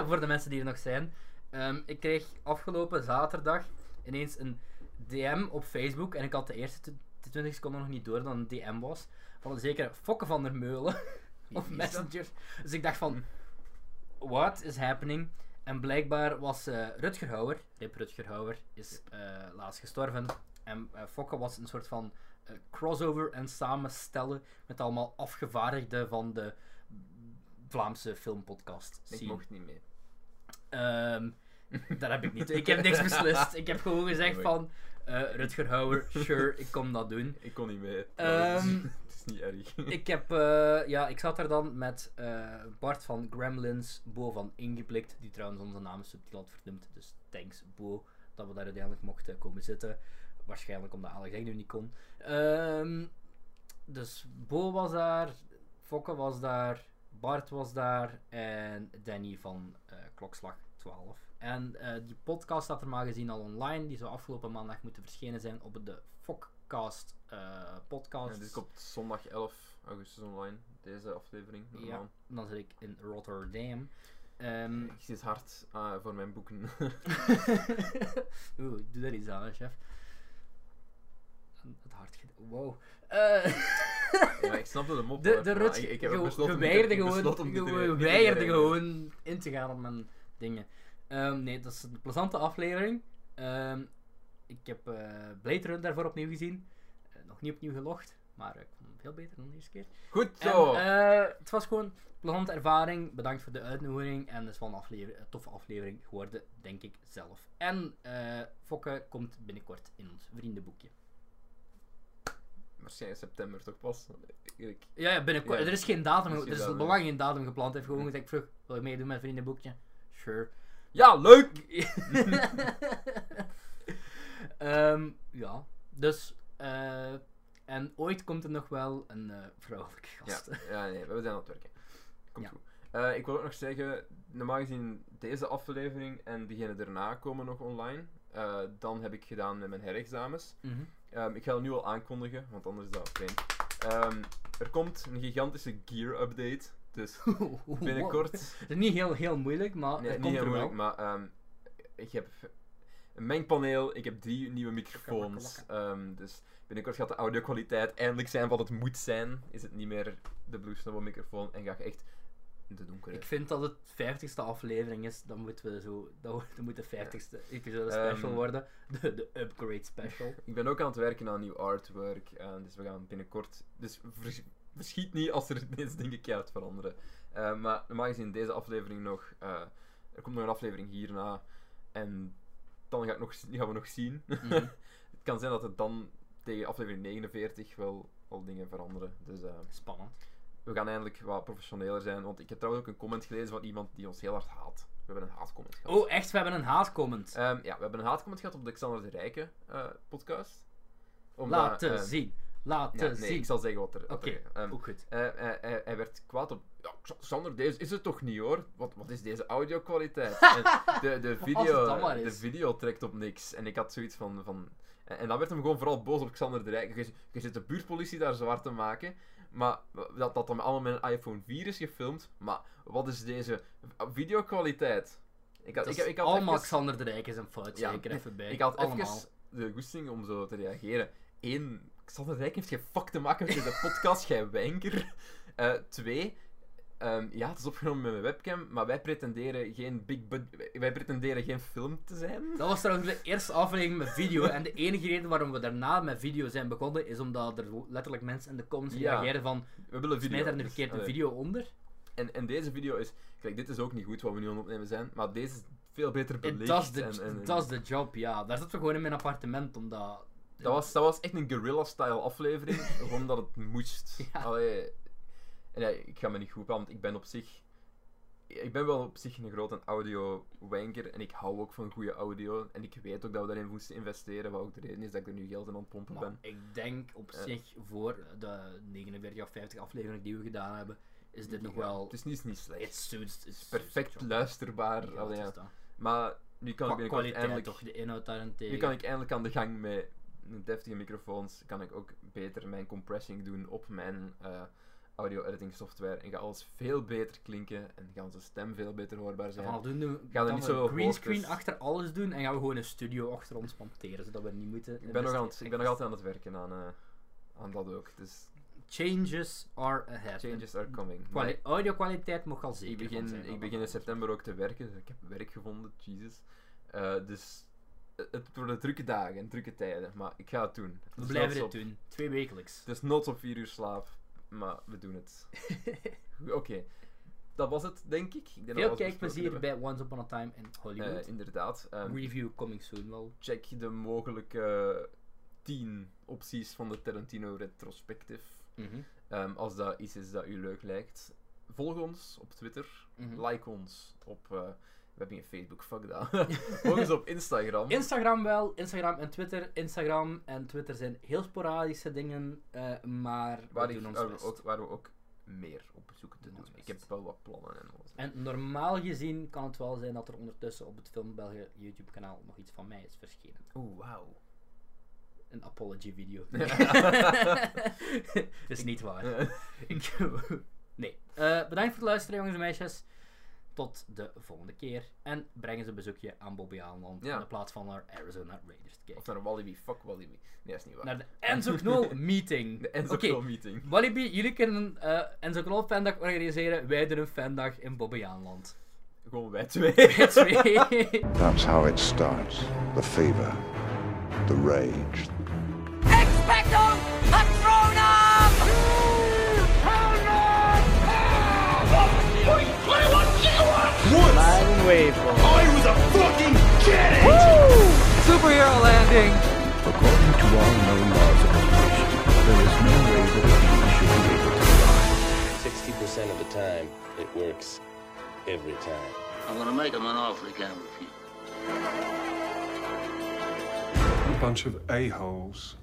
[laughs] voor de mensen die er nog zijn. Ehm, ik kreeg afgelopen zaterdag ineens een DM op Facebook. En ik had de eerste 20 seconden nog niet door dat een DM was. Van een zekere Fokke van der Meulen. Dat? Messenger. Dus ik dacht van, what is happening? En blijkbaar was eh Rutger Hauer, Rip Rutger Hauer, is eh, laatst gestorven. En eh, Fokke was een soort van crossover en samenstellen met allemaal afgevaardigden van de Vlaamse filmpodcast. Ik mocht niet mee. Ehm, dat heb ik niet. Ik heb niks beslist. Ik heb gewoon gezegd [laughs] van, eh, Rutger Hauer, [laughs] sure, ik kom dat doen. Ik kon niet mee. Ehm, het [laughs] is niet erg. Ik heb, eh, ja, ik zat daar dan met eh, Bart van Gremlins, Bo van Ingeblikt, die trouwens onze naam subtiel had vernoemd. Dus thanks Bo, dat we daar uiteindelijk mochten komen zitten. Waarschijnlijk omdat Alex echt nu niet kon. Ehm, dus Bo was daar, Fokke was daar, Bart was daar en Danny van Klokslag 12. En eh, die podcast staat er maar gezien al online. Die zou afgelopen maandag moeten verschenen zijn op de Fokcast eh podcast. Ja, dit komt zondag 11 augustus online, deze aflevering. Ja, normaal. dan zit ik in Rotterdam. Ehm Ik zit hard ah, voor mijn boeken. [laughs] Oeh, doe daar iets aan, chef. Het hart. Wow. Eh, [laughs] ja, ik snapte de mop. de hoor, de Rut ik, ik heb ge- besloten geweigerde ik heb gewoon, om ge- erin- gewoon in te gaan op mijn dingen. Ehm, nee, dat is een plezante aflevering. Ehm, ik heb eh Blade Runner daarvoor opnieuw gezien. Eh, nog niet opnieuw gelogd, maar ik vond hem veel beter dan de eerste keer. Goed En, zo! eh, het was gewoon een plezante ervaring. Bedankt voor de uitnodiging. En het is wel een, toffe aflevering geworden, denk ik zelf. En eh Fokke komt binnenkort in ons vriendenboekje. Waarschijnlijk september toch pas. Ik, Ja, ja binnenkort. Ja, Er is geen datum, er is er geen is datum, geen gepland. Hij heeft gewoon gezegd, vroeg, wil je meedoen met het vriendenboekje? Sure. Ja, leuk! [laughs] Ehm, ja, dus... eh, en ooit komt er nog wel een eh, vrouwelijke gast. ja, nee, we zijn aan het werken. Komt Ja. goed. Eh, ik wil ook nog zeggen, normaal gezien deze aflevering en diegene daarna komen nog online. Dan heb ik gedaan met mijn herexamens. Mhm. Ehm, ik ga het nu al aankondigen, want anders is dat vreemd. Ehm, er komt een gigantische gear update. Dus [laughs] binnenkort. Het is niet heel, heel moeilijk, maar Nee, het niet komt heel er moeilijk, wel. maar ehm, ik heb een mengpaneel, ik heb drie nieuwe microfoons. ehm, dus binnenkort gaat de audio-kwaliteit eindelijk zijn wat het moet zijn. Is het niet meer de Blue Snowball microfoon en ga ik echt de donkere. Ik vind dat het 50ste aflevering is, dan moeten we zo. Dat moet de 50ste episode Ehm, special worden. De, de upgrade special. [laughs] Ik ben ook aan het werken aan nieuw artwork, eh, dus we gaan binnenkort... Dus verschiet niet als er [laughs] ineens dingen keihard veranderen. Eh, maar normaal gezien deze aflevering nog... eh, er komt nog een aflevering hierna. En dan ga ik nog, gaan we nog zien. [laughs] Mhm. het kan zijn dat het dan tegen aflevering 49 wel al dingen veranderen. Dus eh, Spannend. we gaan eindelijk wat professioneler zijn. Want ik heb trouwens ook een comment gelezen van iemand die ons heel hard haat. We hebben een haatcomment gehad. Oh, echt? We hebben een haatcomment. Ehm, ja, we hebben een haatcomment gehad op de Alexander de Rijke eh, podcast. Omdat, Laten ehm, zien. Laten Ja, nee, zien. ik zal zeggen wat er... Oké, ehm, ook goed. hij, hij, hij- hij werd kwaad op... Ja, Sander, deze is het toch niet hoor? Wat, wat is deze audio-kwaliteit? [laughs] De, de, video, de video trekt op niks. En ik had zoiets van... van en, dan werd hem gewoon vooral boos op Xander de Rijk. Je, je zit de buurtpolitie daar zwaar te maken. Maar dat dat dan allemaal met een iPhone 4 is gefilmd. Maar wat is deze videokwaliteit? Ik had, ik, ik had allemaal even- Xander de Rijk is een fout, Ja, zeker even bij. ik had allemaal. even de goesting om zo te reageren. Eén, Xander Rijk heeft geen fuck te maken met deze podcast, jij wanker. Eh, twee, ehm, ja, het is opgenomen met mijn webcam, maar wij pretenderen geen big wij pretenderen geen film te zijn. Dat was trouwens de eerste aflevering met video. En de enige reden waarom we daarna met video zijn begonnen, is omdat er letterlijk mensen in de comments Ja. reageerden van We willen video. daar een dus, verkeerde allee. video onder. En, en deze video is, kijk, dit is ook niet goed wat we nu aan het opnemen zijn, maar deze is veel beter belicht. it does the job, ja. Daar zitten we gewoon in mijn appartement, omdat... Dat was, dat was echt een guerrilla-style aflevering, [laughs] gewoon omdat het moest. Ja. Allee, en ja, ik ga me niet goed want ik ben op zich... Ik ben wel op zich een grote audio-wanker en ik hou ook van goede audio. En ik weet ook dat we daarin moesten investeren, wat ook de reden is dat ik er nu geld in aan het pompen Maar ben. ik denk op Ja. zich, voor de 49 of 50 afleveringen die we gedaan hebben, is dit nog wel... Het is niet, niet slecht. Het is perfect luisterbaar. Allee, dat. Maar nu kan ik Qua binnenkort kwaliteit eindelijk... toch, de inhoud daarentegen. Nu kan ik eindelijk aan de gang met deftige microfoons. Kan ik ook beter mijn compressing doen op mijn eh, audio-editing software. En gaat alles veel beter klinken. En gaat onze stem veel beter hoorbaar zijn. Vanaf doen we gaan niet we zoveel greenscreen hoogtes. achter alles doen en gaan we gewoon een studio achter ons monteren, zodat we niet moeten... ik, ben nog aan het, ik ben nog altijd aan het werken aan, eh, aan dat ook. Dus Changes are ahead. changes are coming. Kwali- audio-kwaliteit mag al ik zeker van begin, zijn. ik begin in september ook te werken. Dus ik heb werk gevonden, Jesus. Eh, dus het- het worden drukke dagen en drukke tijden. Maar ik ga het doen. We Dus blijven op- doen. Twee wekelijks. Het is noods op 4 uur slaap, maar we doen het. [laughs] Oké, dat was het, denk ik. ik denk Veel kijkplezier bij Once Upon a Time in. Hollywood. Eh, inderdaad. ehm, Review coming soon wel. check de mogelijke 10 opties van de Tarantino Retrospective. Mhm. Ehm, als dat iets is dat u leuk lijkt. Volg ons op Twitter. Mhm. Like ons op... eh, we hebben geen Facebook, fuck dat. [laughs] Volg ons op Instagram. Instagram wel, Instagram en Twitter. Instagram en Twitter zijn heel sporadische dingen, eh, maar waar, we ik, doen ons waar, we best. ook, waar we ook meer op zoeken te Doen Ik heb wel wat plannen en alles. En normaal gezien kan het wel zijn dat er ondertussen op het Film België YouTube kanaal nog iets van mij is verschenen. Oeh, wauw. Een apology video. Ja. [laughs] [laughs] is niet waar. Nee. Eh, bedankt voor het luisteren jongens en meisjes. Tot de volgende keer. En breng eens een bezoekje aan Bobby Aanland Ja. in plaats van naar Arizona Raiders te kijken. Of naar Walibi, fuck Walibi. Nee, dat is niet waar. Naar de Enzo [laughs] Knol meeting. De Enzo Knol meeting. Walibi, jullie kunnen eh Enzo Knol fandag organiseren. Wij doen een fandag in Bobby Aanland. Gewoon wij twee. [laughs] Wij twee. [laughs] That's how it starts. The fever, the rage, Expecto Patronum! Superhero landing! according to all known laws of evolution, there is no way that a bee should be able to fly. 60% of the time, it works every time. I'm gonna make him an offer he can't refuse. A bunch of a-holes.